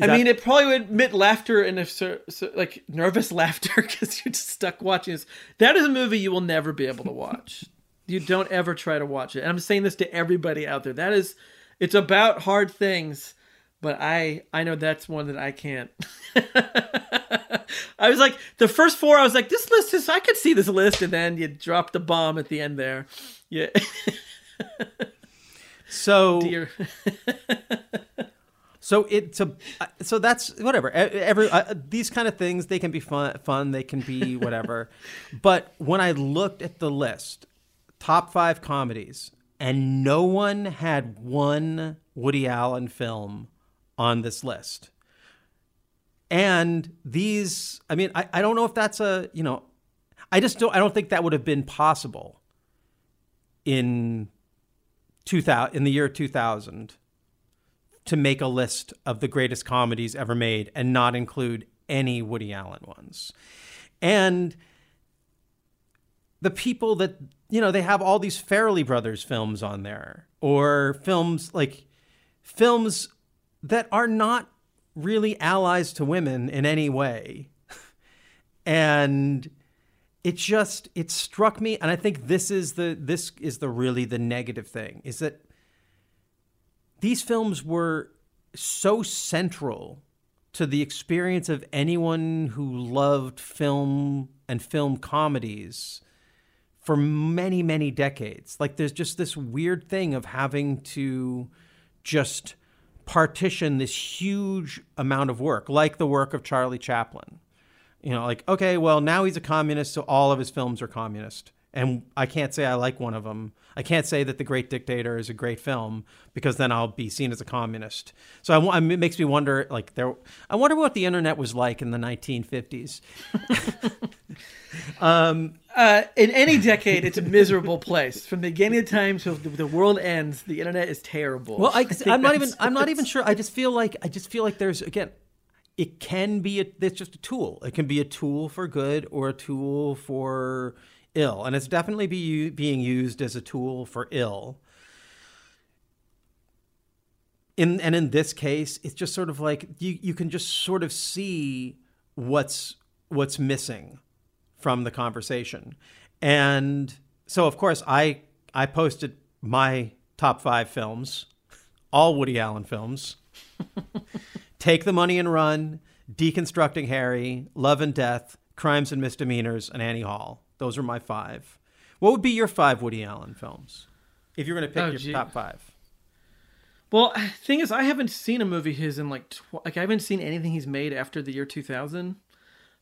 I that... mean, it probably would admit laughter and if so, so, like nervous laughter because you're just stuck watching this. That is a movie you will never be able to watch. you don't ever try to watch it. And I'm saying this to everybody out there. That is It's about hard things, but I I know that's one that I can't. I was like the first four. I was like, this list is. I could see this list, and then you drop the bomb at the end there. Yeah. So Dear. So it's a so that's whatever. Every uh, these kind of things they can be fun. Fun. They can be whatever. but when I looked at the list, top five comedies, and no one had one Woody Allen film on this list. And these, I mean, I, I don't know if that's a you know, I just don't. I don't think that would have been possible in 2000 in the year 2000 to make a list of the greatest comedies ever made and not include any Woody Allen ones. And the people that, you know, they have all these Farrelly Brothers films on there or films like films that are not really allies to women in any way. and it just it struck me and I think this is the this is the really the negative thing is that these films were so central to the experience of anyone who loved film and film comedies for many, many decades. Like, there's just this weird thing of having to just partition this huge amount of work, like the work of Charlie Chaplin. You know, like, okay, well, now he's a communist, so all of his films are communist. And I can't say I like one of them. I can't say that The Great Dictator is a great film because then I'll be seen as a communist. So I, wa- it makes me wonder, like, there. I wonder what the internet was like in the 1950s. um, Uh, in any decade, it's a miserable place. From the beginning of time till the, the world ends, the internet is terrible. Well, I, I'm not even. I'm not even sure. I just feel like. I just feel like there's again. It can be. A, it's just a tool. It can be a tool for good or a tool for ill, and it's definitely be being used as a tool for ill. In and in this case, it's just sort of like you. You can just sort of see what's what's missing from the conversation. And so of course I I posted my top 5 films, all Woody Allen films. Take the Money and Run, Deconstructing Harry, Love and Death, Crimes and Misdemeanors, and Annie Hall. Those are my 5. What would be your 5 Woody Allen films? If you're going to pick Oh, your gee. top 5. Well, thing is, I haven't seen a movie his in like tw- like I haven't seen anything he's made after the year 2000.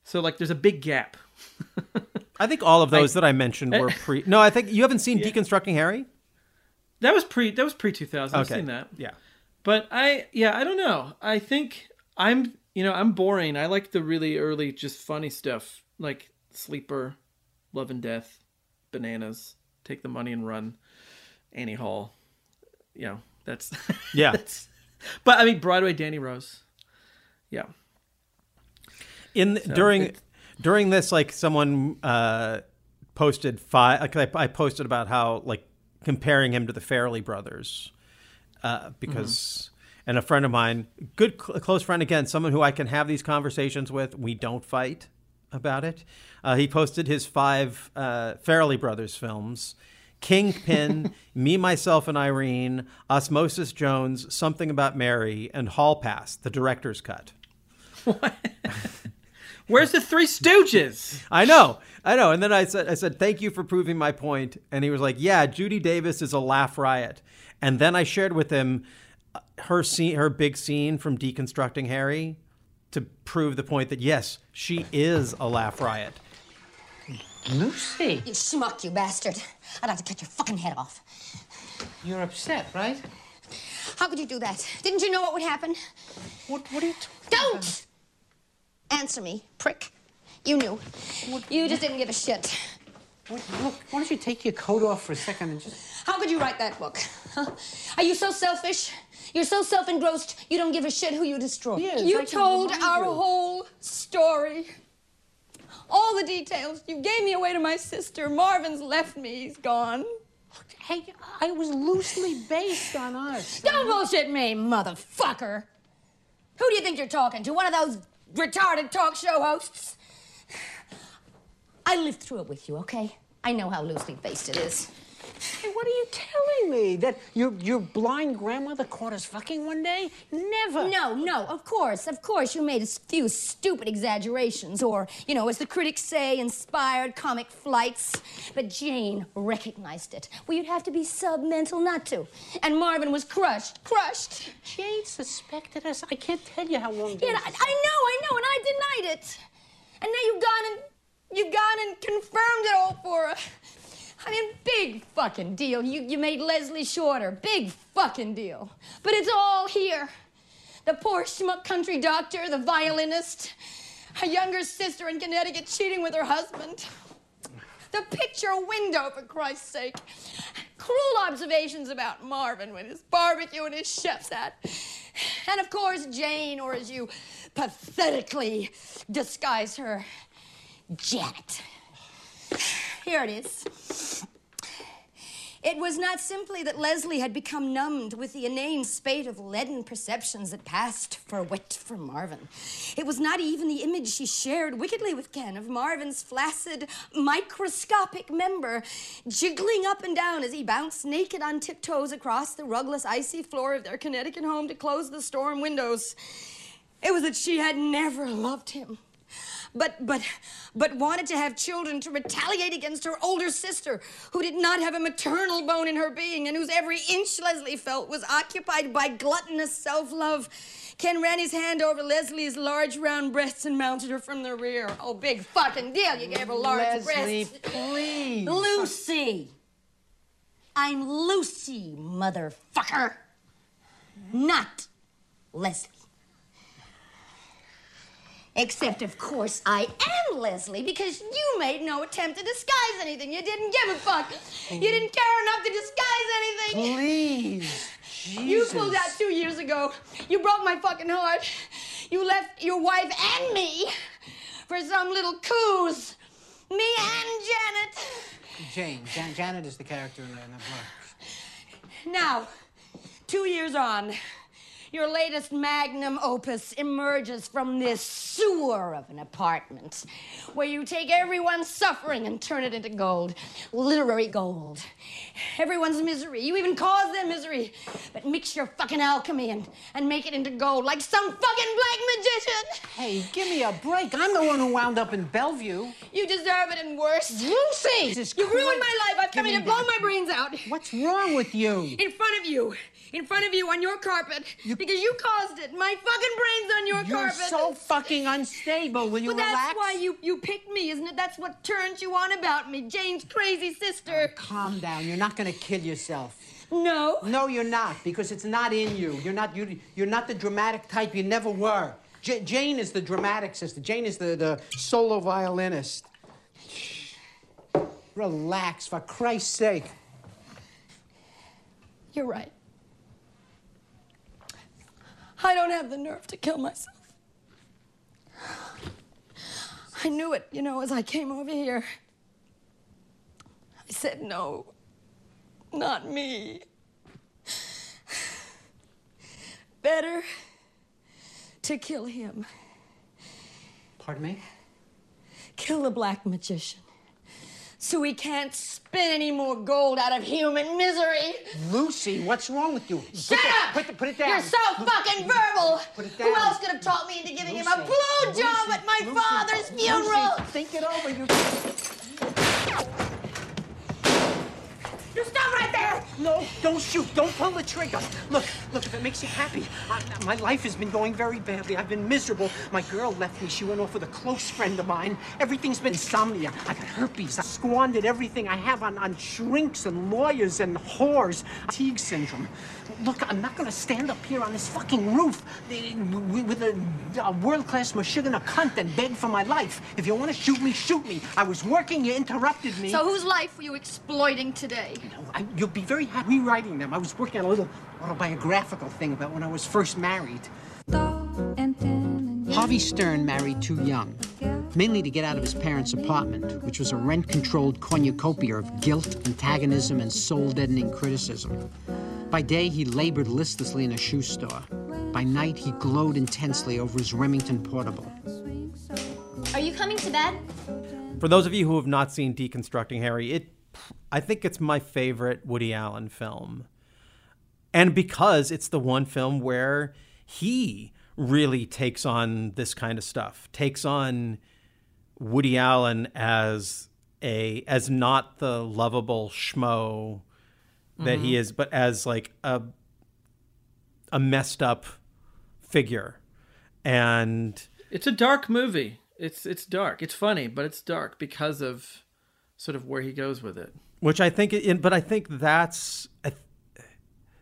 So like, there's a big gap. I think all of those I- that I mentioned were pre No, I think you haven't seen Deconstructing Harry? That was pre. That was pre 2000. I've seen that. Yeah. But I, yeah, I don't know. I think I'm, you know, I'm boring. I like the really early, just funny stuff like Sleeper, Love and Death, Bananas, Take the Money and Run, Annie Hall. You know, that's Yeah. that's- but I mean, Broadway, Danny Rose. Yeah. In So during during this like someone uh posted five like I, I posted about how like comparing him to the Farrelly brothers uh because and a friend of mine good cl- close friend again someone who I can have these conversations with we don't fight about it uh, he posted his five uh Farrelly brothers films Kingpin, Me, Myself, and Irene, Osmosis Jones, Something About Mary, and Hall Pass, the director's cut. Where's the Three Stooges? I know, I know. And then I said, I said, thank you for proving my point. And he was like, yeah, Judy Davis is a laugh riot. And then I shared with him uh, her scene, her big scene from deconstructing Harry, to prove the point that yes, she is a laugh riot. Lucy. You schmuck, you bastard. I'd like to cut your fucking head off. You're upset, right? How could you do that? Didn't you know what would happen? What, what are you Don't! Answer me, prick. You knew. You just didn't give a shit. Look, why don't you take your coat off for a second and just. How could you write that book? Huh? Are you so selfish? You're so self engrossed, you don't give a shit who you destroy. Yes, I you can told our you. whole story. All the details. You gave me away to my sister. Marvin's left me. He's gone. Hey, I was loosely based on us. Don't bullshit me, motherfucker. Who do you think you're talking to? One of those retarded talk show hosts? I lived through it with you, okay? I know how loosely based it is. Hey, what are you telling me? That your your blind grandmother caught us fucking one day? Never. No, no, of course, of course, you made a few stupid exaggerations, or, you know, as the critics say, inspired comic flights. But Jane recognized it. Well, you'd have to be submental not to. And Marvin was crushed, crushed. Jane suspected us. I can't tell you how long. Yeah, I, I know, I know, and I denied it. And now you've gone and you've gone and confirmed it all for her. I mean, big fucking deal. You you made Leslie shorter. Big fucking deal. But it's all here. The poor schmuck country doctor, the violinist, a younger sister in Connecticut cheating with her husband. The picture window, for Christ's sake. Cruel observations about Marvin with his barbecue and his chef's hat. And of course, Jane, or as you pathetically disguise her, Janet. Here it is. It was not simply that Leslie had become numbed with the inane spate of leaden perceptions that passed for wit for Marvin. It was not even the image she shared wickedly with Ken of Marvin's flaccid, microscopic member jiggling up and down as he bounced naked on tiptoes across the rugless, icy floor of their Connecticut home to close the storm windows. It was that she had never loved him but but but wanted to have children to retaliate against her older sister who did not have a maternal bone in her being and whose every inch leslie felt was occupied by gluttonous self-love. Ken ran his hand over leslie's large round breasts and mounted her from the rear. Oh big fucking deal you gave her large Leslie, breasts. please. lucy! I'm lucy motherfucker! Not leslie Except, of course, I am Leslie because you made no attempt to disguise anything. You didn't give a fuck. You didn't care enough to disguise anything. Please. Jesus. You pulled out two years ago. You broke my fucking heart. You left your wife and me for some little coos. Me and Janet. Jane. Jan- Janet is the character in the, in the book. Now, two years on, your latest magnum opus emerges from this sewer of an apartment where you take everyone's suffering and turn it into gold. Literary gold. Everyone's misery. You even cause their misery. But mix your fucking alchemy and, and make it into gold like some fucking black magician. Hey, give me a break. I'm the one who wound up in Bellevue. You deserve it and worse. Lucy! Jesus You ruined my life. I've come here to blow my brains out. What's wrong with you? In front of you. In front of you on your carpet. because you caused it. My fucking brains on your You're carpet. so fucking unstable. Will you relax? Well, that's why you, you picked me, isn't it? That's what turns you on about me. Jane's crazy sister. Oh, calm down. You're not going to kill yourself. No. No, you're not, because it's not in you. You're not. You, you're not the dramatic type. You never were. J- Jane is the dramatic sister. Jane is the, the solo violinist. Relax, for Christ's sake. You're right. I don't have the nerve to kill myself. I knew it, you know, as I came over here. I said, no, not me. Better to kill him. Pardon me? Kill the black magician. So we can't spin any more gold out of human misery. Lucy, what's wrong with you? Shut put the- up! Put, the- put it down. You're so fucking verbal. Put it Who else could have taught me into giving him a Lucy, blowjob Lucy, at my Lucy, father's Lucy, funeral? think it over. You... You stop right there! No, don't shoot. Don't pull the trigger. Look, look, if it makes you happy. I, my life has been going very badly. I've been miserable. My girl left me. She went off with a close friend of mine. Everything's been insomnia. I got herpes. I squandered everything I have on, on shrinks and lawyers and whores. Fatigue syndrome. Look, I'm not gonna stand up here on this fucking roof eh, with a, a world-class Meshuggah cunt and beg for my life. If you want to shoot me, shoot me. I was working. You interrupted me. So whose life were you exploiting today? I, you'll be very happy rewriting them. I was working on a little autobiographical thing about when I was first married. Harvey Stern married too young, mainly to get out of his parents' apartment, which was a rent controlled cornucopia of guilt, antagonism, and soul deadening criticism. By day, he labored listlessly in a shoe store. By night, he glowed intensely over his Remington portable. Are you coming to bed? For those of you who have not seen Deconstructing Harry, it I think it's my favorite Woody Allen film. And because it's the one film where he really takes on this kind of stuff, takes on Woody Allen as a as not the lovable schmo that he Mhm. is, but as like a a messed up figure. And It's a dark movie. It's it's dark. It's funny, but it's dark because of sort of where he goes with it. which I think, in, but I think that's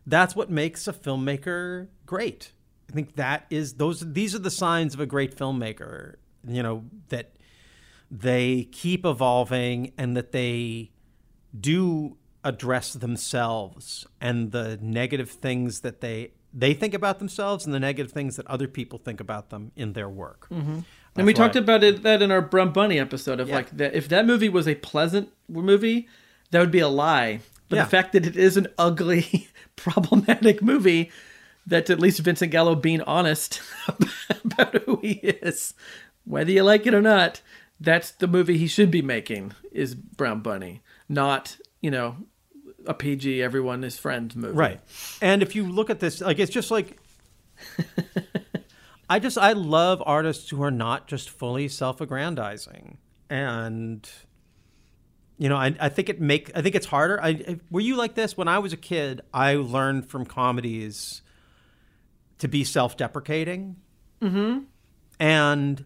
that's what makes a filmmaker great. I think that is those these are the signs of a great filmmaker. You know that they keep evolving and that they do address themselves and the negative things that they they think about themselves and the negative things that other people think about them in their work. Mm-hmm. And we talked about it that in our Brown Bunny episode of Yeah. like that if that movie was a pleasant movie, that would be a lie. But Yeah. the fact that it is an ugly, problematic movie, that at least Vincent Gallo being honest about who he is, whether you like it or not, that's the movie he should be making is Brown Bunny, not you know a PG everyone is friends movie. Right. And if you look at this, like it's just like I just I love artists who are not just fully self-aggrandizing. And you know, I, I think it make I think it's harder. I, were you like this when I was a kid? I learned from comedies to be self-deprecating. Mm-hmm. And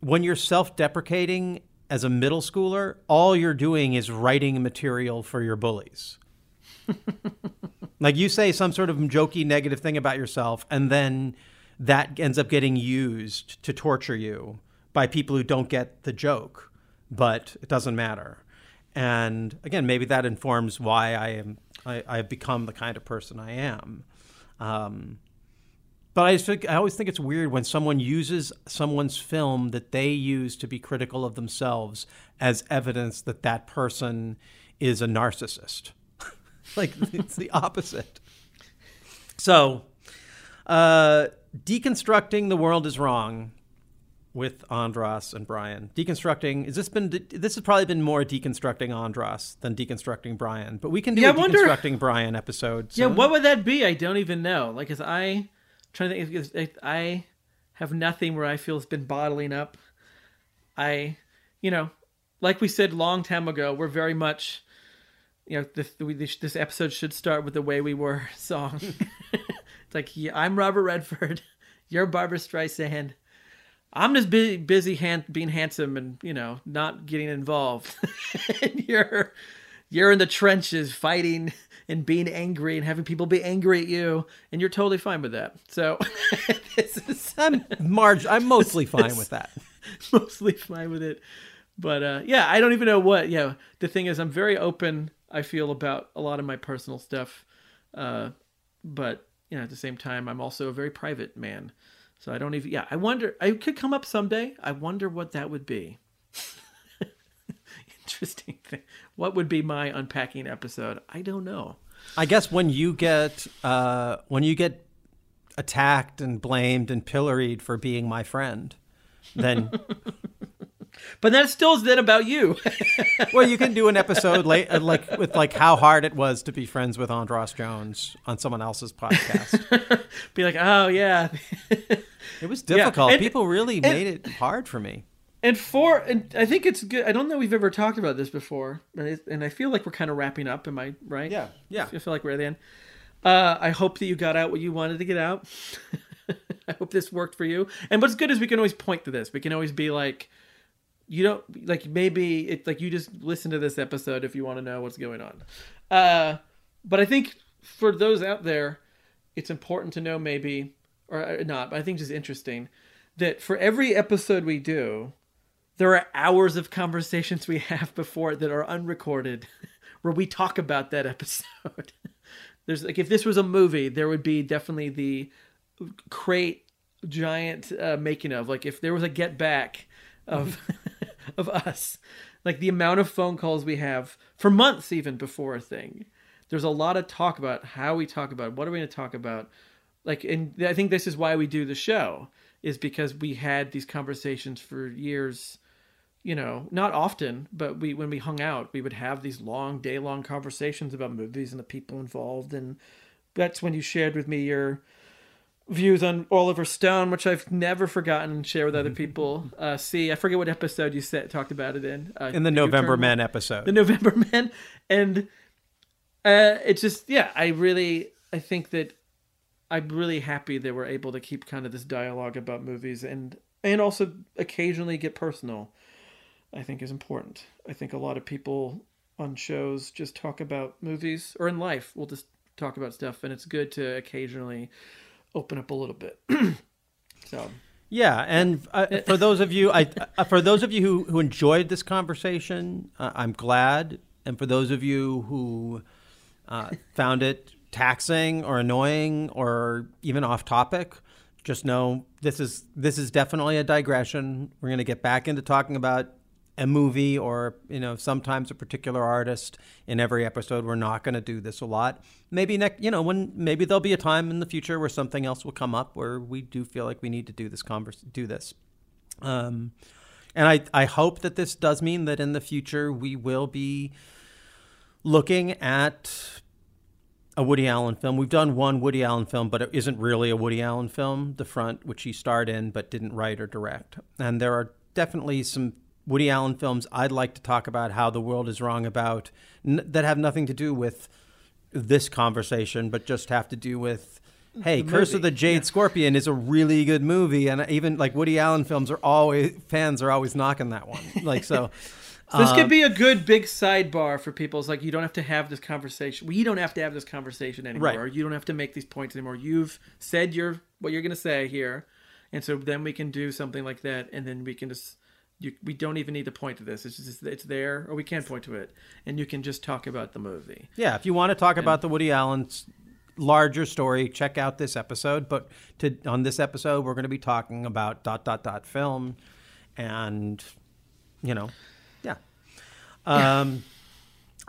when you're self-deprecating as a middle schooler, all you're doing is writing material for your bullies. like you say some sort of jokey negative thing about yourself and then that ends up getting used to torture you by people who don't get the joke, but it doesn't matter. And again, maybe that informs why I am I, I have become the kind of person I am. Um, but I, just think, I always think it's weird when someone uses someone's film that they use to be critical of themselves as evidence that that person is a narcissist. like it's the opposite. So, uh, deconstructing the world is wrong with Andras and Bryan. Deconstructing has this been this has probably been more deconstructing Andras than deconstructing Bryan, but we can do Yeah, a I wonder- deconstructing Bryan episode. Yeah, what would that be? I don't even know. Like, as I trying to think, if- I have nothing where I feel it's been bottling up. I, you know, like we said long time ago, we're very much, you know, this we, this, this episode should start with the "Way We Were" song. it's like, yeah, I'm Robert Redford, you're Barbra Streisand. I'm just busy, busy hand, being handsome and you know not getting involved. and you're you're in the trenches fighting and being angry and having people be angry at you, and you're totally fine with that. So this is I'm Marge. I'm mostly fine with that. mostly fine with it. But uh, yeah, I don't even know what. Yeah, the thing is, I'm very open. I feel about a lot of my personal stuff, uh, but you know, at the same time, I'm also a very private man. So I don't even. Yeah, I wonder. I could come up someday. I wonder what that would be. Interesting thing. What would be my unpacking episode? I don't know. I guess when you get uh, when you get attacked and blamed and pilloried for being my friend, then But that still is then about you. well, you can do an episode late, uh, like with like how hard it was to be friends with Andras Jones on someone else's podcast. Be like, oh yeah, it was Yeah, difficult. and- People really and- made it hard for me. And for, and I think it's good. I don't know we've ever talked about this before, and, I feel like we're kind of wrapping up. Am I right? Yeah, yeah. I feel like we're at the end. Uh, I hope that you got out what you wanted to get out. I hope this worked for you. And what's good is we can always point to this. We can always be like, you don't like maybe it's like you just listen to this episode if you want to know what's going on. Uh, but I think for those out there, it's important to know maybe or uh, not. But I think just interesting that for every episode we do, there are hours of conversations we have before that are unrecorded where we talk about that episode. There's like if this was a movie, there would be definitely the crate giant uh, making of like if there was a get back of of us like the amount of phone calls we have for months even before a thing there's a lot of talk about how we talk about it. what are we going to talk about like and i think this is why we do the show is because we had these conversations for years you know, not often, but we when we hung out, we would have these long day long conversations about movies and the people involved, and that's when you shared with me your views on Oliver Stone, which I've never forgotten and share with other people. Uh, see, I forget what episode you said talked about it in. Uh, In the November Men episode. The November Men, and uh, it's just yeah, I really I think that I'm really happy that we're able to keep kind of this dialogue about movies and and also occasionally get personal. I think is important. I think a lot of people on shows just talk about movies or in life we'll just talk about stuff and it's good to occasionally open up a little bit. so Yeah, and uh, for those of you, I uh, for those of you who, who enjoyed this conversation, uh, I'm glad, and for those of you who uh, found it taxing or annoying or even off topic, just know this is this is definitely a digression. We're going to get back into talking about a movie or you know sometimes a particular artist in every episode we're not going to do this a lot maybe next you know when maybe there'll be a time in the future where something else will come up where we do feel like we need to do this converse do this um, and I, I hope that this does mean that in the future we will be looking at a Woody Allen film. We've done one Woody Allen film, but it isn't really a Woody Allen film, The Front, which he starred in but didn't write or direct. And there are definitely some Woody Allen films I'd like to talk about how the world is wrong about n- that have nothing to do with this conversation, but just have to do with mm, hey, The Curse of the Jade Scorpion is a really good movie, and even like Woody Allen films are always fans are always knocking that one. Like so. So this could um, be a good big sidebar for people. It's like you don't have to have this conversation. We don't have to have this conversation anymore. Right. You don't have to make these points anymore. You've said your what you're going to say here, and so then we can do something like that, and then we can just you, we don't even need to point to this. It's just it's there, or we can point to it, and you can just talk about the movie. Yeah, if you want to talk about the Woody Allen's larger story, check out this episode. But to on this episode, we're going to be talking about dot dot dot film, and you know, yeah. Um,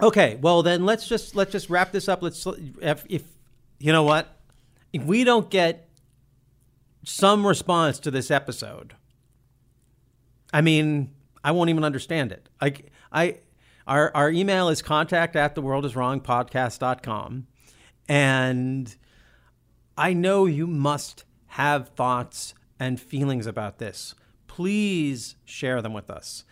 okay, well then let's just let's just wrap this up. Let's if, if you know what, if we don't get some response to this episode, I mean, I won't even understand it. I, I, our, our email is contact at the world is wrong podcast.com. And I know you must have thoughts and feelings about this. Please share them with us.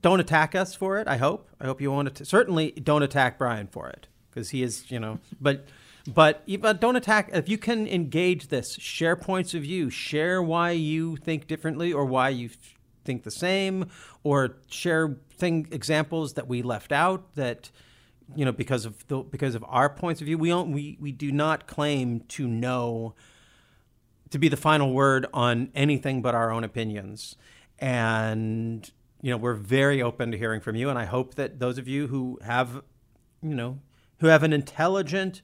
Don't attack us for it. I hope. I hope you won't. Certainly, don't attack Bryan for it because he is, you know. But, but, but don't attack. If you can engage this, share points of view, share why you think differently or why you think the same, or share thing examples that we left out that you know because of the because of our points of view. We don't. We we do not claim to know to be the final word on anything but our own opinions. And, you know, we're very open to hearing from you. And I hope that those of you who have, you know, who have an intelligent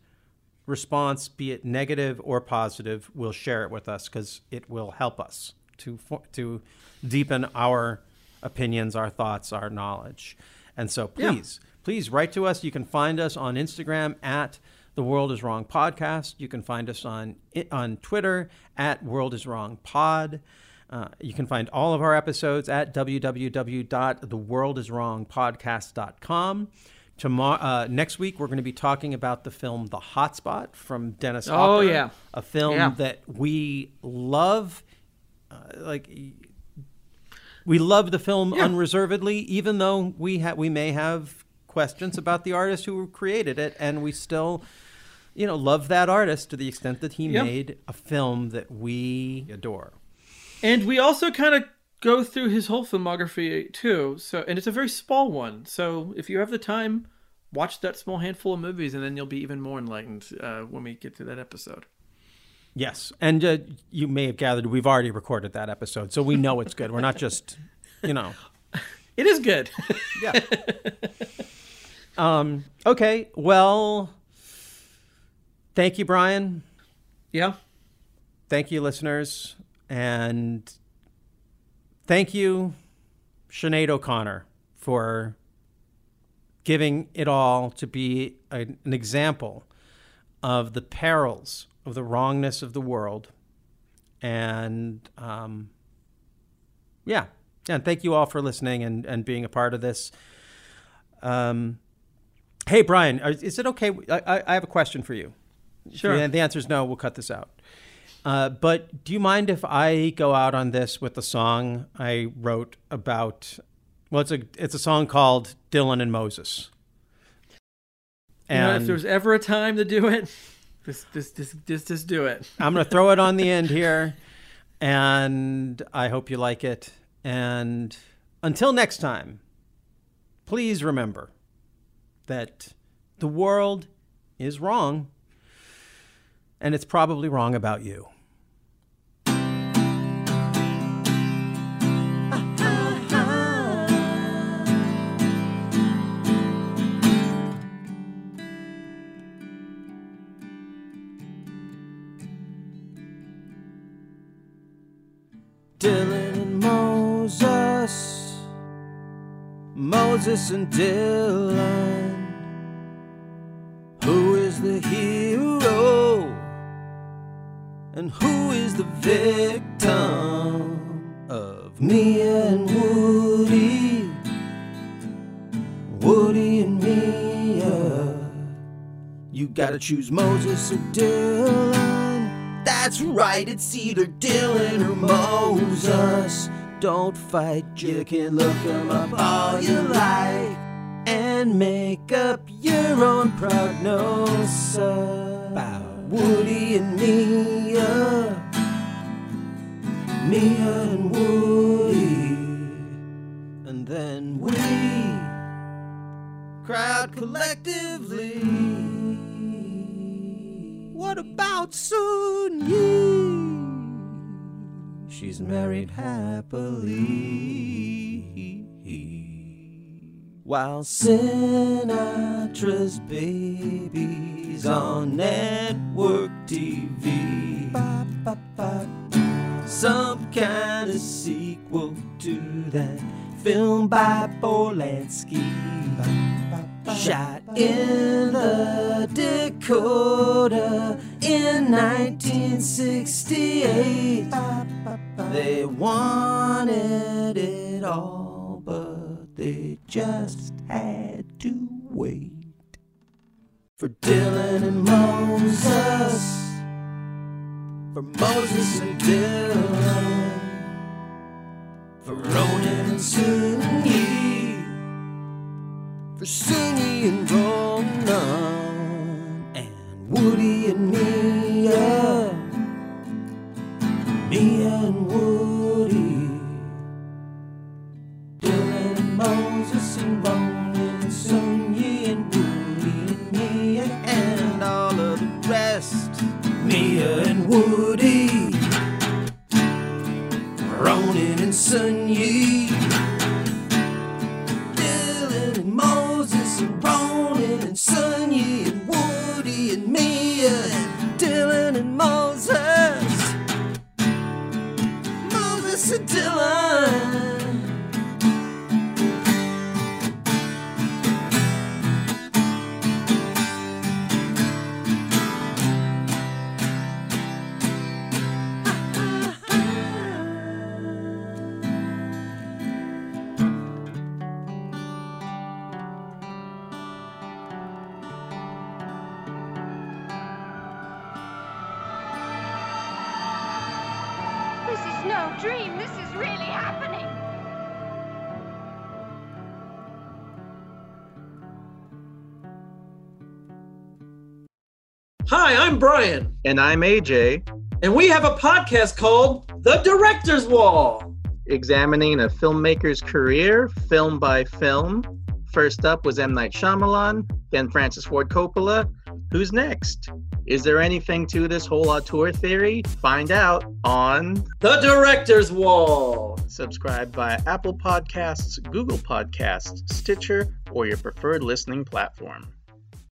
response, be it negative or positive, will share it with us because it will help us to, to deepen our opinions, our thoughts, our knowledge. And so Yeah. please, please write to us. You can find us on Instagram at the World Is Wrong podcast. You can find us on on Twitter at World Is Wrong Pod. Uh, you can find all of our episodes at www.theworldiswrongpodcast.com. Tomorrow, uh, next week, we're going to be talking about the film The Hotspot from Dennis Hopper. Oh, yeah. a film Yeah. that we love. Uh, like we love the film unreservedly, even though we ha- we may have questions about the artist who created it, and we still, you know, love that artist to the extent that he Yep. made a film that we adore. And we also kind of go through his whole filmography too. So, and it's a very small one. So, if you have the time, watch that small handful of movies, and then you'll be even more enlightened uh, when we get to that episode. Yes, and uh, you may have gathered we've already recorded that episode, so we know it's good. We're not just, you know, It is good. yeah. Um. Okay. Well. Thank you, Bryan. Yeah. Thank you, listeners, and thank you, Sinead O'Connor, for giving it all to be an example of the perils of the wrongness of the world. And um, yeah, Yeah, and thank you all for listening and, and being a part of this. Um, hey, Bryan, is it okay? I, I- have a question for you. Sure. If the answer is no, we'll cut this out. Uh, but do you mind if I go out on this with a song I wrote about? Well, it's a it's a song called Dylan and Moses. You know, if there's ever a time to do it, just just just just, just do it. I'm going to throw it on the end here, and I hope you like it. And until next time, please remember that the world is wrong, and it's probably wrong about you. Moses and Dylan. Who is the hero? And who is the victim of Mia and Woody? Woody and Mia. You gotta choose Moses or Dylan. That's right, it's either Dylan or Moses. Don't fight, you can look 'em up all you like and make up your own prognosis about Woody and Mia. Mia and Woody. And then we crowd collectively. What about soon Yi? She's married happily. While Sinatra's baby's on network TV. Some kind of sequel to that film by Polanski. Shot in the Dakota in 1968. They wanted it all, but they just had to wait for Dylan and Moses. For Moses and Dylan. For Ronan and Soon-Yi. Soon-Yi and Ronan. And Woody and Mia. Mia and Woody. Dylan and Moses and Ronan and Soon-Yi and Woody and Mia and all of the rest. Mia and Woody. Ronan and Soon-Yi. Hi, I'm Brian. And I'm AJ, And we have a podcast called The Director's Wall. examining a filmmaker's career film by film. First up was M. Night Shyamalan, then Francis Ford Coppola. Who's next? Is there anything to this whole auteur theory? Find out on The Director's Wall. Subscribe via Apple Podcasts, Google Podcasts, Stitcher, or your preferred listening platform.